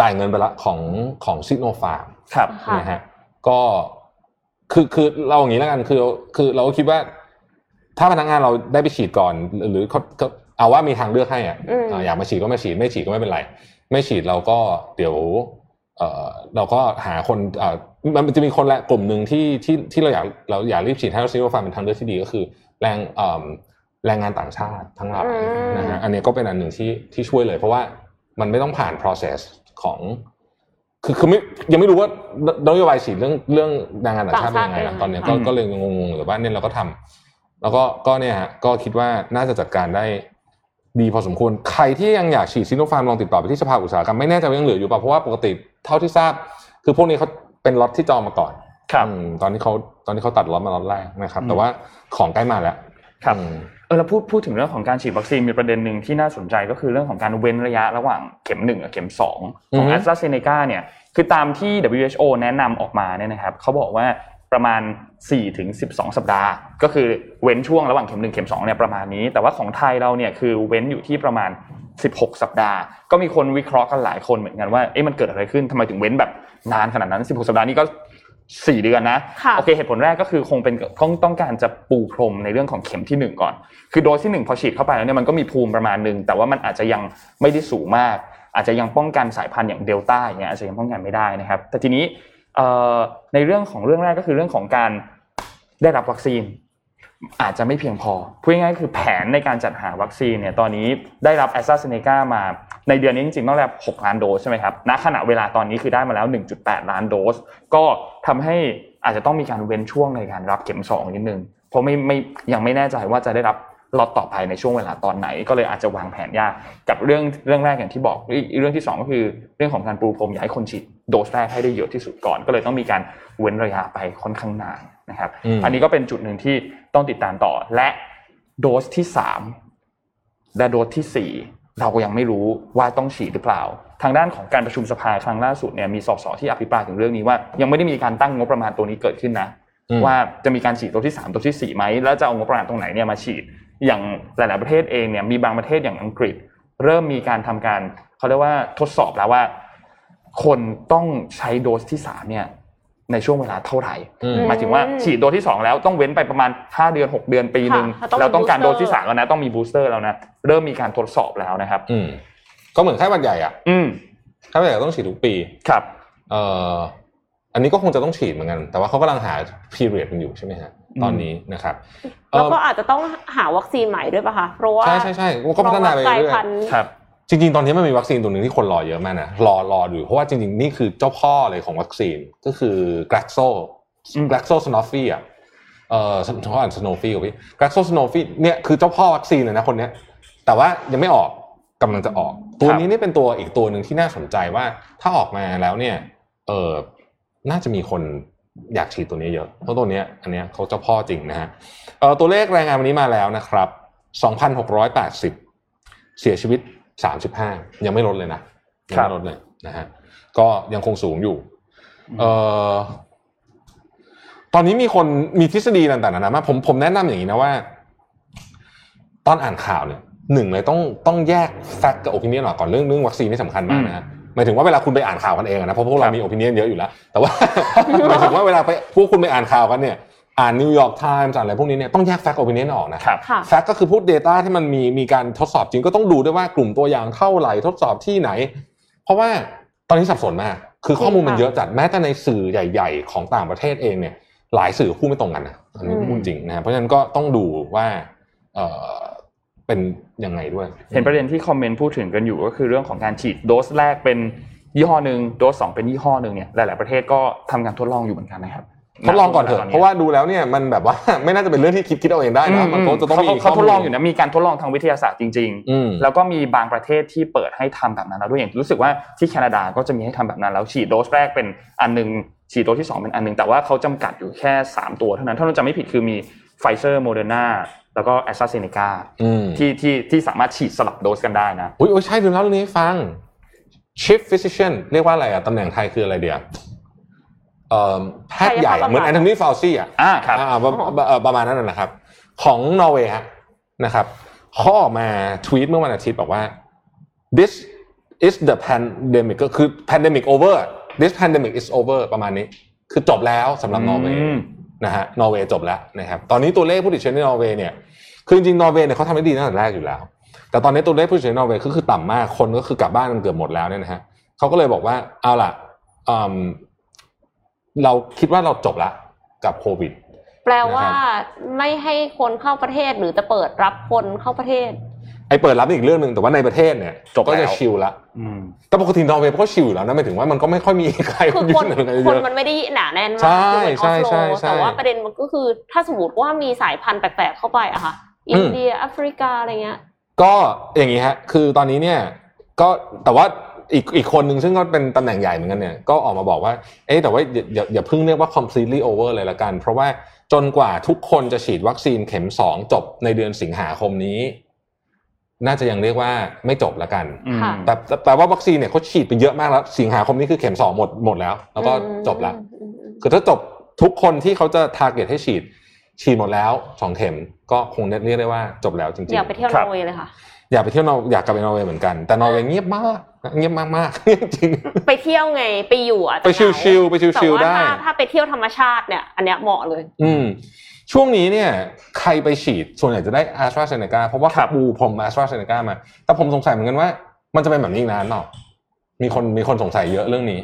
จ่ายเงินไปละของของซิโนฟาร์มครับค่ะนะฮะก็คือคือเราอย่างนี้แล้วกันคือคือเราก็คิดว่า ถ้าพนักงานเราได้ไปฉีดก่อน หรือหรือ เขาเขาเอาว่ามีทางเลือกให้อะอืมอ่าอยากมาฉีดก็มาฉีดไม่ฉีดก็ไม่เป็นไร ไม่ฉีดเราก็เดี๋ยวเอ่อเราก็หาคนเอ่อมันจะมีคนละกลุ่มหนึ่งที่ที่ที่เราอยากเราอยากรีบฉีดให้เราซีโรฟาร์มเป็นทางเลือกที่ดีก็คือ แรงเอ่อแรงงานต่างชาติทั้งหลายอืมนะฮะอันนี้ก็เป็นอันหนึ่งที่ที่ช่วยเลย เพราะว่ามันไม่ต้องผ่าน process ของคือคือไม่ยังไม่รู้ว่านโยบายฉีดเรื่องเรื่องแรงงานต่างชาติเป็นยังไงนะตอนเนี้ยก็อืมก็เลยงงๆอยู่แต่ว่าเนี่ยเราก็ทำแล้วก็ก็เนี่ยฮะก็คิดว่าน่าจะจัดการได้ ดีพอสมควร ใครที่ยังอยากฉีดซิโนฟาร์มลองติดต่อไปที่สภาอุตสาหกรรมไม่แน่ใจว่ายังเหลืออยู่เปล่าเพราะว่าปกติเท่าที่ทราบ คือพวกนี้เขาเป็นล็อตที่จองมาก่อนครับอืมตอนนี้เขาตอนนี้เขาตัดล็อตมาล็อตแรกนะครับอืมแต่ว่าของใกล้มาแล้วครับอืมเออแล้วพูดพูดถึงเรื่องของการฉีดวัคซีนมีประเด็นหนึ่งที่น่าสนใจก็คือเรื่องของการเว้นระยะระหว่างเข็มหนึ่งกับเข็มสองของอือฮึแอสตราเซเนกาเนี่ยคือตามที่ WHO แนะนำออกมาเนี่ยนะครับเขาบอกว่าประมาณ4ถึง12 สัปดาห์ ก็คือเว้นช่วงระหว่างเข็มหนึ่งเข็มสองเนี่ยประมาณนี้ แต่ว่าของไทยเราเนี่ยคือเว้นอยู่ที่ประมาณ 16 สัปดาห์ ก็มีคนวิเคราะห์กันหลายคนเหมือนกันว่าเอ๊ะมันเกิดอะไรขึ้นทำไมถึงเว้นแบบนานขนาดนั้น 16 สัปดาห์นี่ก็4เดือนนะค่ะโอเคเหตุผลแรกก็คือคงเป็นต้องต้องการจะปูพรมในเรื่องของเข็มที่หนึ่งก่อน คือโดสที่หนึ่งพอฉีดเข้าไปแล้วเนี่ยมันก็มีภูมิประมาณหนึ่งแต่ว่ามันอาจจะยังไม่ได้สูงมาก อาจจะยังป้องกันสายพันธุ์อย่างเดลต้าอย่างเงี้ยอาจจะยังป้องกันไม่ได้นะครับ แต่ทีนี้เอ่อ ในเรื่องของเรื่องแรกก็คือเรื่องของการได้รับวัคซีน อาจจะไม่เพียงพอพูดง่ายๆคือแผนในการจัดหาวัคซีนเนี่ยตอนนี้ได้รับแอสตราเซเนกามาในเดือนนี้จริงๆต้องได้รับ6ล้านโดสใช่ไหมครับณขณะเวลาตอนนี้คือได้มาแล้ว 1.8 ล้านโดส ก็ทำให้อาจจะต้องมีการเว้นช่วงในการรับเข็ม2นิดนึงเพราะไม่ไม่ยังไม่แน่ใจว่าจะได้รับ ล็อตต่อไปในช่วงเวลาตอนไหน ก็เลยอาจจะวางแผนยากกับเรื่องเรื่องแรกอย่างที่บอกอีกอีกเรื่องที่สองก็คือเรื่องของการปูพรมอยากให้คนฉีดโดสแรกให้ได้เยอะที่สุดก่อน ก็เลยต้องมีการเว้นระยะไปค่อนข้างนานนะครับอืมอันนี้ก็เป็นจุดหนึ่งที่ต้องติดตามต่อและโดสที่สามและโดสที่สี่เราก็ยังไม่รู้ว่าต้องฉีดหรือเปล่า ทางด้านของการประชุมสภาครั้งล่าสุดเนี่ยมีสสที่อภิปรายถึงเรื่องนี้ว่า ยังไม่ได้มีการตั้งงบประมาณตัวนี้เกิดขึ้นนะอืมว่าจะมีการฉีดตัวที่สามตัวที่สี่ไหมแล้วจะเอางบประมาณตรงไหนเนี่ยมาฉีด อย่างหลาย ๆ ประเทศเองเนี่ยมีบางประเทศอย่างอังกฤษ เริ่มมีการทำการเขาเรียกว่าทดสอบแล้วว่า คนต้องใช้โดสที่สามเนี่ยในช่วงเวลาเท่าไหร่อืมหมายถึงว่าฉีดโดสที่ 2 แล้วต้องเว้นไปประมาณ 5 เดือน 6 เดือนปีหนึ่งค่ะต้องมีแล้วต้องการโด booster สที่3แล้วนะต้องมีบูสเตอร์แล้วนะเริ่มมีการทดสอบแล้วนะครับ อืมก็เหมือนไข้หวัดใหญ่อะ อืมไข้หวัดใหญ่ก็ต้องฉีดทุกปีครับ เอ่ออันนี้ก็คงจะต้องฉีดเหมือนกัน แต่ว่าเขากำลังหา period มันอยู่ใช่ไหมฮะ ตอนนี้นะครับเอ่แล้วอก็อาจจะต้องหาวัคซีนใหม่ด้วยป่ะคะเพราะว่าใช่ใช่ใช่ก็พัฒนาไปกลายเรื่อยพันธุ์ครับๆจริงๆ ตอนนี้มันมีวัคซีนตัวหนึ่งที่คนรอเยอะมากนะรอรออยู่เพราะว่าจริงๆ นี่คือเจ้าพ่อเลยของวัคซีนก็คือ Glaxo อืม Glaxo Sanofi อะเอ่อเขาอ่าน Sanofi กับพี่ Glaxo Sanofi เนี่ยคือเจ้าพ่อวัคซีนเลยนะคนเนี้ย แต่ว่ายังไม่ออกกำลังจะออก ตัวนี้นี่เป็นตัวอีกตัวหนึ่งที่น่าสนใจว่าถ้าออกมาแล้วเนี่ย เออน่าจะมีคน อยากฉีดตัวนี้เยอะเพราะตัวนี้อันนี้เขาเจ้าพ่อจริงนะฮะตัวเลขรายงานวันนี้มาแล้วนะครับ 2,680 เสียชีวิต 35 ยังไม่ลดเลยนะยังไม่ลดเลยนะฮะก็ยังคงสูงอยู่เออตอนนี้มีคนมีทฤษฎีต่างๆนานามาผมผมแนะนำอย่างนี้นะว่า ตอนอ่านข่าวเนี่ยหนึ่งเลยต้องต้องแยกแฟกต์กับโอปิเนียนออกก่อนเรื่องเรื่องวัคซีนนี่สำคัญมากนะฮะ หมายถึงว่าเวลาคุณไปอ่านข่าวกันเองอะนะเพราะพวกเรามี opinion เยอะอยู่แล้ว แต่ว่าหมายถึงว่าเวลาไปพวกคุณไปอ่านข่าวกันเนี่ยอ่านนิวยอร์กไทมส์อ่านอะไรพวกนี้เนี่ยต้องแยก fact opinion ออกนะครับค่ะ fact ก็คือพูด Data ที่มันมีมีการทดสอบจริงก็ต้องดูด้วยว่ากลุ่มตัวอย่างเท่าไหร่ทดสอบที่ไหน เพราะว่าตอนนี้สับสนมาก คือข้อมูลมันเยอะจัดแม้แต่ในสื่อใหญ่ ๆ ของต่างประเทศเองเนี่ยหลายสื่อพูดไม่ตรงกันนะอันนี้อืมพูดจริงนะฮะเพราะฉะนั้นก็ต้องดูว่า เออเป็นยังไงด้วย เห็นประเด็นที่คอมเมนต์พูดถึงกันอยู่ก็คือเรื่องของการฉีดโดสแรกเป็นยี่ห้อหนึ่งโดสสองเป็นยี่ห้อหนึ่งเนี่ยหลาย ๆประเทศก็ทำการทดลองอยู่เหมือนกันนะครับทดลองก่อนเถอะเพราะว่าดูแล้วเนี่ยมันแบบว่าไม่น่าจะเป็นเรื่องที่คิดคิดเอาเองได้นะมันก็จะต้องมีเขาเขาข้มูทดลองอยู่นะมีการทดลองทางวิทยาศาสตร์จริงอืมๆแล้วก็มีบางประเทศที่เปิดให้ทำแบบนั้นแล้วด้วยอย่างรู้สึกว่าที่แคนาดาก็จะมีให้ทำแบบนั้นแล้วฉีดโดสแรกเป็นอันหนึ่งฉีดโดสที่สองเป็นอันหนึ่งแต่ว่าเขาจำกัดอยู่แค่สามตัวเท่านั้นถ้าเราจำไม่ผิดคือมีไฟเซอร์โมเดอร์นา แล้วก็แอสตราเซเนกาอืมที่ที่ที่สามารถฉีดสลับโดสกันได้นะอุ้ยโอ้ยใช่ดูแล้วเรื่องนี้ให้ฟัง chief physician เรียกว่าอะไรอะตำแหน่งไทยคืออะไรเดียวเอ่อแพทย์ใหญ่กายภาพบำบัดเหมือนแอนโทนีฟาวซี่อะอ่าครับอ่าประเอ่อประมาณนั้นนะนะครับ ของนอร์เวย์ฮะนะครับเขาออกมาทวีตเมื่อวันอาทิตย์บอกว่า this is the pandemic ก็คือ pandemic over this pandemic is over ประมาณนี้ คือจบแล้วสำหรับนอร์เวย์อืม นะฮะนอร์เวย์จบแล้วนะครับตอนนี้ตัวเลขผู้ติดเชื้อในนอร์เวย์เนี่ยคือจริงๆนอร์เวย์เนี่ยเขาทำได้ดีตั้งแต่แรกอยู่แล้ว แต่ตอนนี้ตัวเลขผู้ติดเชื้อในนอร์เวย์ก็คือต่ำมากคนก็คือกลับบ้านกันเกือบหมดแล้วเนี่ยนะฮะเขาก็เลยบอกว่าเอาล่ะอืมเราคิดว่าเราจบละกับโควิด แปลว่านะครับไม่ให้คนเข้าประเทศหรือจะเปิดรับคนเข้าประเทศ ไอ้เปิดรับอีกเรื่องหนึ่งแต่ว่าในประเทศเนี่ยจบแล้วก็จะชิลละอืมแต่ปกตินอร์เวย์ก็ชิลอยู่แล้วนะหมายถึงว่ามันก็ไม่ค่อยมีใครคือยุ่คนงอะไรกันคเยนอะมันไม่ได้หนาแน่นใช่มากคือเหมือนออสโลใช่ใช่ใช่แต่ว่าประเด็นมันก็คือถ้าสมมติว่ามีสายพันธุ์แปลกๆเข้าไปอะค่ะอินเดียแอฟริกาอะไรเงี้ย ก็อย่างนี้ฮะ คือตอนนี้เนี่ยก็แต่ว่าอีกอีกคนหนึ่งซึ่งก็เป็นตำแหน่งใหญ่เหมือนกันเนี่ยก็ออกมาบอกว่า เอ๊ะแต่ว่าอย่าอย่าอย่าเพิ่งเรียกว่า completely over เลยละกัน เพราะว่าจนกว่าทุกคนจะฉีดวัคซีนเข็มสองจบในเดือนสิงหาคมนี้ น่าจะยังเรียกว่าไม่จบละกันอืมค่ะแต่แต่แต่ว่าวัคซีนเนี่ยเขาฉีดไปเยอะมากแล้ว สิงหาคมนี้คือเข็มสองหมดหมดแล้ว แล้วก็จบละอืมอืมอืมคือถ้าจบทุกคนที่เขาจะ target ให้ฉีด ฉีดหมดแล้วสองเข็มก็คงเรียกได้ว่าจบแล้วจริงๆ อยากไปเที่ยวนอร์เวย์เลยครับค่ะ อยากไปเที่ยวนอร์อยากกลับไปนอร์เวย์เหมือนกัน แต่นอร์เวย์เงียบมาก เงียบมากมากๆจริง ไปเที่ยวไงไปอยู่อะไปชิลๆไปชิลๆแต่ว่าได้ถ้าถ้าไปเที่ยวธรรมชาติเนี่ย อันเนี้ยเหมาะเลย อืม ช่วงนี้เนี่ยใครไปฉีดส่วนใหญ่จะได้ a s t r a z เซ e c a เพราะว่าครับปูพรม a s t r a z เซ e c a มา แต่ผมสงสัยเหมือนกันว่า มันจะเป็นแบบนี้อีกนานเปล่ามีคนมีคนสงสัยเยอะเรื่องนี้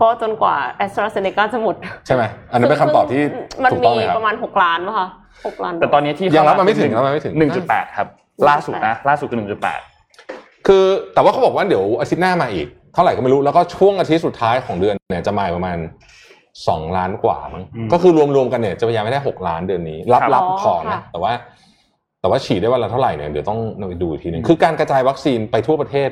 ก็จนกว่าแอสตราเซเนกาจะหมด ใช่ไหมอันนั้นเป็นคำตอบที่มันถูกมีต้องเลยครับประมาณหกล้านป่ะคะหกล้านแต่ตอนนี้ที่ยังรับมาไม่ถึงรับมาไม่ถึงหนึ่งจุดแปดครับ ล่าสุดนะล่าสุดคือหนึ่งจุดแปดคือแต่ว่าเขาบอกว่าเดี๋ยวอาทิตย์หน้ามาอีก เท่าไหร่ก็ไม่รู้แล้วก็ช่วงอาทิตย์สุดท้ายของเดือนเนี่ยจะมาประมาณ สองล้านกว่ามั้งก็คือรวมๆกันเนี่ยจะพยายามไม่ได้หกล้านเดือนนี้ รับรับพอนะแต่ว่า แต่ว่าฉีดได้วันละเท่าไหร่เนี่ยเดี๋ยวต้องไปดูอีกทีหนึงคือการกระจายวัคซีนไปทั่วประเทศ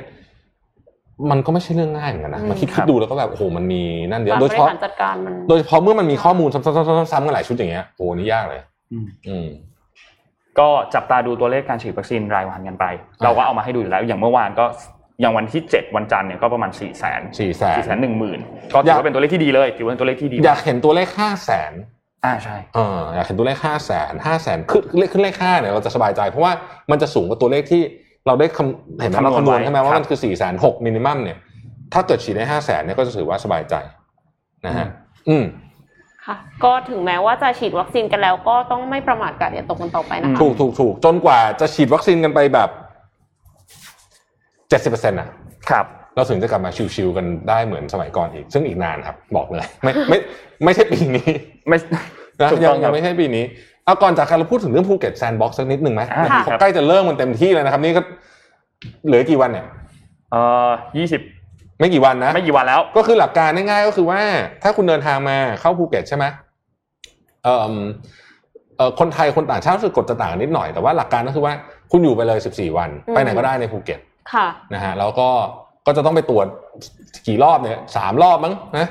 มันก็ไม่ใช่เรื่องง่ายเหมือนกันนะมาคิดคิดดูแล้วก็แบบโอ้โหมันมีนั่นเดียวการโดบยเฉริพาะหารจัดการมันโดยเฉพาะเมื่อมันมีข้อมูลซ้ำๆๆๆๆกันหลายชุดอย่างเงี้ยโอ้โหนี่ยากเลย อืมก็จับตาดูตัวเลขการฉีดวัคซีนรายวันกันไป เราก็เอามาให้ดูอยู่แล้ว อย่างเมื่อวานก็ อย่างวันที่ 7 วันจันทร์เนี่ยก็ประมาณ4ี่แสนสี่แสนสี่แสนหนึ่งหมื่นก็ถือว่าเป็นตัวเลขที่ดีเลยถือว่าเป็นตัวเลขที่ดีอยากเห็นตัวเลขห้าแสนอ่าใช่เอออยากเห็นตัวเลขห้าแสนห้าแสนขึ้นเลขขึ้นเลขห้าเนี่ยเราจะสบายใจ เพราะว่ามันจะสูงกว่าตัวเลขที่เราได้คำเห็นไหมเราคำนวณใช่ไหมว่ามันคือสี่แสนหกมินิมัมเนี่ย ถ้าเกิดฉีดได้ห้าแสนเนี่ยก็จะถือว่าสบายใจนะฮะอืมค่ะก็ถึงแม้ว่าจะฉีดวัคซีนกันแล้วก็ต้องไม่ประมาทกาดอย่าตกกันต่อไปนะคะถูกถูกถูกจนกว่าจะฉีดวัคซีนกันไปแบบ เจ็ดสิบเปอร์เซ็นต์อะครับเราถึงจะกลับมาชิลๆกันได้เหมือนสมัยก่อนอีก ซึ่งอีกนานครับ บอกเลย ไม่ไม่ไม่ใช่ปีนี้ ไม่นะถูกยัต้องงครับยังยังไม่ใช่ปีนี้ เอาก่อนจากการเราพูดถึงเรื่องภูเก็ตแซนด์บ็อกซ์สักนิดหนึ่งไหมอ่าค่ะเขาใกล้จะเริ่มมันเต็มที่แล้วนะครับ นี่ก็เหลือกี่วันเนี่ยเอ่อยี่สิบไม่กี่วันนะไม่กี่วันแล้ว ก็คือหลักการง่ายๆก็คือว่า ถ้าคุณเดินทางมาเข้าภูเก็ตใช่ไหมเอ่อเอ่อคนไทยคนต่างชาติรู้สึกกฎจะต่างกันนิดหน่อยแต่ว่าหลักการก็คือว่าคุณอยู่ไปเลย 14 วันอืมไปไหนก็ได้ในภูเก็ต ค่ะนะฮะแล้วก็ก็จะต้องไปตรวจกี่รอบเนี่ยสามรอบมั้งนะ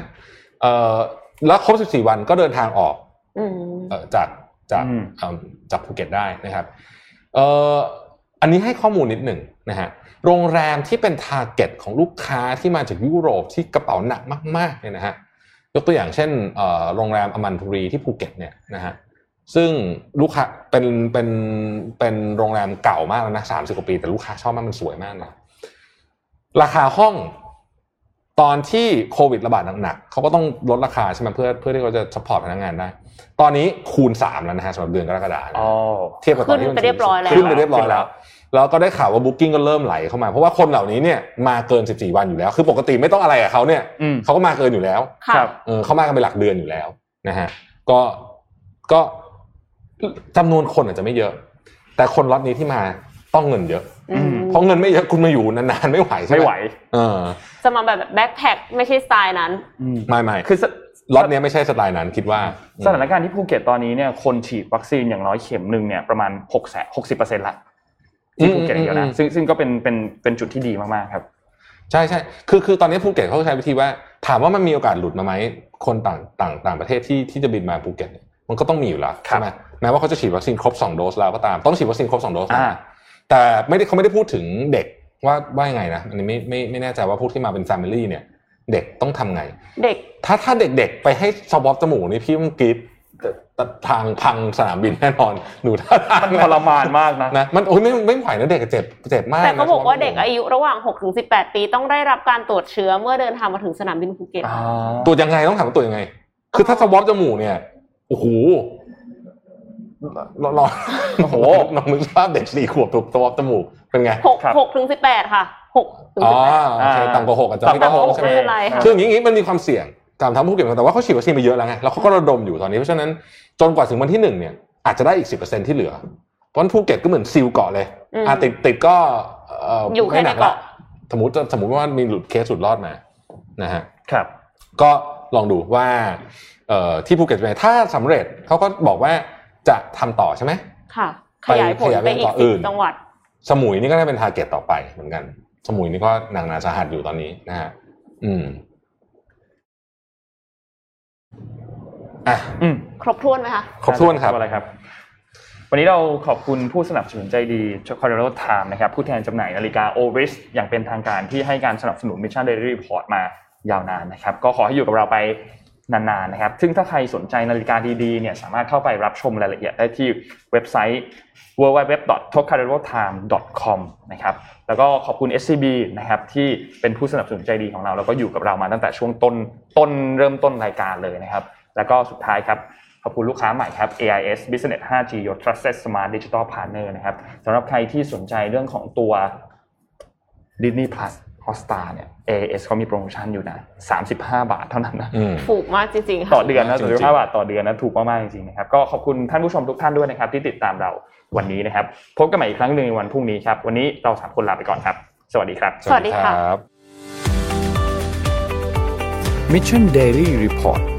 เอ่อแล้วครบ14วันก็เดินทางออกอืมเอ่อจากจากอืมเอิ่มจากภูเก็ตได้นะครับเอ่ออันนี้ให้ข้อมูลนิดหนึ่งนะฮะโรงแรมที่เป็น target ของลูกค้าที่มาจากยุโรปที่กระเป๋าหนักมากๆเนี่ยนะฮะยกตัวอย่างเช่นเอ่อโรงแรมอมันปุรีที่ภูเก็ตเนี่ยนะฮะ ซึ่งลูกค้าเป็นเป็นเป็นโรงแรมเก่ามากแล้วนะสามสิบกว่าปี แต่ลูกค้าชอบมากมันสวยมากนะราคาห้องตอนที่โควิดระบาดหนักๆเขาก็ต้องลดราคาใช่ไหมเพื่อเพื่อที่เขาจะ support พนักงานได้ ตอนนี้คูณสามแล้วนะฮะสำหรับเดือนกรกฎาคมอ๋อเทียบกับตอนที่มันขึ้นไปเรียบร้อยแล้วขึ้นไปเรียบร้อยแล้วขึ้นแล้แล้วก็ได้ข่าวว่า booking ก็เริ่มไหลเข้ามา เพราะว่าคนเหล่านี้เนี่ยมาเกิน 14 วันอยู่แล้ว คือปกติไม่ต้องอะไรกับเขาเนี่ยอืมเขาก็มาเกินอยู่แล้วค่ะครับเออเขามากันเป็นหลักเดือนอยู่แล้วนะฮะก็ก็ จำนวนคนอาจจะไม่เยอะ แต่คนล็อตนี้ที่มาต้องเงินเยอะอืมเพราะเงินไม่เยอะคุณมาอยู่นานๆไม่ไหวใช่ไหมไม่ไหวเออจะมาแบบ backpack ไม่ใช่สไตล์นั้นอืมไม่ไม่คือล็อตเนี้ยไม่ใช่สไตล์นั้นคิดว่า สถานการณ์ที่ภูเก็ตตอนนี้เนี่ยคนฉีดวัคซีนอย่างน้อยเข็มหนึ่งเนี่ยประมาณหกแสนหกสิบเปอร์เซ็นต์ละที่ภูเก็ตอย่างเดียวนะซึ่งซึ่งก็เป็นเป็นเป็นจุดที่ดีมากๆครับ ใช่ใช่คือคือตอนนี้ภูเก็ตเขาใช้วิธีว่า ถามว่ามันมีโอกาสหลุดมาไหมคนต่างต่างต่างประเทศที่ที่จะบินมาภูเก็ตเนี่ยมันก็ต้องมีอยู่แล้วครับใช่ไหม แม้ว่าเขาจะฉีดวัคซีนครบ2โดสแล้วก็ตามต้องฉีดวัคซีนครบ2โดสนะอ่าแต่ไม่ได้เขาไม่ได้พูดถึงเด็กว่าว่ายังไงนะอันนี้ไม่ไม่ไม่แน่ใจว่าพวกที่มาเป็น family เนี่ย เด็กต้องทำไง เด็ก ถ้าถ้าเด็กๆ ไปให้ swab จมูกนี่พี่ต้องกรี๊ดทางพังสนามบินแน่นอนหนูท่าทางมันทรมานมากนะนะมันโอ้ยไม่ไม่ไหวนะเด็กเจ็บเจ็บมากแต่เขาบอกว่านะเด็กอายุระหว่าง6ถึง18 ปีต้องได้รับการตรวจเชื้อเมื่อเดินทางมาถึงสนามบินภูเก็ตอ่าตรวจยังไงต้องถามว่าตรวจยังไง คือถ้าสวอปจมูกเนี่ยโอ้โห ลองลองโอ้โหลองนึกภาพเด็กสี่ขวบถูกสวอปจมูกเป็นไง6 6ถึง18ค่ะ6ถึงอ๋อ18โอเคต่ำกว่าหกอาจจะไม่ต่ำกว่าได้หกใช่ไหมไม่เป็นไรค่ะคืออย่างนี้มันมีความเสี่ยงตามทางผู้เก็บแต่ว่าเขาฉีดวัคซีนไปเยอะแล้วไงแล้วเขาก็ระดมอยู่ตอนนี้เพราะฉะนั้นจนกว่าถึงวันที่หนึ่งเนี่ยอาจจะได้อีกสิบเปอร์เซ็นที่เหลือเพราะฉะนั้นภูเก็ตก็เหมือน seal เกาะเลยอืมอะติดติดก็เอยู่แค่ไม่หนักในละเกาะสมมติสมมติว่ามีหลุดเคสหลุดรอดมานะฮะครับ ก็ลองดูว่าเอ่อที่ภูเก็ตเป็นไงถ้าสำเร็จเขาก็บอกว่า จะทำต่อใช่ไหมค่ะ ขยายผลขยายไปไปอีกเกาะอีกสิบจังหวัด สมุยนี่ก็ได้เป็น target ต่อไปเหมือนกัน สมุยนี่ก็หนักหนาสาหัสอยู่ตอนนี้นะฮะอืมอะอืมครบถ้วนไหมคะ ครบถ้วนครับอะไรครับ วันนี้เราขอบคุณผู้สนับสนุนใจดี c o r r e l o Time นะครับ ผู้แทนจำหน่ายนาฬิกา o r i s อย่างเป็นทางการที่ให้การสนับสนุน Mission Daily Report มายาวนานนะครับ ก็ขอให้อยู่กับเราไป นานๆนะครับ ซึ่งถ้าใครสนใจนาฬิกาดีๆเนี่ยสามารถเข้าไปรับชมรายละเอียดได้ที่เว็บไซต์ www.tokarelotime.com นะครับแล้วก็ขอบคุณ SCB นะครับที่เป็นผู้สนับสนุนใจดีของเรา แล้วก็อยู่กับเรามาตั้งแต่ช่วงต้นต้นเริ่มต้นรายการเลยนะครับ แล้วก็สุดท้ายครับขอบคุณลูกค้าใหม่ครับ AIS Business 5G Your Trusted Smart Digital Partner นะครับสำหรับใครที่สนใจเรื่องของตัว Disney Plus Hotstar เนี่ย AIS เขามีโปรโมชั่นอยู่นะ 35 บาทเท่านั้นนะอืมถูกมากจริงๆต่อค่ะเดือนนะจริงๆ35บาทต่อเดือนนะถูกมากๆจริงๆนะครับก็ขอบคุณท่านผู้ชมทุกท่านด้วยนะครับที่ติดตามเราวันนี้นะครับ พบกันใหม่อีกครั้งหนึ่งในวันพรุ่งนี้ครับ วันนี้เราสามคนลาไปก่อนครับ สวัสดีครับ สวัสดีค่ะรับ Mission Daily Report